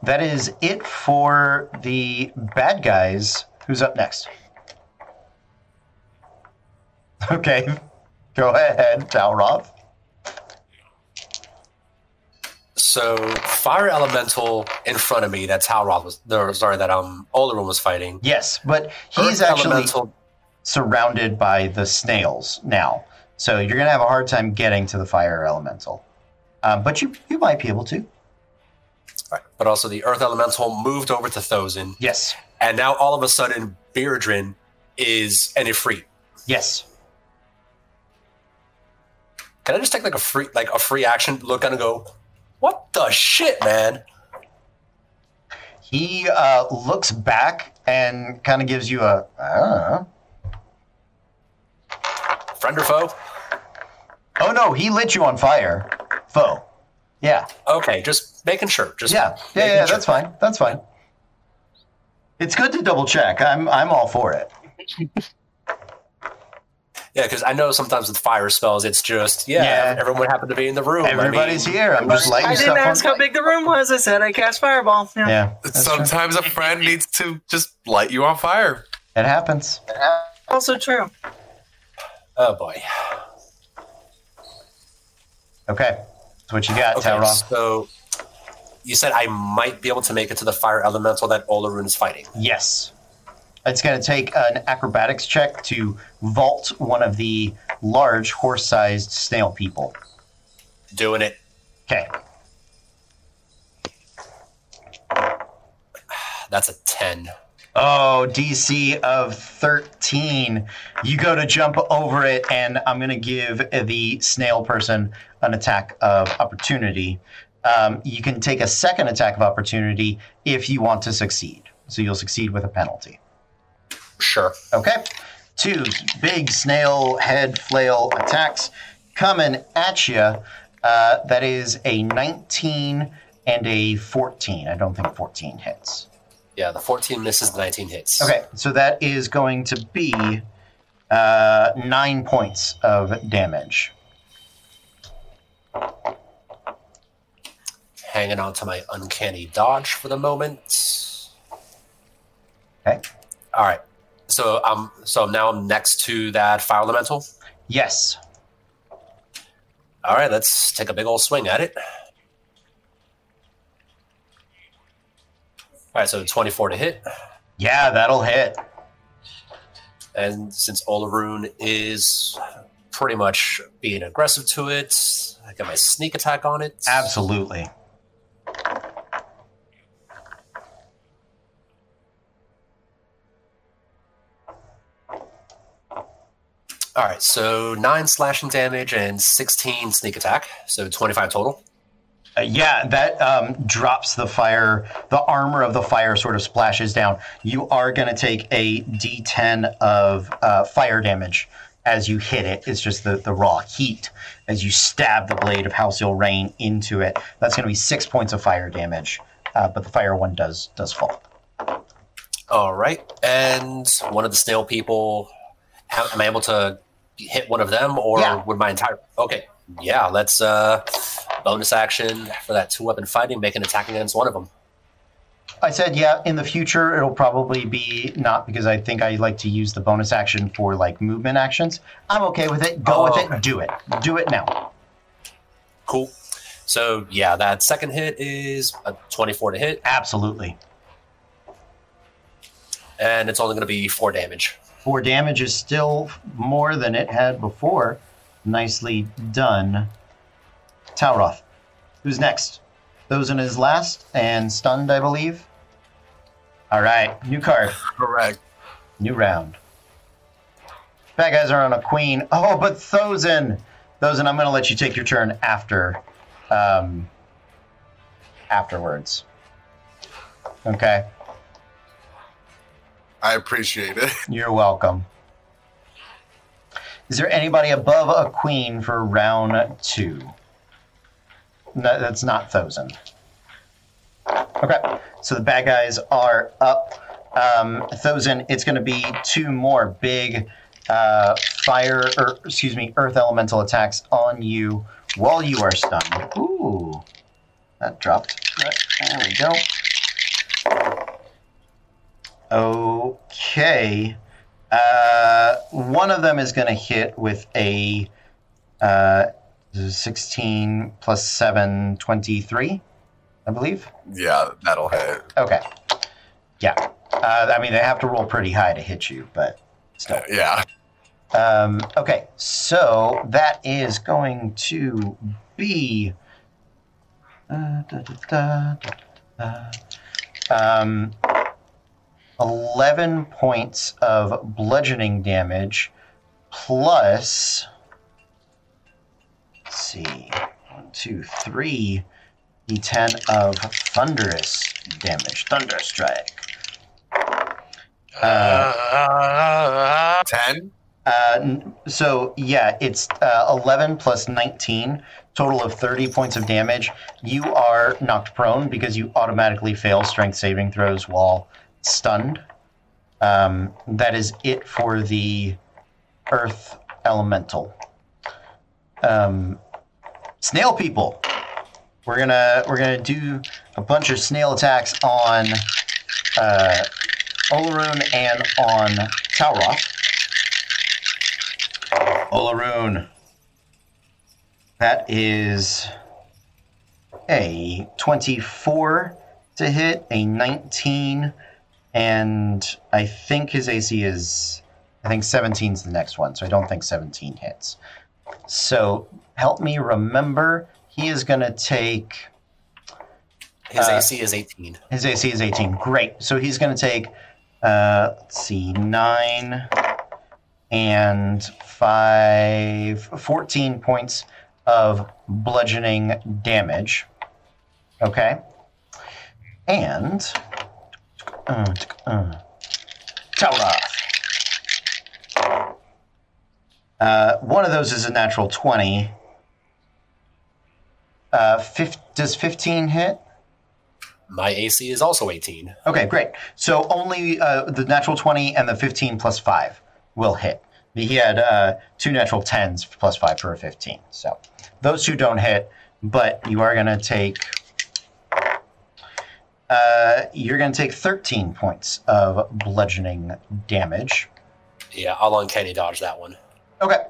That is it for the bad guys. Who's up next? [LAUGHS] Okay. Go ahead, Talroth. So fire elemental in front of me. That's how Roth was. No, sorry, that um Olaroon was fighting. Yes, but he's Earth actually elemental. surrounded by the snails now. So you're going to have a hard time getting to the fire elemental. Um, but you, you might be able to. Right. But also the earth elemental moved over to Thosin, Yes. and now all of a sudden Beradrin is an Ifrit. Yes. Can I just take like a free like a free action look and go, what the shit, man? He uh, looks back and kind of gives you a, I don't know. Friend or foe? Oh no, he lit you on fire. Foe. Yeah. Okay, just making sure. Just Yeah. Yeah, yeah, sure. that's fine. That's fine. It's good to double check. I'm I'm all for it. [LAUGHS] Yeah, because I know sometimes with fire spells, it's just yeah, Yeah. everyone happened to be in the room. I mean, Everybody's here. I'm just lighting I didn't on ask how big the room was. I said I cast fireball. Yeah. Yeah. that's true. Sometimes a friend needs to just light you on fire. It happens. Also true. Oh boy. Okay. That's what you got, Okay, Talroth. so you said I might be able to make it to the fire elemental that Olaroon is fighting. Yes. It's going to take an acrobatics check to vault one of the large horse sized snail people. Doing it. Okay. [SIGHS] That's a ten. Oh, DC of 13. You go to jump over it, and I'm going to give the snail person an attack of opportunity. Um, you can take a second attack of opportunity if you want to succeed. So you'll succeed with a penalty. Sure. Okay. Two big snail head flail attacks coming at you. Uh, that is a 19 and a 14. I don't think 14 hits. Yeah, the 14 misses, the 19 hits. Okay, so that is going to be uh, nine points of damage. Hanging on to my uncanny dodge for the moment. Okay. All right. Um, so I'm so now I'm next to that fire elemental. Yes. All right, let's take a big old swing at it. All right, so 24 to hit. Yeah, that'll hit. And since Olaroon is pretty much being aggressive to it, I got my sneak attack on it. Absolutely. All right, so nine slashing damage and 16 sneak attack, so 25 total. Uh, yeah, that um, drops the fire. The armor of the fire sort of splashes down. You are going to take a d10 of uh, fire damage as you hit it. It's just the, the raw heat as you stab the blade of Halcyon Rain into it. That's going to be six points of fire damage, uh, but the fire one does does fall. All right, and one of the snail people, how, am I able to hit one of them, or Yeah. would my entire? Okay, yeah, let's uh, bonus action for that two weapon fighting, make an attack against one of them. I said, yeah, in the future it'll probably be not because I think I like to use the bonus action for like movement actions. I'm okay with it. Go Oh, with okay. it. Do it. Do it now. Cool. So yeah, that second hit is a twenty-four to hit, Absolutely. and it's only going to be four damage. Four damage is still more than it had before. Nicely done. Talroth. Who's next? Thosin is last and stunned, I believe. All right, new card, Correct. new round. Bad guys are on a queen. Oh, but Thosin, Thosin, I'm going to let you take your turn after, um, afterwards. Okay, I appreciate it. [LAUGHS] you're welcome. Is there anybody above a queen for round two? No, that's not Thosin. Okay, so the bad guys are up. Um, it's going to be two more big uh, fire, or excuse me, earth elemental attacks on you while you are stunned. Ooh, that dropped. There we go. Okay. Uh, one of them is going to hit with a uh, 16 plus 7, 23, I believe. Yeah, that'll hit. Okay. Yeah. Uh, I mean, they have to roll pretty high to hit you, but still. Yeah. Um, okay, so that is going to be. Uh, da, da, da. Um, 11 points of bludgeoning damage plus. Let's see. One, two, three. D10 of thunderous damage. Thunder strike. Uh, 10? Uh, so yeah, it's uh, 11 plus 19, total of 30 points of damage. You are knocked prone because you automatically fail strength saving throws while stunned. Um, that is it for the earth elemental. Um, snail people. We're gonna we're gonna do a bunch of snail attacks on uh, Olaroon and on Talroth. Olaroon. That is a 24 to hit, a 19, and I think his AC is, I think 17 is the next one, so I don't think 17 hits. So help me remember, he is going to take, His Uh, AC is 18. his AC is 18. Great. So he's going to take, uh, let's see, 9 and 5, 14 points of bludgeoning damage. Okay. And. Uh, uh. Uh, one of those is a natural 20. Uh, fif- does 15 hit? My AC is also 18. Okay, great. So only uh, the natural 20 and the 15 plus 5 will hit. He had uh, two natural 10s plus 5 for a 15. So those two don't hit, but you are going to take. Uh, you're going to take 13 points of bludgeoning damage. Yeah, I'll uncanny dodge that one. Okay.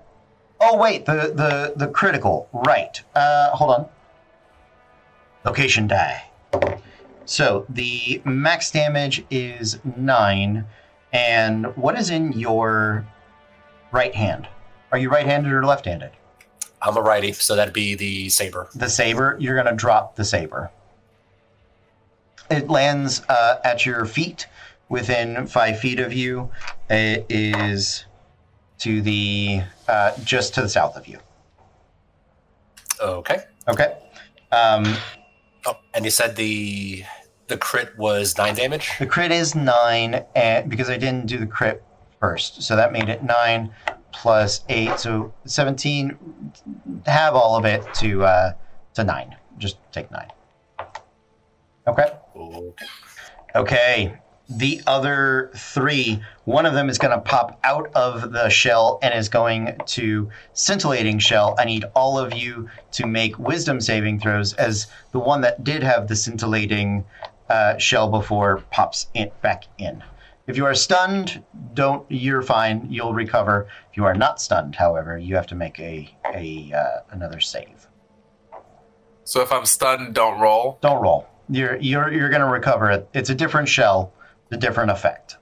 Oh wait, the the the critical. Right. Uh, hold on. Location die. So the max damage is nine, and what is in your right hand? Are you right-handed or left-handed? I'm a righty, so that'd be the saber. The saber. You're gonna drop the saber. It lands uh, at your feet, within five feet of you. It is to the uh, just to the south of you. Okay. Okay. Um, Oh, and you said the the crit was nine damage. the crit is nine, and because I didn't do the crit first, so that made it nine plus eight, so seventeen. Have all of it to uh, to nine. Just take nine. Okay. Okay. Okay. The other three, one of them is going to pop out of the shell and is going to scintillating shell. I need all of you to make wisdom saving throws as the one that did have the scintillating uh, shell before pops in, back in. If you are stunned, don't. You're fine. You'll recover. If you are not stunned, however, you have to make a a uh, another save. So if I'm stunned, don't roll. Don't roll. You're you're you're going to recover it. It's a different shell, a different effect.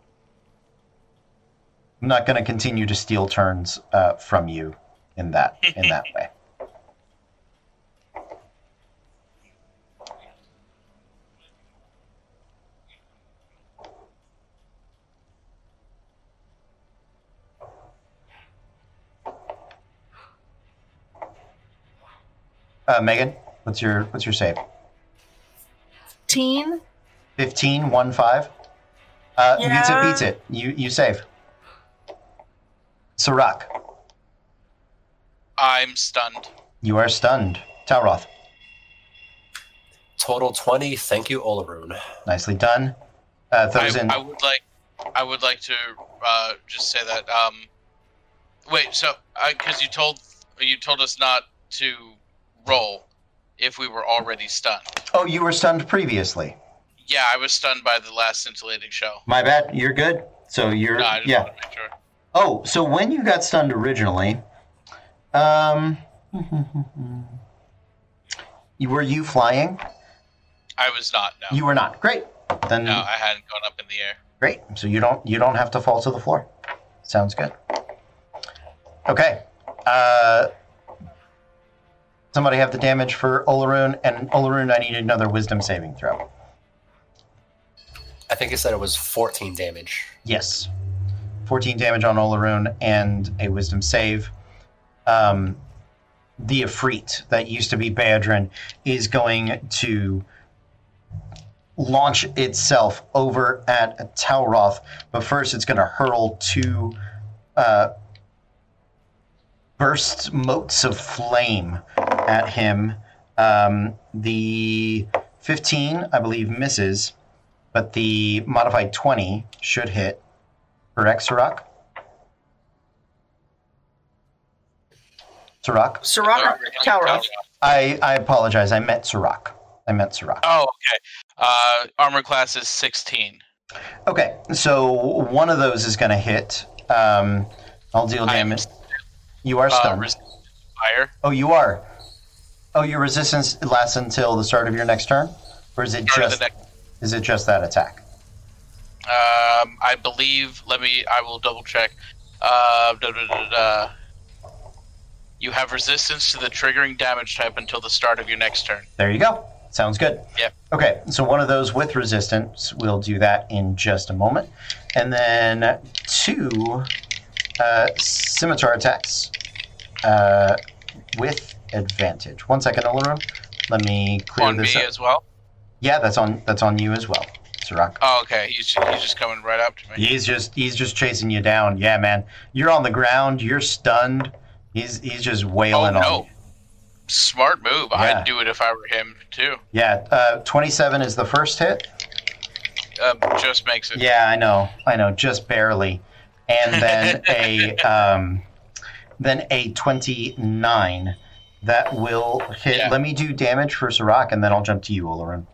I'm not going to continue to steal turns uh, from you in that in that [LAUGHS] way. Uh, Megan, what's your what's your save? Teen. 15, 1 5. Uh, Beats it, beats it. You, you save. Sirach, I'm stunned. you are stunned. Talroth, Total twenty. Thank you, Olaroon. nicely done. Uh, I, throws in. I would like, I would like to uh, just say that. Um, wait, so because you told you told us not to roll if we were already stunned. oh, you were stunned previously. Yeah, I was stunned by the last scintillating shell. My bad. You're good. So you're. No, yeah. make sure. Oh, so when you got stunned originally, um, you [LAUGHS] were you flying? I was not. No, You were not. Great. Then no, I hadn't gone up in the air. Great. So you don't you don't have to fall to the floor. Sounds good. Okay. Uh, somebody have the damage for Olaroon, and Olaroon, I need another Wisdom saving throw. I think you said it was fourteen damage. Yes. 14 damage on Olaroon and a Wisdom save. Um, the Efreet that used to be Beradrin is going to launch itself over at Talroth. But first, it's going to hurl two uh, burst motes of flame at him. Um, the 15, I believe, misses, but the modified 20 should hit. Correct, Sirach? Sirach? Sirach Tower. I, I apologize. I meant Sirach. I meant Sirach. Oh, okay. Uh, armor class is 16. Okay, so one of those is going to hit. Um, I'll deal damage. You are Uh, stunned. res- fire. oh, you are. Oh, your resistance lasts until the start of your next turn, or is it Start just next- is it just that attack? Um, I believe. Let me. I will double check. Uh, da, da, da. You have resistance to the triggering damage type until the start of your next turn. There you go. Sounds good. Yep. Okay, so one of those with resistance, we'll do that in just a moment, and then two uh, scimitar attacks uh, with advantage. One second, Olaroon. Let me clear On me this up. as well. Yeah, that's on that's on you as well, Sirach. Oh, okay. He's he's just coming right up to me. He's just he's just chasing you down. Yeah, man. You're on the ground. You're stunned. He's he's just Oh wailing on no! you. Smart move. Yeah. I'd do it if I were him too. Yeah. Uh, 27 is the first hit. Um, just makes it. Yeah, I know. I know. Just barely. And then [LAUGHS] a um, then a 29 that will hit. Yeah. Let me do damage for Sirach, and then I'll jump to you, Olaroon.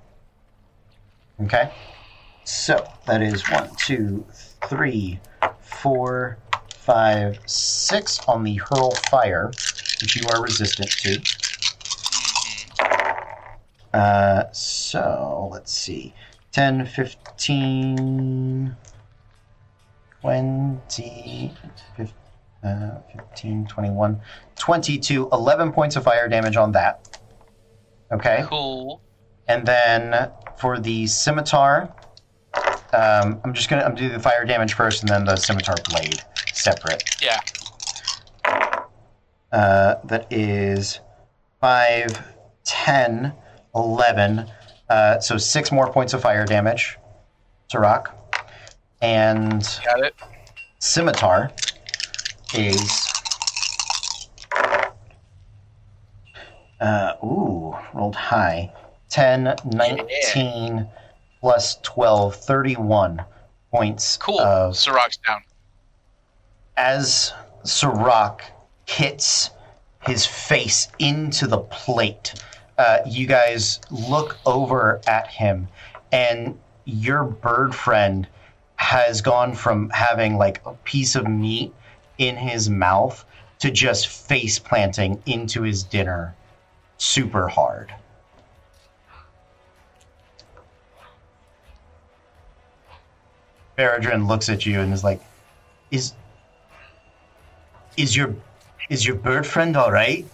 Okay. So that is one, two, three, four, five, six on the hurl fire, which you are resistant to. Uh, so let's see. 10, 15, 20, fif- uh, 15, 21, 22, 11 points of fire damage on that. Okay. Cool. And then for the scimitar, um, I'm just gonna I'm gonna do the fire damage first, and then the scimitar blade separate. Yeah. Uh, that is 5, 10, 11. Uh, so six more points of fire damage to rock. And Got it. scimitar is. Uh, ooh, rolled high. 10, 19, plus 12, 31 points Cool. of Sirach's down. as Sirach hits his face into the plate, uh, you guys look over at him, and your bird friend has gone from having like a piece of meat in his mouth to just face planting into his dinner super hard. Beradrin looks at you and is like, "Is is your is your bird friend all right?"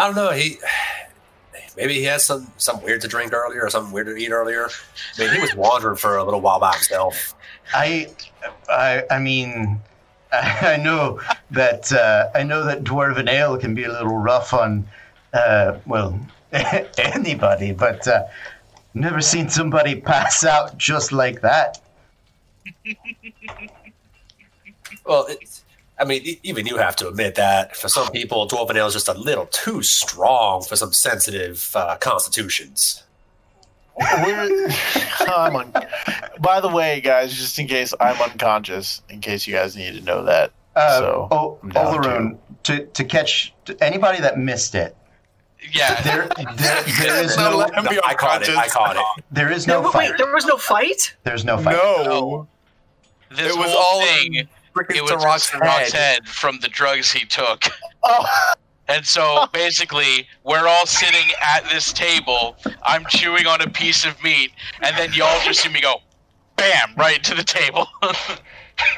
I don't know. He maybe he had some some weird to drink earlier or something weird to eat earlier. I mean, he was wandering for a little while by himself. I, I, I mean, [LAUGHS] I know that uh, I know that dwarven ale can be a little rough on, uh, well, [LAUGHS] anybody, but uh, never seen somebody [LAUGHS] pass out just like that. Well, it's, I mean, even you have to admit that for some people, dwarven ale is just a little too strong for some sensitive uh, constitutions. I'm un- By the way, guys, just in case I'm unconscious, in case you guys need to know that. Uh, So, oh, I'm down Olaroon, to to catch to anybody that missed it, yeah. there there, there [LAUGHS] is no Let him be I caught it. I caught it. there is No, no but wait, fight. there was no fight? There's no fight. No. This It was whole all thing. in It was Tarak's Tarak's head. head from the drugs he took. Oh, [LAUGHS] And so [LAUGHS] basically, we're all sitting at this table. I'm chewing on a piece of meat, and then y'all just see me go, bam, right to the table. [LAUGHS]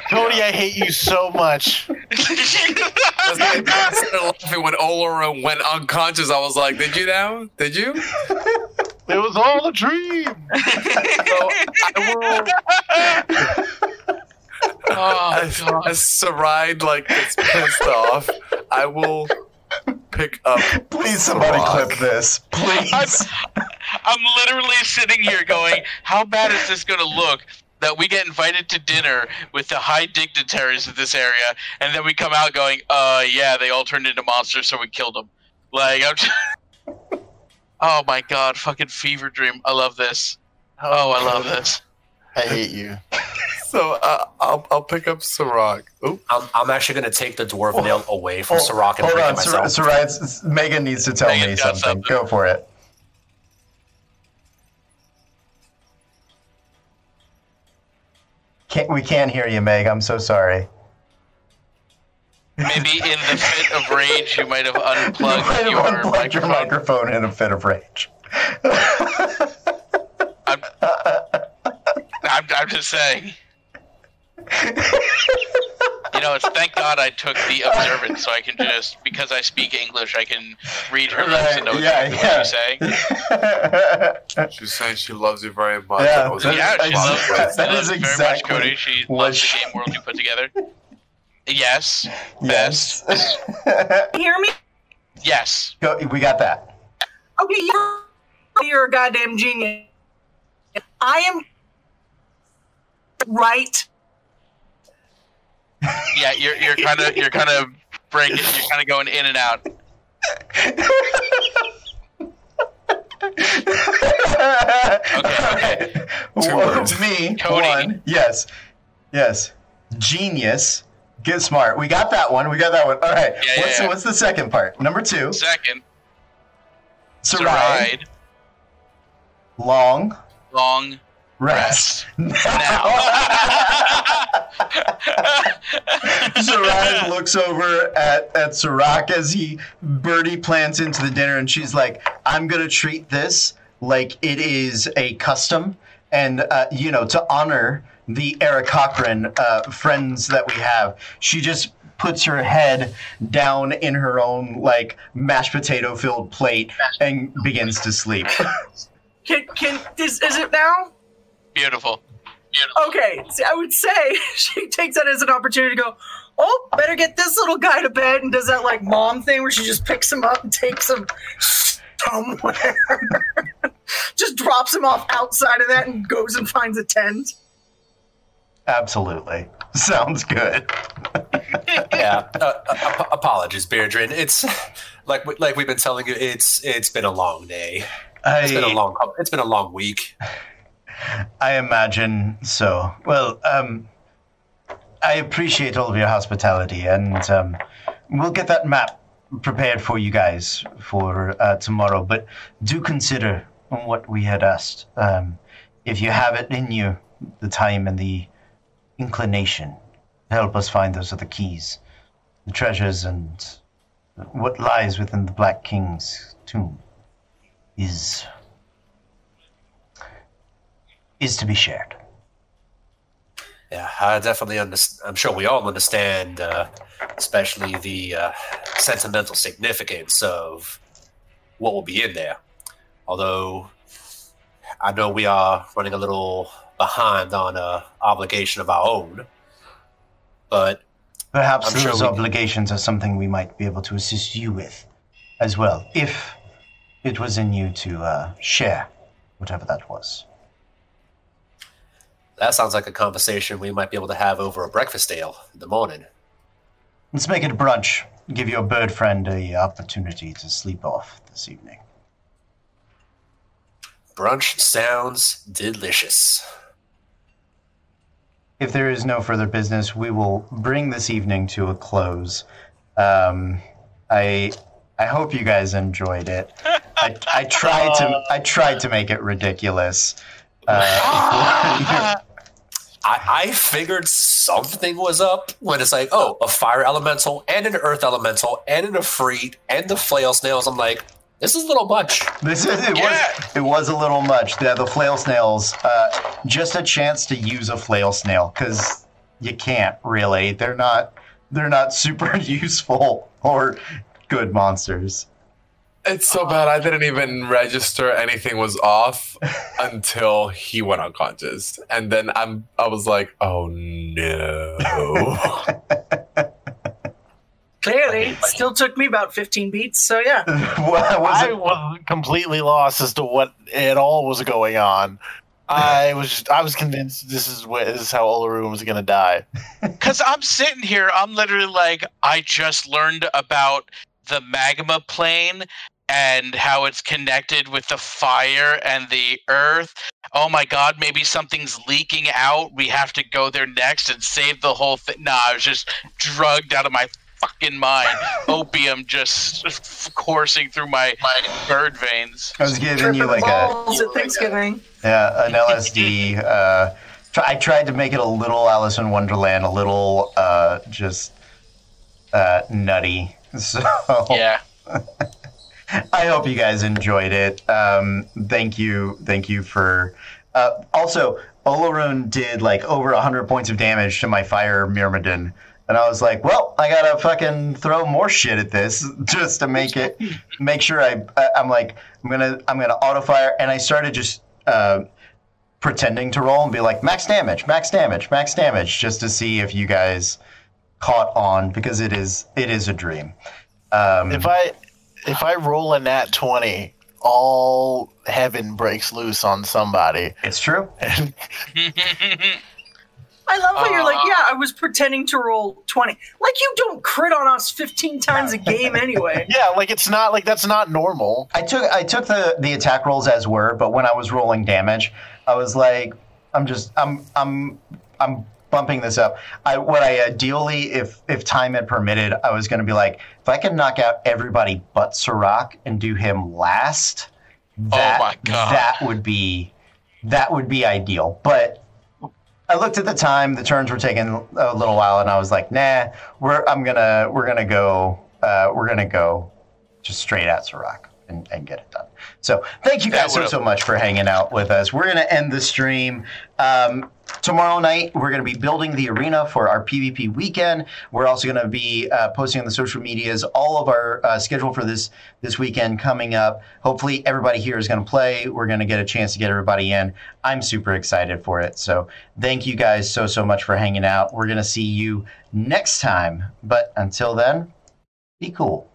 Cody, I hate you so much. I started laughing when Olora went unconscious. I was like, "Did you now? Did you?" It was all a dream. So I will. [LAUGHS] oh, As, God. as Sarai like gets pissed off, I will pick up. Please, somebody Rock. clip this. Please. I'm literally sitting here going, how bad is this going to look that we get invited to dinner with the high dignitaries of this area, and then we come out going, uh, yeah, they all turned into monsters, so we killed them. Like, I'm just... [LAUGHS] oh my god, fucking fever dream. I love this. Oh, I love this. I hate you. So uh, I'll I'll pick up Sirach. Oh, I'm, I'm actually going to take the dwarf Oh. nail away from Oh, Sirach and Hold bring it on, Sar- myself. Sarai, it's- Megan needs to tell Megan me something. something. Go for it. Can't, we can't hear you, Meg. I'm so sorry. Maybe in the [LAUGHS] fit of rage, you might have You might unplugged have your unplugged your microphone. microphone in a fit of rage. I'm, I'm, I'm just saying. You know, it's thank God I took the [LAUGHS] observant, so I can just because I speak English, I can read her lips and know yeah, exactly what she's saying. [LAUGHS] she's saying she loves you very much. Yeah, That that- Yeah, she I- loves, that she is loves very much exactly Cody. She loves she- the game world you put together. Yes, yes. [LAUGHS] hear me? yes. Go, we got that. Okay, you're, you're a goddamn genius. I am right. Yeah, you're you're kind of you're kind of breaking. You're kind of going in and out. okay. Two Whoa, words. Me, Cody. one. Yes. Yes. Genius. Get smart. We got that one. We got that one. All right. Yeah, yeah, what's, yeah. what's the second part? Number two. Second, to Sarai. ride Long long rest. rest. [LAUGHS] [LAUGHS] Sarai looks over at, at Sirach as he birdie plants into the dinner and she's like, I'm going to treat this like it is a custom and, uh, you know, to honor the Aarakocra uh, friends that we have. She just puts her head down in her own, like, mashed potato filled plate and begins to sleep. Can can is, is it now? Beautiful. Beautiful. Okay, see, I would say [LAUGHS] she takes that as an opportunity to go. Oh, better get this little guy to bed, and does that like mom thing where she just picks him up and takes him somewhere, [LAUGHS] just drops him off outside of that, and goes and finds a tent. Absolutely. [LAUGHS] Sounds good. yeah. Uh, uh, ap- apologies, Beradrin. It's like we- like we've been telling you. It's it's been a long day. it's been a long. It's been a long week. I imagine so. Well, um, I appreciate all of your hospitality, and um, we'll get that map prepared for you guys for uh, tomorrow. But do consider what we had asked. Um, if you have it in you, the time and the inclination help us find those other keys, the treasures, and what lies within the Black King's tomb is is to be shared. Yeah, I definitely understand. I'm sure we all understand, uh, especially the uh, sentimental significance of what will be in there. Although I know we are running a little behind on a obligation of our own, but Perhaps I'm those we- obligations are something we might be able to assist you with as well, if it was in you to uh, share whatever that was. That sounds like a conversation we might be able to have over a breakfast ale in the morning. Let's make it a brunch. Give your bird friend a opportunity to sleep off this evening. Brunch sounds delicious. If there is no further business, we will bring this evening to a close. Um, I I hope you guys enjoyed it. [LAUGHS] I, I tried to I tried to make it ridiculous. Uh, [LAUGHS] I, I figured something was up when it's like, oh, a fire elemental and an earth elemental and an Efreet and the flail snails. I'm like, this is a little much. This is it Yeah. was it was a little much. The, the flail snails, uh, just a chance to use a flail snail because you can't really. They're not they're not [LAUGHS] super useful or good monsters. It's so bad. I didn't even register anything was off [LAUGHS] until he went unconscious, and then I'm. I was like, "Oh no!" [LAUGHS] Clearly, it still took me about 15 beats. So yeah, [LAUGHS] what was I it? was completely lost as to what at all was going on. I was just, I was convinced this is what this is how Olaroon was gonna die. Because I'm sitting here, I'm literally like, I just learned about the magma plane and how it's connected with the fire and the earth. Oh my god, maybe something's leaking out. We have to go there next and save the whole thing. Nah, I was just drugged out of my fucking mind. [LAUGHS] Opium just [LAUGHS] coursing through my, my bird veins. I was giving you like a at Thanksgiving. yeah, an LSD. [LAUGHS] Uh, I tried to make it a little Alice in Wonderland, a little uh, just uh, nutty. So Yeah. [LAUGHS] I hope you guys enjoyed it. Um, thank you, thank you for. Uh, also, Olaroon did like over hundred points of damage to my fire Myrmidon, and I was like, well, I gotta fucking throw more shit at this [LAUGHS] just to make it, make sure I. I I'm like, I'm gonna, I'm gonna auto fire, and I started just. Uh, pretending to roll and be like max damage max damage max damage just to see if you guys caught on because it is it is a dream um, If I if I roll a nat twenty, all heaven breaks loose on somebody. it's true [LAUGHS] I love how you're like, yeah, I was pretending to roll 20. Like you don't crit on us 15 times a game anyway. [LAUGHS] yeah, like it's not like that's not normal. I took I took the the attack rolls as were, but when I was rolling damage, I was like, I'm just I'm I'm I'm bumping this up. I what I ideally, if if time had permitted, I was going to be like, if I can knock out everybody but Sirach and do him last, that my God. that would be that would be ideal. But I looked at the time; the turns were taking a little while, and I was like, nah, we're I'm gonna we're gonna go uh, we're gonna go just straight at Sirach and, and get it done. So thank you guys so so much for hanging out with us. We're gonna end the stream. Um, tomorrow night we're gonna be building the arena for our PvP weekend. We're also gonna be uh, posting on the social medias all of our uh, schedule for this this weekend coming up. Hopefully everybody here is gonna play. We're gonna get a chance to get everybody in. I'm super excited for it. So thank you guys so so much for hanging out. We're gonna see you next time. But until then, be cool.